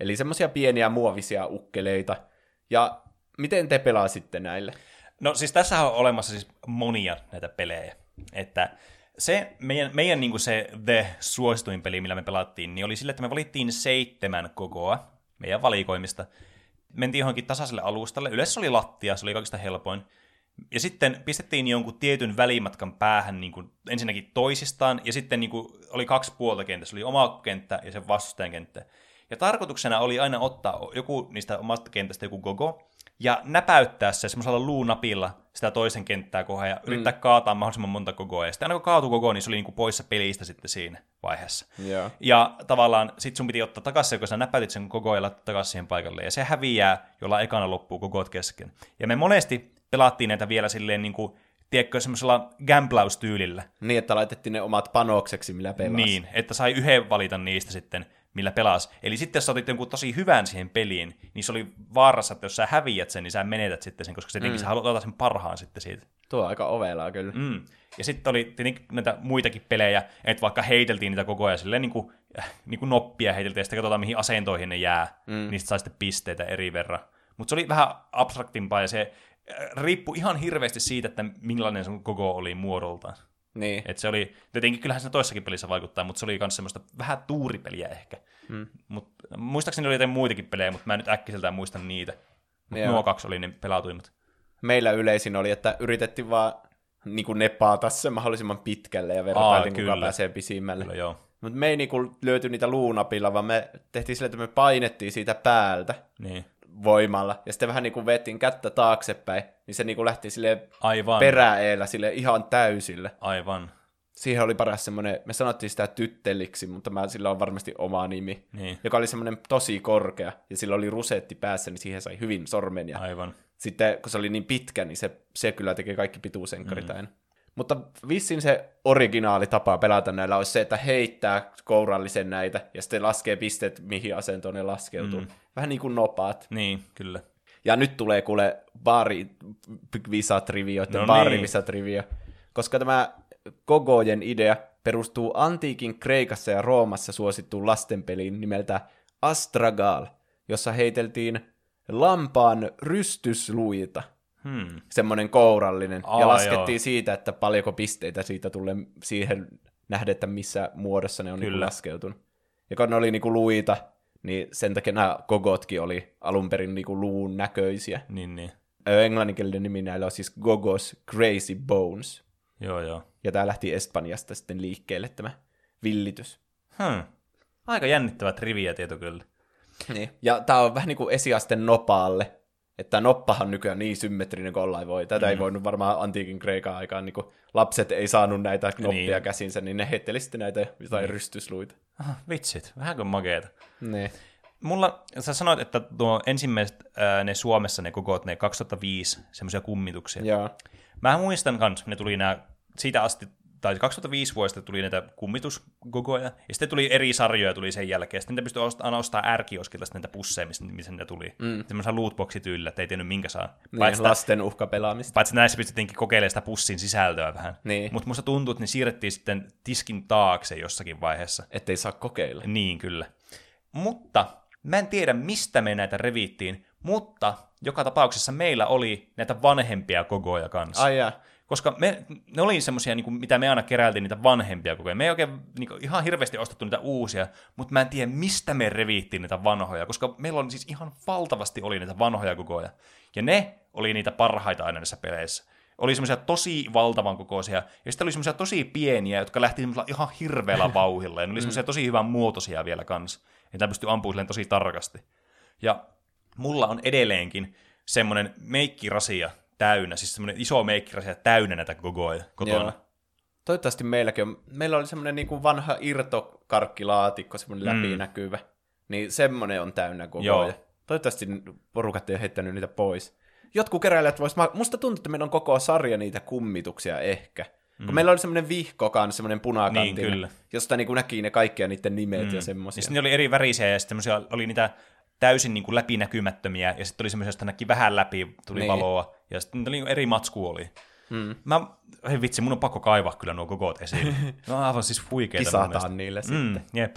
Eli semmoisia pieniä muovisia ukkeleita. Ja miten te pelasitte näille? No siis tässä on olemassa siis monia näitä pelejä. Että se meidän, meidän niin kuin se The suosituin peli, millä me pelattiin, niin oli sillä, että me valittiin seitsemän kokoa meidän valikoimista. Mentiin johonkin tasaiselle alustalle. Yleensä se oli lattia, se oli kaikista helpoin. Ja sitten pistettiin jonkun tietyn välimatkan päähän niin kuin ensinnäkin toisistaan, ja sitten niin kuin oli kaksi puolta kentässä. Oli oma kenttä ja se vastustajan kenttä. Ja tarkoituksena oli aina ottaa joku niistä omasta kentästä joku gogo, ja näpäyttää se semmoisella luunapilla sitä toisen kenttää kohden, ja yrittää mm. kaataa mahdollisimman monta gogoa. Ja sitten aina kun kaatui gogo, niin se oli niinku poissa pelistä sitten siinä vaiheessa. Joo. Ja tavallaan sit sun piti ottaa takaisin, kun sä näpäytit sen koko ja takaisin siihen paikalle. Ja se häviää, jolla ekana loppuu kokoot kesken. Ja me monesti pelattiin näitä vielä silleen niin kuin, tiedätkö, semmoisella gamblaus-tyylillä. Niin, että laitettiin ne omat panokseksi, millä pelasi. Niin, että sai yhden valita niistä sitten, millä pelas. Eli sitten jos sä otit jonkun tosi hyvän siihen peliin, niin se oli vaarassa, että jos sä häviät sen, niin sä menetät sitten sen, koska se tietenkin mm. sä haluat ottaa sen parhaan sitten siitä. Tuo aika ovelaa kyllä. Mm. Mm. Ja sitten oli tietenkin näitä muitakin pelejä, että vaikka heiteltiin niitä koko ajan silleen niin kuin, äh, niin kuin noppia heiteltiin, ja sitten katsotaan mihin asentoihin ne jää, mm. niistä sai sitten pisteitä eri verran. Mutta se oli vähän abstraktimpaa, ja se äh, riippui ihan hirveästi siitä, että millainen sun koko oli muodoltaan. Niin. Et se oli, tietenkin kyllähän se toissakin pelissä vaikuttaa, mutta se oli myös semmoista vähän tuuripeliä ehkä. Mm. Mut, muistaakseni oli jotain muitakin pelejä, mutta mä en nyt äkkiseltään muista niitä. Mut nuo kaksi oli ne pelatuimmat. Meillä yleisin oli, että yritettiin vaan niin kuin nepaata se mahdollisimman pitkälle ja vertailtiin, kuka pääsee pisimmälle. Kyllä joo. Mutta me ei niinku löyty niitä luunapilla, vaan me tehtiin sille, että me painettiin siitä päältä Niin. Voimalla, ja sitten vähän niinku vettiin kättä taaksepäin, niin se niinku lähti sille Aivan. peräeellä sille ihan täysille. Aivan. Siihen oli paras semmoinen, me sanottiin sitä tytteliksi, mutta mä, sillä on varmasti oma nimi, Niin. joka oli semmoinen tosi korkea, ja sillä oli rusetti päässä, niin siihen sai hyvin sormen, ja Aivan. sitten kun se oli niin pitkä, niin se, se kyllä tekee kaikki pituusenkarit mm. aina. Mutta vissin se originaali tapa pelata näillä olisi se, että heittää kourallisen näitä, ja sitten laskee pisteet, mihin asentoon ne laskeutuu. Mm. Vähän niin kuin nopaat. Niin, kyllä. Ja nyt tulee kuule baari visatrivioiden No no niin. baarivisatrivio. Koska tämä Gogojen idea perustuu antiikin Kreikassa ja Roomassa suosittuun lastenpeliin nimeltä Astragal, jossa heiteltiin lampaan rystysluita. Hmm. Semmoinen kourallinen. Aa, ja laskettiin joo. siitä, että paljonko pisteitä siitä tulee siihen nähdä, että missä muodossa ne on niinku Kyllä. laskeutunut. Ja kun ne oli niinku luita, niin sen takia nämä gogotkin oli alun perin niinku luun näköisiä. Niin, niin. Englanninkielinen nimi näillä on siis Gogos Crazy Bones. Joo, joo. Ja tämä lähti Espanjasta sitten liikkeelle tämä villitys. Hmm. Aika jännittävä trivia tieto kyllä. Niin. Ja tämä on vähän niin kuin esiasten nopaalle. Että noppahan on nykyään niin symmetrinen kuin ollaan voi. Tätä mm. ei voinut varmaan antiikin Kreikan aikaan, niin lapset ei saanut näitä knoppia Niin. niin. käsinsä, niin ne heitteli sitten näitä jotain niin. rystysluita. Ah, vitsit, vähän kuin makeeta. Niin. Mulla, sä sanoit, että tuo ensimmäiset ää, ne Suomessa ne kokoot, ne 2005, semmoisia kummituksia. Joo. Mä muistan kans, ne tuli nää, siitä asti tai 2005 vuodesta tuli näitä kummitusgogoja, ja sitten tuli eri sarjoja tuli sen jälkeen. Sitten niitä pystyi aina ostaa R-kioskilta sitten näitä pusseja, missä, missä niitä tuli. Mm. Semmoisella lootbox-tyylillä, että ei tiennyt minkä saa. Niin, Paitsi, lasten uhkapelaamista. paitsi näissä pystyttiinkin kokeilemaan sitä pussin sisältöä vähän. Niin. Mutta musta tuntuu, että ne siirrettiin sitten tiskin taakse jossakin vaiheessa. Ettei saa kokeilla. Niin, kyllä. Mutta mä en tiedä, mistä me näitä revittiin, mutta joka tapauksessa meillä oli näitä vanhempia kogoja kanssa. Ai jaa. Koska me, ne oli semmoisia, niin mitä me aina keräiltiin niitä vanhempia kogoja. Me ei oikein niin kuin, ihan hirveästi ostettu niitä uusia, mutta mä en tiedä, mistä me revittiin niitä vanhoja, koska meillä oli siis ihan valtavasti oli niitä vanhoja kogoja. Ja ne oli niitä parhaita aina näissä peleissä. Oli semmoisia tosi valtavan kokoisia, ja sitten oli semmoisia tosi pieniä, jotka lähti ihan hirveällä vauhilla, ja ne oli semmoisia tosi hyvän muotoisia vielä kanssa. Ja tämä pystyy ampumaan tosi tarkasti. Ja mulla on edelleenkin semmoinen meikkirasia täynnä, siis semmoinen iso meikkirasia täynnä näitä gogoja kotona. Joo. Toivottavasti meilläkin on. Meillä oli semmoinen niinku vanha irtokarkkilaatikko, semmoinen Mm. läpinäkyvä. Niin semmoinen on täynnä koko Joo. Toivottavasti porukat ei ole heittänyt niitä pois. Jotkut keräilijät vois, musta tuntuu, että meillä on koko sarja niitä kummituksia ehkä. Mm. Kun meillä oli semmoinen vihko kanssa, semmoinen punakantinen, Niin, kyllä. josta niinku näki ne kaikkia niiden nimet mm. ja semmoisia. Ja ne oli eri värisiä, ja sitten oli niitä täysin niin kuin läpinäkymättömiä, ja sitten oli semmoisia, joista näki vähän läpi, tuli Niin. niin. valoa, ja sitten niitä oli eri matsku oli. Mm. Mä, hei vitsi, mun on pakko kaivaa kyllä nuo gogot esiin. Ne on aivan siis huikeita Kisataan niille mielestä. sitten. Mm, jep.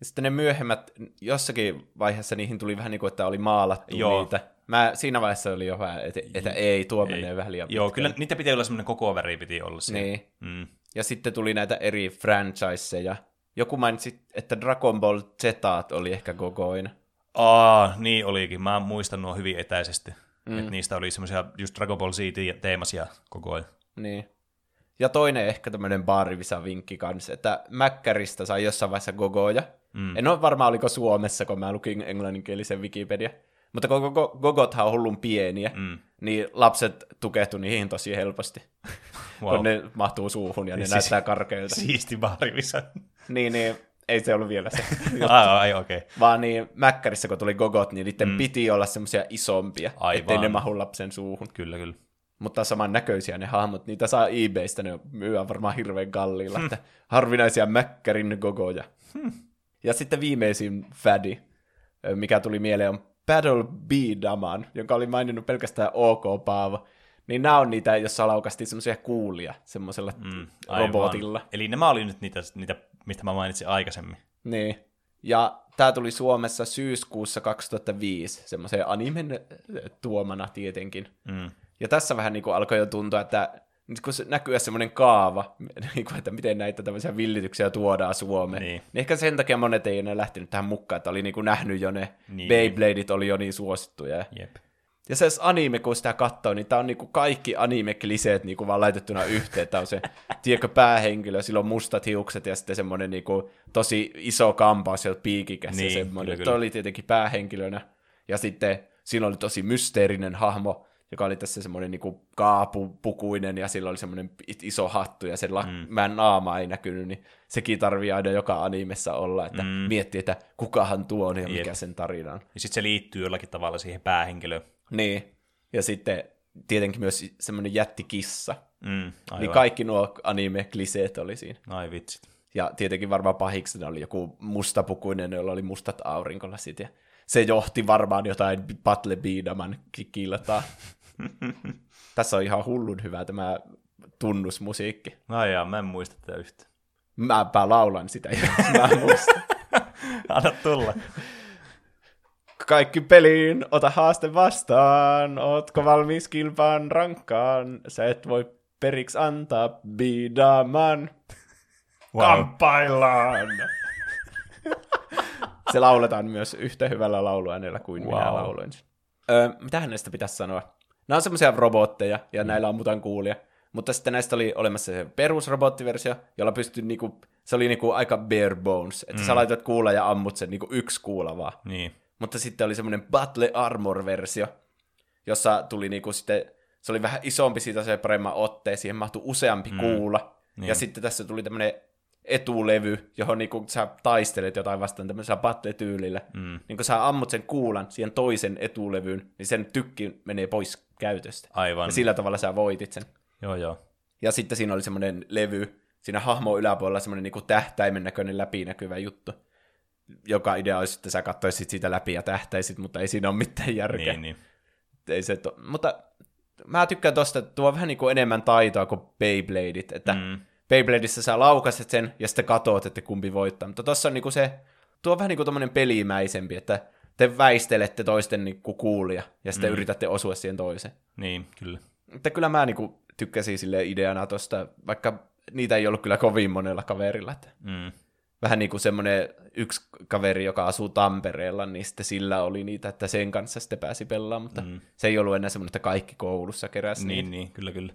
Ja sitten ne myöhemmät, jossakin vaiheessa niihin tuli vähän niin kuin, että oli maalattu Joo. niitä. Mä siinä vaiheessa oli jo vähän, että, että ei, tuo ei. menee vähän liian Joo, pitkälle. kyllä niitä piti olla semmoinen koko väri piti olla siinä. Niin. Mm. Ja sitten tuli näitä eri franchiseja. Joku mainitsi, että Dragon Ball Zetaat oli ehkä kokoina. Aa, niin olikin. Mä muistan nuo hyvin etäisesti. Mm. Että niistä oli semmoisia just Dragon Ball Z-teemaisia koko ajan. Niin. Ja toinen ehkä tämmöinen baarivisa-vinkki kanssa, että Mäkkäristä sai jossain vaiheessa gogoja. Mm. En ole varma, oliko Suomessa, kun mä lukin englanninkielisen Wikipedia. Mutta kun go- gogothan on hullun pieniä, mm. niin lapset tukehtu niihin tosi helposti. Wow. kun ne mahtuu suuhun ja ne Siis- näyttää karkeilta. Siisti baarivisa. niin, niin, ei se ollut vielä se. ai, ai okei. Okay. Vaan niin Mäkkärissä, kun tuli gogot, niin niiden mm. piti olla semmoisia isompia, Aivan. ettei ne mahu lapsen suuhun. Kyllä, kyllä. Mutta saman näköisiä ne hahmot, niitä saa eBaystä, ne myydään varmaan hirveän kalliilla, että harvinaisia Mäkkärin gogoja. Ja sitten viimeisin fädi, mikä tuli mieleen, on Battle Beadaman, jonka oli maininnut pelkästään OK Paavo. Niin nämä on niitä, jossa laukasti semmoisia kuulia semmoisella mm, Aivan. robotilla. Eli nämä oli nyt niitä, niitä, mistä mä mainitsin aikaisemmin. Niin. Ja tämä tuli Suomessa syyskuussa 2005, semmoiseen animen äh, tuomana tietenkin. Mm. Ja tässä vähän niin kuin alkoi jo tuntua, että nyt kun se näkyy semmoinen kaava, niin kuin, että miten näitä tämmöisiä villityksiä tuodaan Suomeen, Niin. niin. ehkä sen takia monet ei enää lähtenyt tähän mukaan, että oli niin kuin nähnyt jo ne niin. Beybladeit oli jo niin suosittuja. Jep. Ja se anime, kun sitä katsoo, niin tää on niinku kaikki anime-kliseet niinku vaan laitettuna yhteen. Tää on se, tiedätkö, päähenkilö, sillä on mustat hiukset ja sitten semmoinen niinku tosi iso kampaus ja piikikäs Niin, semmoinen. kyllä, kyllä. oli tietenkin päähenkilönä. Ja sitten siinä oli tosi mysteerinen hahmo, joka oli tässä semmoinen niinku kaapupukuinen ja sillä oli semmoinen iso hattu ja sen la- mm. mä naama ei näkynyt, niin sekin tarvii aina joka animessa olla, että mm. miettii, että kukahan tuo on ja mikä Jep. sen tarina on. Ja sitten se liittyy jollakin tavalla siihen päähenkilöön. Niin. Ja sitten tietenkin myös semmoinen jättikissa. Mm, aivan. Niin kaikki nuo anime-kliseet oli siinä. Ai vitsit. Ja tietenkin varmaan pahiksena oli joku mustapukuinen, jolla oli mustat aurinkolasit. Ja se johti varmaan jotain Battle Beadaman kiltaa. Tässä on ihan hullun hyvä tämä tunnusmusiikki. Ai jaa, mä en muista tätä yhtään. Mäpä laulan sitä, jos mä muistan. Anna tulla. Kaikki peliin, ota haaste vastaan. Ootko valmis kilpaan rankkaan? Sä et voi periksi antaa bidaman. Wow. Kamppaillaan! Se lauletaan myös yhtä hyvällä lauluäänellä kuin wow. minä lauloin. sen. Öö, mitähän näistä pitäisi sanoa? Nämä on semmoisia robotteja, ja mm. näillä on mutan kuulia. Mutta sitten näistä oli olemassa se perusrobottiversio, jolla pystyi niinku, se oli niinku aika bare bones, että mm. sä laitat kuulla ja ammut sen niinku yksi kuula vaan. Niin. Mutta sitten oli semmoinen Battle Armor-versio, jossa tuli niinku sitten, se oli vähän isompi siitä se paremman otteen, siihen mahtui useampi mm. kuula. Niin. Ja sitten tässä tuli tämmöinen etulevy, johon niinku sä taistelet jotain vastaan tämmöisellä battle-tyylillä. Mm. Niin kun sä ammut sen kuulan siihen toisen etulevyyn, niin sen tykki menee pois käytöstä. Aivan. Ja sillä tavalla sä voitit sen. Joo, joo. Ja sitten siinä oli semmoinen levy, siinä hahmo yläpuolella semmoinen niinku tähtäimen näköinen läpinäkyvä juttu. Joka idea olisi, että sä katsoisit siitä läpi ja tähtäisit, mutta ei siinä ole mitään järkeä. Niin, niin. Ei se to... Mutta mä tykkään tosta, että tuo on vähän niinku enemmän taitoa kuin Beybladeit, että mm. Beybladeissa sä laukaset sen ja sitten katoat, että kumpi voittaa. Mutta tossa on niinku se, tuo on vähän niinku tommonen pelimäisempi, että te väistelette toisten niinku kuulia ja sitten mm. yritätte osua siihen toiseen. Niin, kyllä. Mutta kyllä mä niinku tykkäsin sille ideana tosta, vaikka niitä ei ollut kyllä kovin monella kaverilla. Että Mm. Vähän niin kuin semmoinen yksi kaveri, joka asuu Tampereella, niin sitten sillä oli niitä, että sen kanssa sitten pääsi pelaamaan, mutta mm. se ei ollut enää semmoinen, että kaikki koulussa keräsi Niin, niitä. niin, kyllä, kyllä.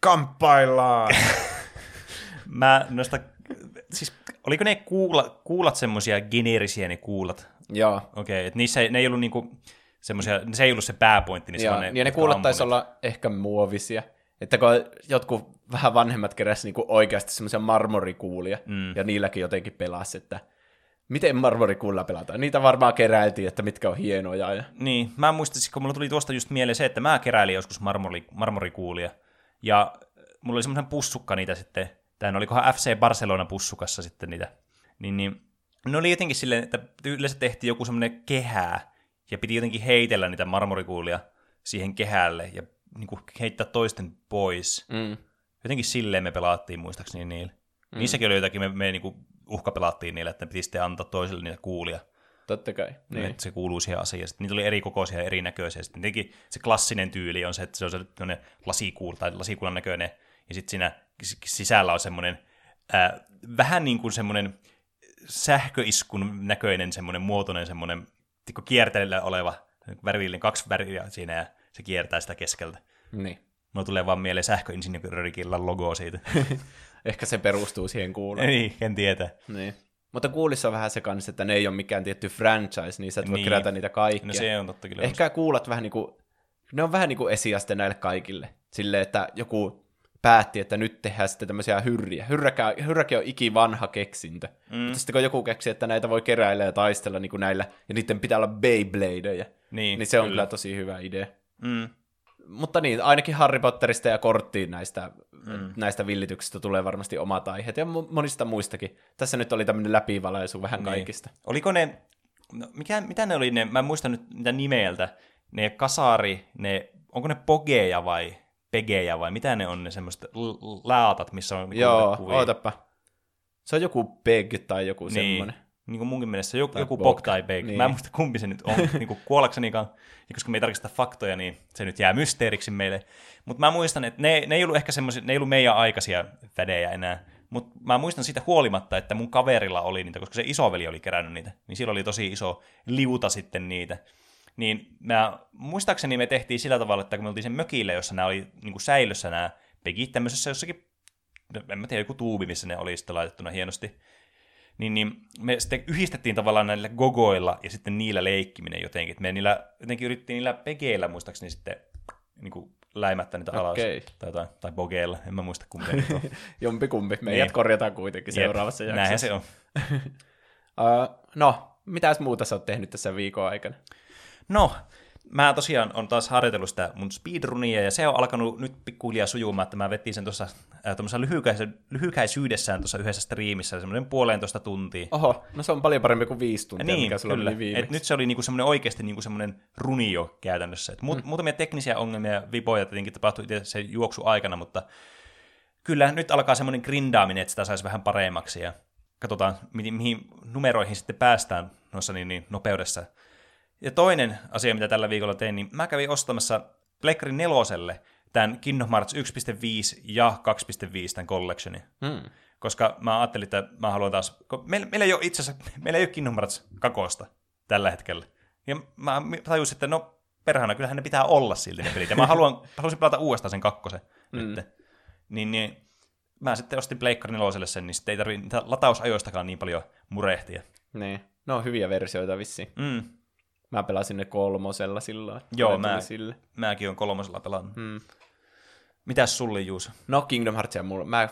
Kamppaillaan! Mä noista, siis oliko ne kuula, kuulat semmoisia geneerisiä ne kuulat? Joo. Okei, okay, että niissä ei, ne ei ollut niinku semmoisia, se ei ollut se pääpointti, niin se Joo, on ne, ja ne jotka kuulat taisi olla ehkä muovisia. Että kun jotkut vähän vanhemmat keräsi niinku oikeasti semmoisia marmorikuulia, mm. ja niilläkin jotenkin pelasi, että miten marmorikuulla pelataan. Niitä varmaan keräiltiin, että mitkä on hienoja. Ja... Niin, mä muistin, kun mulla tuli tuosta just mieleen se, että mä keräilin joskus marmori, marmorikuulia, ja mulla oli semmoinen pussukka niitä sitten, tämä olikohan FC Barcelona pussukassa sitten niitä, niin, niin ne oli jotenkin silleen, että yleensä tehtiin joku semmoinen kehää, ja piti jotenkin heitellä niitä marmorikuulia siihen kehälle, ja niin kuin heittää toisten pois. Mm. Jotenkin silleen me pelaattiin muistaakseni niillä. Mm. Niissäkin oli jotakin, me, me niin uhkapelattiin niillä, että ne piti sitten antaa toiselle niitä kuulia. Totta kai. Niin. Että se kuuluu siihen asiaan. Sitten niitä oli eri kokoisia ja erinäköisiä. Sitten tietenkin se klassinen tyyli on se, että se on sellainen lasikuul tai lasikuulan näköinen. Ja sitten siinä sisällä on semmoinen äh, vähän niin kuin semmoinen sähköiskun näköinen semmoinen muotoinen semmoinen kierteellä oleva värillinen, kaksi väriä siinä ja se kiertää sitä keskeltä. Niin. Mulla tulee vaan mieleen sähköinsinöörikillan logo siitä. Ehkä se perustuu siihen kuuleen. niin, en tiedä. Niin. Mutta kuulissa on vähän se kanssa, että ne ei ole mikään tietty franchise, niin sä et voi Niin. kerätä niitä kaikkia. No se on totta kyllä. Ehkä kuulat vähän niin kuin, ne on vähän niin kuin esiaste näille kaikille. Silleen, että joku päätti, että nyt tehdään sitten tämmöisiä hyrriä. Hyrräkä, hyrräkin on ikivanha keksintö. Mm. Mutta sitten kun joku keksi, että näitä voi keräillä ja taistella niin kuin näillä, ja niiden pitää olla Beybladeja, Niin, niin se on kyllä. kyllä tosi hyvä idea. Mm. Mutta niin, ainakin Harry Potterista ja korttiin näistä, mm. näistä villityksistä tulee varmasti omat aiheet, ja mo- monista muistakin. Tässä nyt oli tämmöinen läpivalaisu vähän Niin. kaikista. Oliko ne, no, mikä, mitä ne oli ne, mä en muista nyt mitä nimeltä, ne kasari, ne, onko ne pogeja vai pegejä vai mitä ne on ne semmoiset laatat, missä on Joo, ootapa. Se on joku Peg tai joku niin. semmoinen. Niin kuin munkin mielestä joku, Tai joku. Bog tai Beg. Niin. Mä en muista kumpi se nyt on, niin kuin kuollaksenikaan. Ja koska me ei tarkista faktoja, niin se nyt jää mysteeriksi meille. Mutta mä muistan, että ne, ne ei ollut ehkä semmoisia, ne ei ollut meidän aikaisia vädejä enää. Mutta mä muistan siitä huolimatta, että mun kaverilla oli niitä, koska se isoveli oli kerännyt niitä. Niin sillä oli tosi iso liuta sitten niitä. Niin mä, muistaakseni me tehtiin sillä tavalla, että kun me oltiin sen mökille, jossa nämä oli niin kuin säilössä nämä pegit tämmöisessä jossakin, en mä tiedä, joku tuubi, missä ne oli sitten laitettuna hienosti niin, niin me sitten yhdistettiin tavallaan näillä gogoilla ja sitten niillä leikkiminen jotenkin. Et me niillä, jotenkin yritettiin niillä pegeillä muistaakseni sitten niin kuin läimättä niitä alas. Tai, tai, tai bogeilla, en mä muista kumpi nyt on. Jompikumpi. Meidät Niin. korjataan kuitenkin seuraavassa Jep, jaksossa. Näinhän se on. Uh, no, mitäs muuta sä oot tehnyt tässä viikon aikana? No, mä tosiaan on taas harjoitellut sitä mun speedrunia, ja se on alkanut nyt pikkuhiljaa sujumaan, että mä vetin sen tuossa äh, lyhykäisy- lyhykäisyydessään tuossa yhdessä striimissä, semmoinen puolentoista tuntia. Oho, no se on paljon parempi kuin viisi tuntia, Niin, mikä sulla kyllä. oli viimeksi. Et nyt se oli niinku semmoinen oikeasti niinku semmoinen runi jo käytännössä. Et mu- mm. Muutamia teknisiä ongelmia ja vipoja tietenkin tapahtui itse se juoksu aikana, mutta kyllä nyt alkaa semmoinen grindaaminen, että sitä saisi vähän paremmaksi ja katsotaan, mihin, mihin numeroihin sitten päästään noissa niin, niin nopeudessa. Ja toinen asia, mitä tällä viikolla tein, niin mä kävin ostamassa Plekkari neloselle tämän Kingdom Hearts 1.5 ja 2.5 tämän collectionin. Hmm. Koska mä ajattelin, että mä haluan taas... Meillä, meillä ei ole itse asiassa, meillä ei ole Kingdom Hearts kakosta tällä hetkellä. Ja mä tajusin, että no perhana, kyllähän ne pitää olla silti ne pelit. Ja mä haluan, halusin pelata uudestaan sen kakkosen mm. nyt. Niin, niin mä sitten ostin Pleikkari neloselle sen, niin sitten ei tarvitse latausajoistakaan niin paljon murehtia. Niin. No on hyviä versioita vissiin. Mm. Mä pelasin ne kolmosella silloin. Joo, mä, Sille. mäkin on kolmosella pelannut. Mm. Mitäs sulle, Juuso? No Kingdom Heartsia mulle. Mä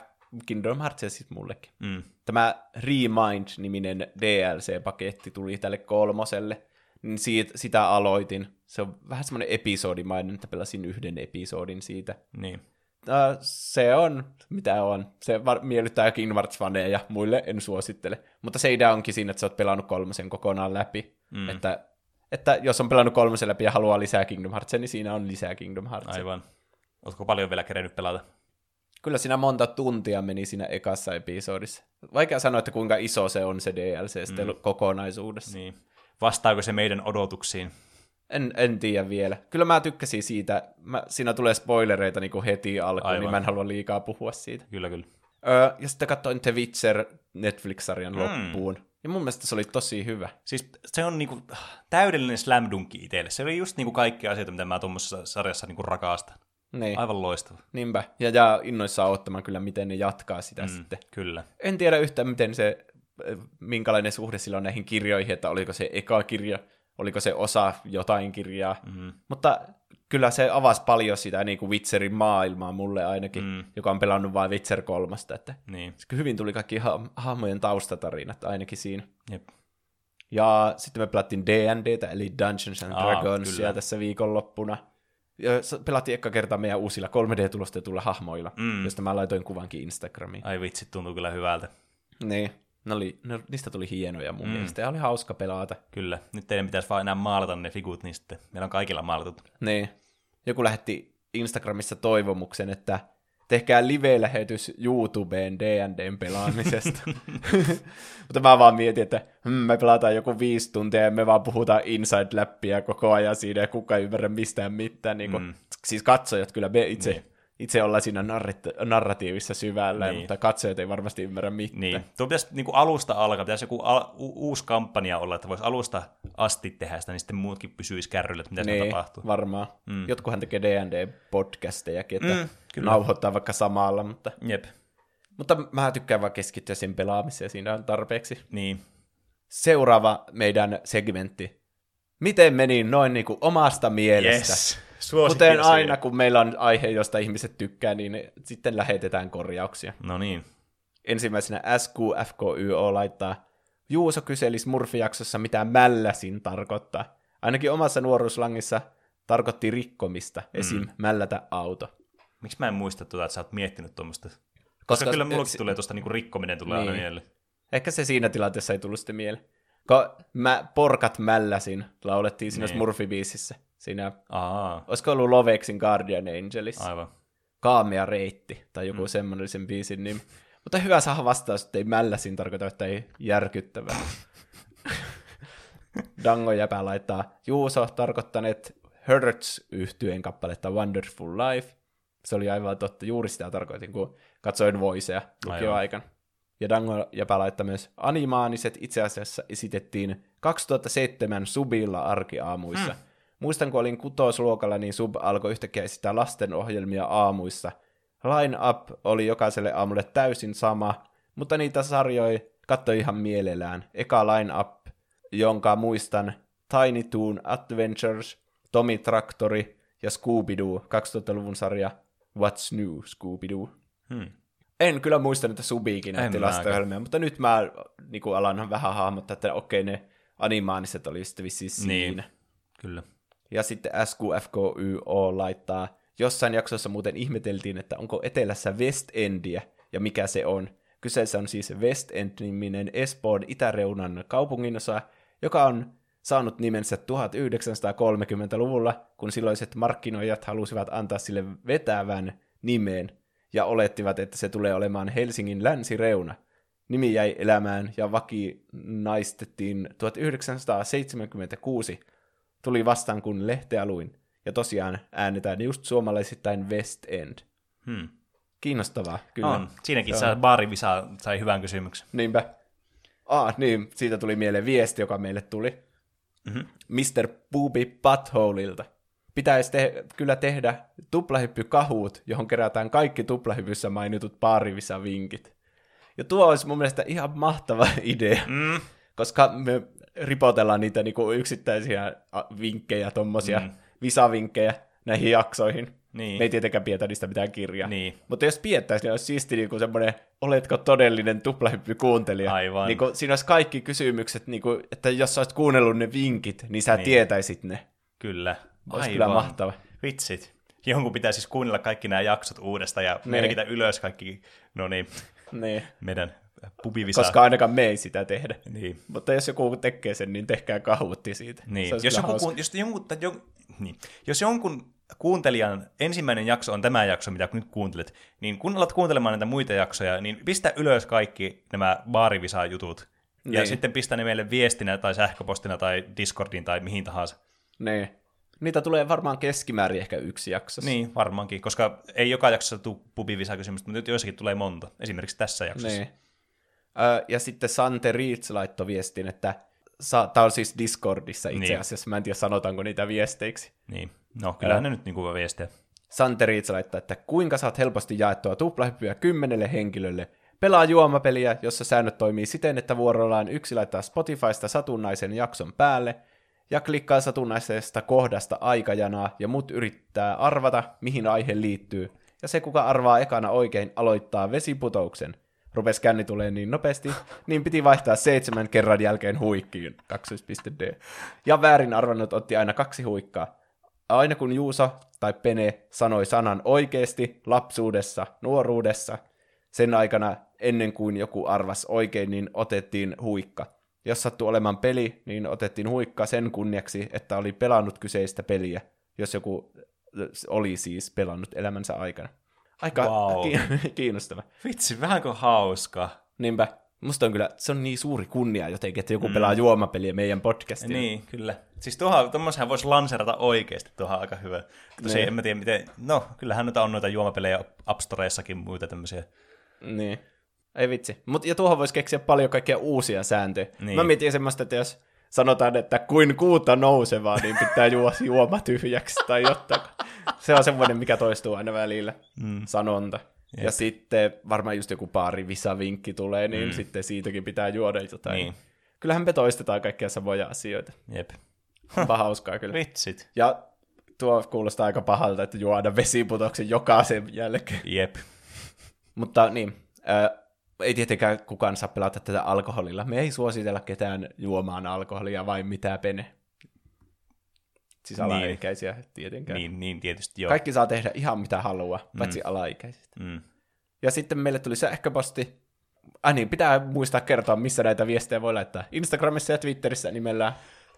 Kingdom Heartsia siis mullekin. Mm. Tämä Remind-niminen DLC-paketti tuli tälle kolmoselle. Niin siitä, sitä aloitin. Se on vähän semmoinen episodimainen, että pelasin yhden episodin siitä. Niin. äh, se on, mitä on. Se var- miellyttää Kingdom Hearts-faneja ja muille en suosittele. Mutta se idea onkin siinä, että sä oot pelannut kolmosen kokonaan läpi. Mm. Että, että jos on pelannut kolmosen läpi ja haluaa lisää Kingdom Heartsia, niin siinä on lisää Kingdom Heartsia. Aivan. Oletko paljon vielä kerennyt pelata? Kyllä siinä monta tuntia meni siinä ekassa episodissa. Vaikea sanoa, että kuinka iso se on se DLC sitten mm. kokonaisuudessa. Niin. Vastaako se meidän odotuksiin? En, en tiedä vielä. Kyllä mä tykkäsin siitä. Mä, siinä tulee spoilereita niin kuin heti alkuun, Aivan. niin mä en halua liikaa puhua siitä. Kyllä, kyllä. Öö, ja sitten katsoin The Witcher Netflix-sarjan mm. loppuun. Ja mun mielestä se oli tosi hyvä. Siis se on niinku täydellinen slam dunki itselle. Se oli just niinku kaikki asioita, mitä mä tuommoisessa sarjassa niinku rakastan. Niin, Aivan loistava. niinpä. Ja, ja innoissaan ottamaan kyllä, miten ne jatkaa sitä mm. sitten. Kyllä. En tiedä yhtään, miten se, minkälainen suhde sillä on näihin kirjoihin, että oliko se eka kirja, oliko se osa jotain kirjaa. Mm-hmm. Mutta kyllä se avasi paljon sitä niin kuin Witcherin maailmaa mulle ainakin, mm. joka on pelannut vain Witcher kolmasta. Että Niin. se hyvin tuli kaikki ha- hahmojen taustatarinat ainakin siinä. Jep. Ja sitten me pelattiin D&Dtä, eli Dungeons and Dragonsia kyllä. tässä viikonloppuna. Ja pelattiin eka kertaa meidän uusilla 3D-tulostetulla hahmoilla, Mm. josta mä laitoin kuvankin Instagramiin. Ai vitsi, tuntuu kyllä hyvältä. Niin, ne oli, ne, niistä tuli hienoja mun mm. mielestä, ja oli hauska pelata. Kyllä. Nyt teidän pitäisi vaan enää maalata ne figut, niin sitten meillä on kaikilla maalatut. Niin. Joku lähetti Instagramissa toivomuksen, että tehkää live-lähetys YouTubeen D&Dn pelaamisesta. Mutta mä vaan mietin, että hmm, me pelataan joku viisi tuntia ja me vaan puhutaan inside-läppiä koko ajan siinä ja kukaan ei ymmärrä mistään mitään. Niin kuin, mm. Siis katsojat kyllä, me itse, niin. Itse ollaan siinä narrit- narratiivissa syvällä, Niin. mutta katsojat ei varmasti ymmärrä mitään. Niin. Tuo pitäisi niin kuin alusta alkaa, pitäisi joku al- u- uusi kampanja olla, että voisi alusta asti tehdä sitä, niin sitten muutkin pysyisi kärryllä, että mitä niin. Tapahtuu. varmaan. Mm. Jotkuhan tekee D&D-podcastejakin, että mm, kyllä. nauhoittaa vaikka samalla, mutta, Jep. mutta mä tykkään vaan keskittyä sen pelaamiseen, siinä on tarpeeksi. Niin. Seuraava meidän segmentti. Miten meni noin niin kuin omasta mielestä? Yes. Kuten aina, kun meillä on aihe, josta ihmiset tykkää, niin sitten lähetetään korjauksia. No niin. Ensimmäisenä SQFKYO laittaa, Juuso kyseli Smurfi-jaksossa, mitä mälläsin tarkoittaa. Ainakin omassa nuoruuslangissa tarkoitti rikkomista, esim. mällätä auto. Miksi mä en muista tuota, että sä oot miettinyt tuommoista? Koska, Koska- kyllä mullakin si- tulee tuosta niinku rikkominen tulee aina Niin. mieleen. Ehkä se siinä tilanteessa ei tullut sitten mieleen. Kun mä porkat mälläsin, laulettiin siinä Niin. Smurfi-biisissä. Siinä, Aa, olisiko ollut Lovexin Guardian Angelis? aivan. Kaamea reitti, tai joku mm. semmoinen sen biisin nimi. Mutta hyvä saada vastaus, että ei mälläsin tarkoita, että ei järkyttävää. Dango jäpä laittaa Juuso tarkoittaneet Hurts yhtyeen kappaletta Wonderful Life. Se oli aivan totta, juuri sitä tarkoitin, kun katsoin Voicea lukioaikana. Ja Dango jäpä laittaa myös animaaniset itse asiassa esitettiin 2007 Subilla arkiaamuissa. Hmm. Muistan, kun olin kutosluokalla, niin Sub alkoi yhtäkkiä esittää lastenohjelmia aamuissa. Line Up oli jokaiselle aamulle täysin sama, mutta niitä sarjoja katsoi ihan mielellään. Eka Line Up, jonka muistan Tiny Toon Adventures, Tommy Traktori ja Scooby-Doo, 2000-luvun sarja What's New Scooby-Doo. Hmm. En kyllä muistanut, että Subiikin En lastenohjelmia, mutta nyt mä niin alan vähän hahmottaa, että okei, ne animaaniset oli sitten vissiin siinä. Niin. Kyllä. Ja sitten SQFKYO laittaa, jossain jaksossa muuten ihmeteltiin, että onko etelässä West Endiä ja mikä se on. Kyseessä on siis West End-niminen Espoon itäreunan kaupunginosa, joka on saanut nimensä 1930-luvulla, kun silloiset markkinoijat halusivat antaa sille vetävän nimen ja olettivat, että se tulee olemaan Helsingin länsireuna. Nimi jäi elämään ja vakinaistettiin 1976 tuli vastaan, kun lehteä luin. Ja tosiaan äänetään just suomalaisittain West End. Hmm. Kiinnostavaa, kyllä. On. Siinäkin saa baarivisa sai hyvän kysymyksen. Niinpä. Ah, niin, siitä tuli mieleen viesti, joka meille tuli. Mhm. Mr. Booby Buttholeilta. Pitäisi te- kyllä tehdä tuplahyppykahuut, johon kerätään kaikki tuplahypyssä mainitut baarivisa-vinkit. Ja tuo olisi mun mielestä ihan mahtava idea, Mm. koska me ripotellaan niitä niinku yksittäisiä vinkkejä, tommosia Mm. visavinkkejä näihin jaksoihin. Niin. Me ei tietenkään pietä niistä mitään kirjaa. Niin. Mutta jos piettäisi, niin olisi siisti niinku semmoinen, oletko todellinen tuplahyppykuuntelija. Aivan. Niinku, siinä olisi kaikki kysymykset, niinku, että jos olisit kuunnellut ne vinkit, niin sä Niin. niin. tietäisit ne. Kyllä. Olisi kyllä mahtava. Vitsit. jonkun pitää siis kuunnella kaikki nämä jaksot uudestaan ja merkitä ylös kaikki, no niin, Niin. meidän pubivisa. Koska ainakaan me ei sitä tehdä. Niin. Mutta jos joku tekee sen, niin tehkää kahuutti siitä. Niin. Jos, joku, hauska. jos, jonkun, tai jon, niin. jos jonkun kuuntelijan ensimmäinen jakso on tämä jakso, mitä nyt kuuntelet, niin kun alat kuuntelemaan näitä muita jaksoja, niin pistä ylös kaikki nämä baarivisa-jutut. Ja Niin. sitten pistä ne meille viestinä tai sähköpostina tai Discordiin tai mihin tahansa. Niin. Niitä tulee varmaan keskimäärin ehkä yksi jaksossa. Niin, varmaankin, koska ei joka jaksossa tule pubivisa-kysymystä, mutta nyt joissakin tulee monta. Esimerkiksi tässä jaksossa. Niin. Ja sitten Sante Reeds laittoi viestin, että tämä on siis Discordissa itse Niin. asiassa, mä en tiedä sanotaanko niitä viesteiksi. Niin. No, kyllähän ne nyt niin kuin viestiä. Sante Reeds laittaa, että kuinka saat helposti jaettua tuplahyppyä kymmenelle henkilölle. Pelaa juomapeliä, jossa säännöt toimii siten, että vuorollaan yksi laittaa Spotifysta satunnaisen jakson päälle ja klikkaa satunnaisesta kohdasta aikajanaa ja muut yrittää arvata, mihin aihe liittyy. Ja se, kuka arvaa ekana oikein, aloittaa vesiputouksen. Rupes känni tulee niin nopeasti, niin piti vaihtaa seitsemän kerran jälkeen huikkiin. 2.d. Ja väärin arvannut otti aina kaksi huikkaa. Aina kun Juuso tai Pene sanoi sanan oikeasti, lapsuudessa, nuoruudessa, sen aikana ennen kuin joku arvas oikein, niin otettiin huikka. Jos sattui olemaan peli, niin otettiin huikka sen kunniaksi, että oli pelannut kyseistä peliä, jos joku oli siis pelannut elämänsä aikana. Aika Wow. ki- kiinnostava. Vitsi, vähän kuin hauska. Niinpä. Musta on kyllä, se on niin suuri kunnia jotenkin, että joku mm. pelaa juomapeliä meidän podcastilla. Niin, kyllä. Siis tuohon, tuommoisenhän voisi lanserata oikeasti, tuohon on aika hyvä. Tosi Niin. en mä tiedä miten, no kyllähän noita on noita juomapelejä App Storeissakin muita tämmöisiä. Niin. Ei vitsi. Mut, ja tuohon voisi keksiä paljon kaikkia uusia sääntöjä. Niin. Mä mietin semmoista, että jos sanotaan, että kuin kuuta nousevaa, niin pitää juo juoma tyhjäksi tai jotain. Se on semmoinen, mikä toistuu aina välillä, mm. sanonta. Jep. Ja sitten varmaan just joku pari visavinkki tulee, niin mm. sitten siitäkin pitää juoda jotain. Niin. Kyllähän me toistetaan kaikkia samoja asioita. Jep. Onpa hauskaa kyllä. Vitsit. Ja tuo kuulostaa aika pahalta, että juoda vesiputoksen jokaisen jälkeen. Jep. Mutta niin, ei tietenkään kukaan saa pelata tätä alkoholilla. Me ei suositella ketään juomaan alkoholia, vai mitä pene. Siis Niin. alaikäisiä tietenkään. Niin, niin tietysti joo. Kaikki saa tehdä ihan mitä haluaa, paitsi alaikäiset. Mm. Ja sitten meille tuli sähköposti. Ai niin, pitää muistaa kertoa, missä näitä viestejä voi laittaa. Instagramissa ja Twitterissä nimellä.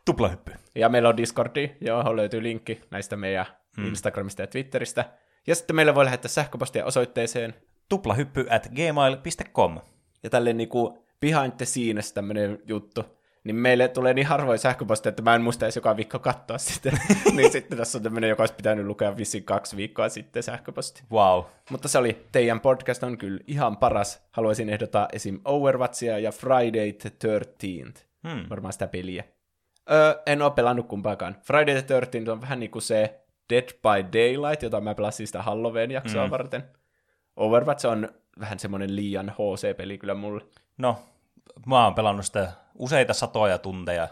Tuplahyppy. Ja meillä on Discordi, johon löytyy linkki näistä meidän mm. Instagramista ja Twitteristä. Ja sitten meille voi lähettää sähköpostia osoitteeseen Tuplahyppy at gmail.com. ja tälleen niinku behind the scenes tämmönen juttu, niin meille tulee niin harvoin sähköpostia, että mä en muista edes joka viikko katsoa sitä. niin sitten tässä on tämmönen, joka olisi pitänyt lukea vissiin kaksi viikkoa sitten sähköposti. Wow. Mutta se oli, teidän podcast on kyllä ihan paras. Haluaisin ehdottaa esim. Overwatchia ja Friday the 13th. Hmm. Varmaan sitä peliä. Öö, en ole pelannut kumpaakaan. Friday the 13th on vähän niinku se Dead by Daylight, jota mä pelasin sitä Halloween-jaksoa mm. varten. Overwatch on vähän semmoinen liian HC-peli kyllä mulle. No, mä oon pelannut sitä useita satoja tunteja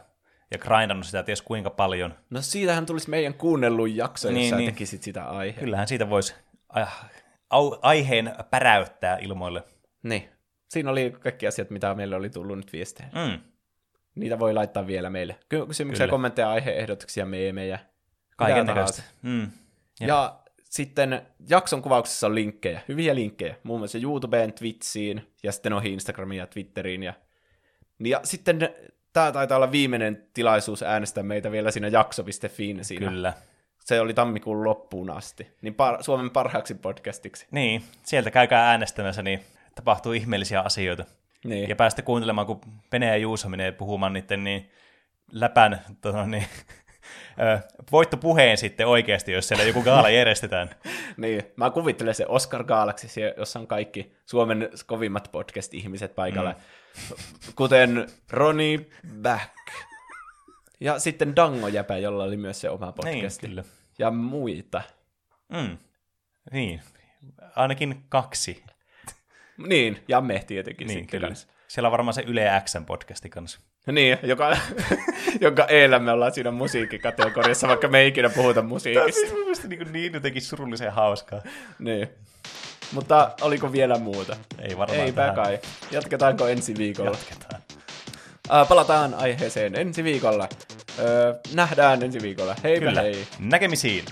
ja grindannut sitä ties kuinka paljon. No siitähän tulisi meidän kuunnellun jakso, jos Niin, sä niin. tekisit sitä aiheen. Kyllähän siitä voisi ah, aiheen päräyttää ilmoille. Niin. Siinä oli kaikki asiat, mitä meille oli tullut nyt viestejä. Mm. Niitä voi laittaa vielä meille. Ky- Kysymyksiä, Kyllä. kommentteja, aiheehdotuksia, meemejä. Kaiken näköistä. Mm. Jep. Ja sitten jakson kuvauksessa on linkkejä, hyviä linkkejä, muun muassa YouTubeen, Twitchiin ja sitten noihin Instagramiin ja Twitteriin. Ja, ja sitten tämä taitaa olla viimeinen tilaisuus äänestää meitä vielä siinä jakso.fiin siinä. Kyllä. Se oli tammikuun loppuun asti. Niin par- Suomen parhaaksi podcastiksi. Niin, sieltä käykää äänestämässä, niin tapahtuu ihmeellisiä asioita. Niin. Ja päästä kuuntelemaan, kun Pene ja Juuso menee puhumaan niiden niin läpän tota, niin, ö, voittopuheen sitten oikeasti, jos siellä joku gaala järjestetään. Niin, mä kuvittelen se Oscar Galaxy, jossa on kaikki Suomen kovimmat podcast-ihmiset paikalla, mm. kuten Ronnie Back. Ja sitten Dango Jäpä, jolla oli myös se oma Niin, podcasti. kyllä. ja muita. Mm. Niin, ainakin kaksi. Niin, ja me tietenkin Niin, sitten kyllä. kanssa. Siellä on varmaan se Yle Xn podcasti kanssa. Niin, joka, jonka eellä me ollaan siinä musiikkikategoriassa, vaikka me ei ikinä puhuta musiikista. mun mielestä niin, niin jotenkin surullisen hauskaa. Niin. Mutta oliko vielä muuta? Ei varmaan Eipä tähän. kai. Jatketaanko ensi viikolla? Jatketaan. Äh, palataan aiheeseen ensi viikolla. Öö, nähdään ensi viikolla. Heipä Kyllä. hei. Näkemisiin.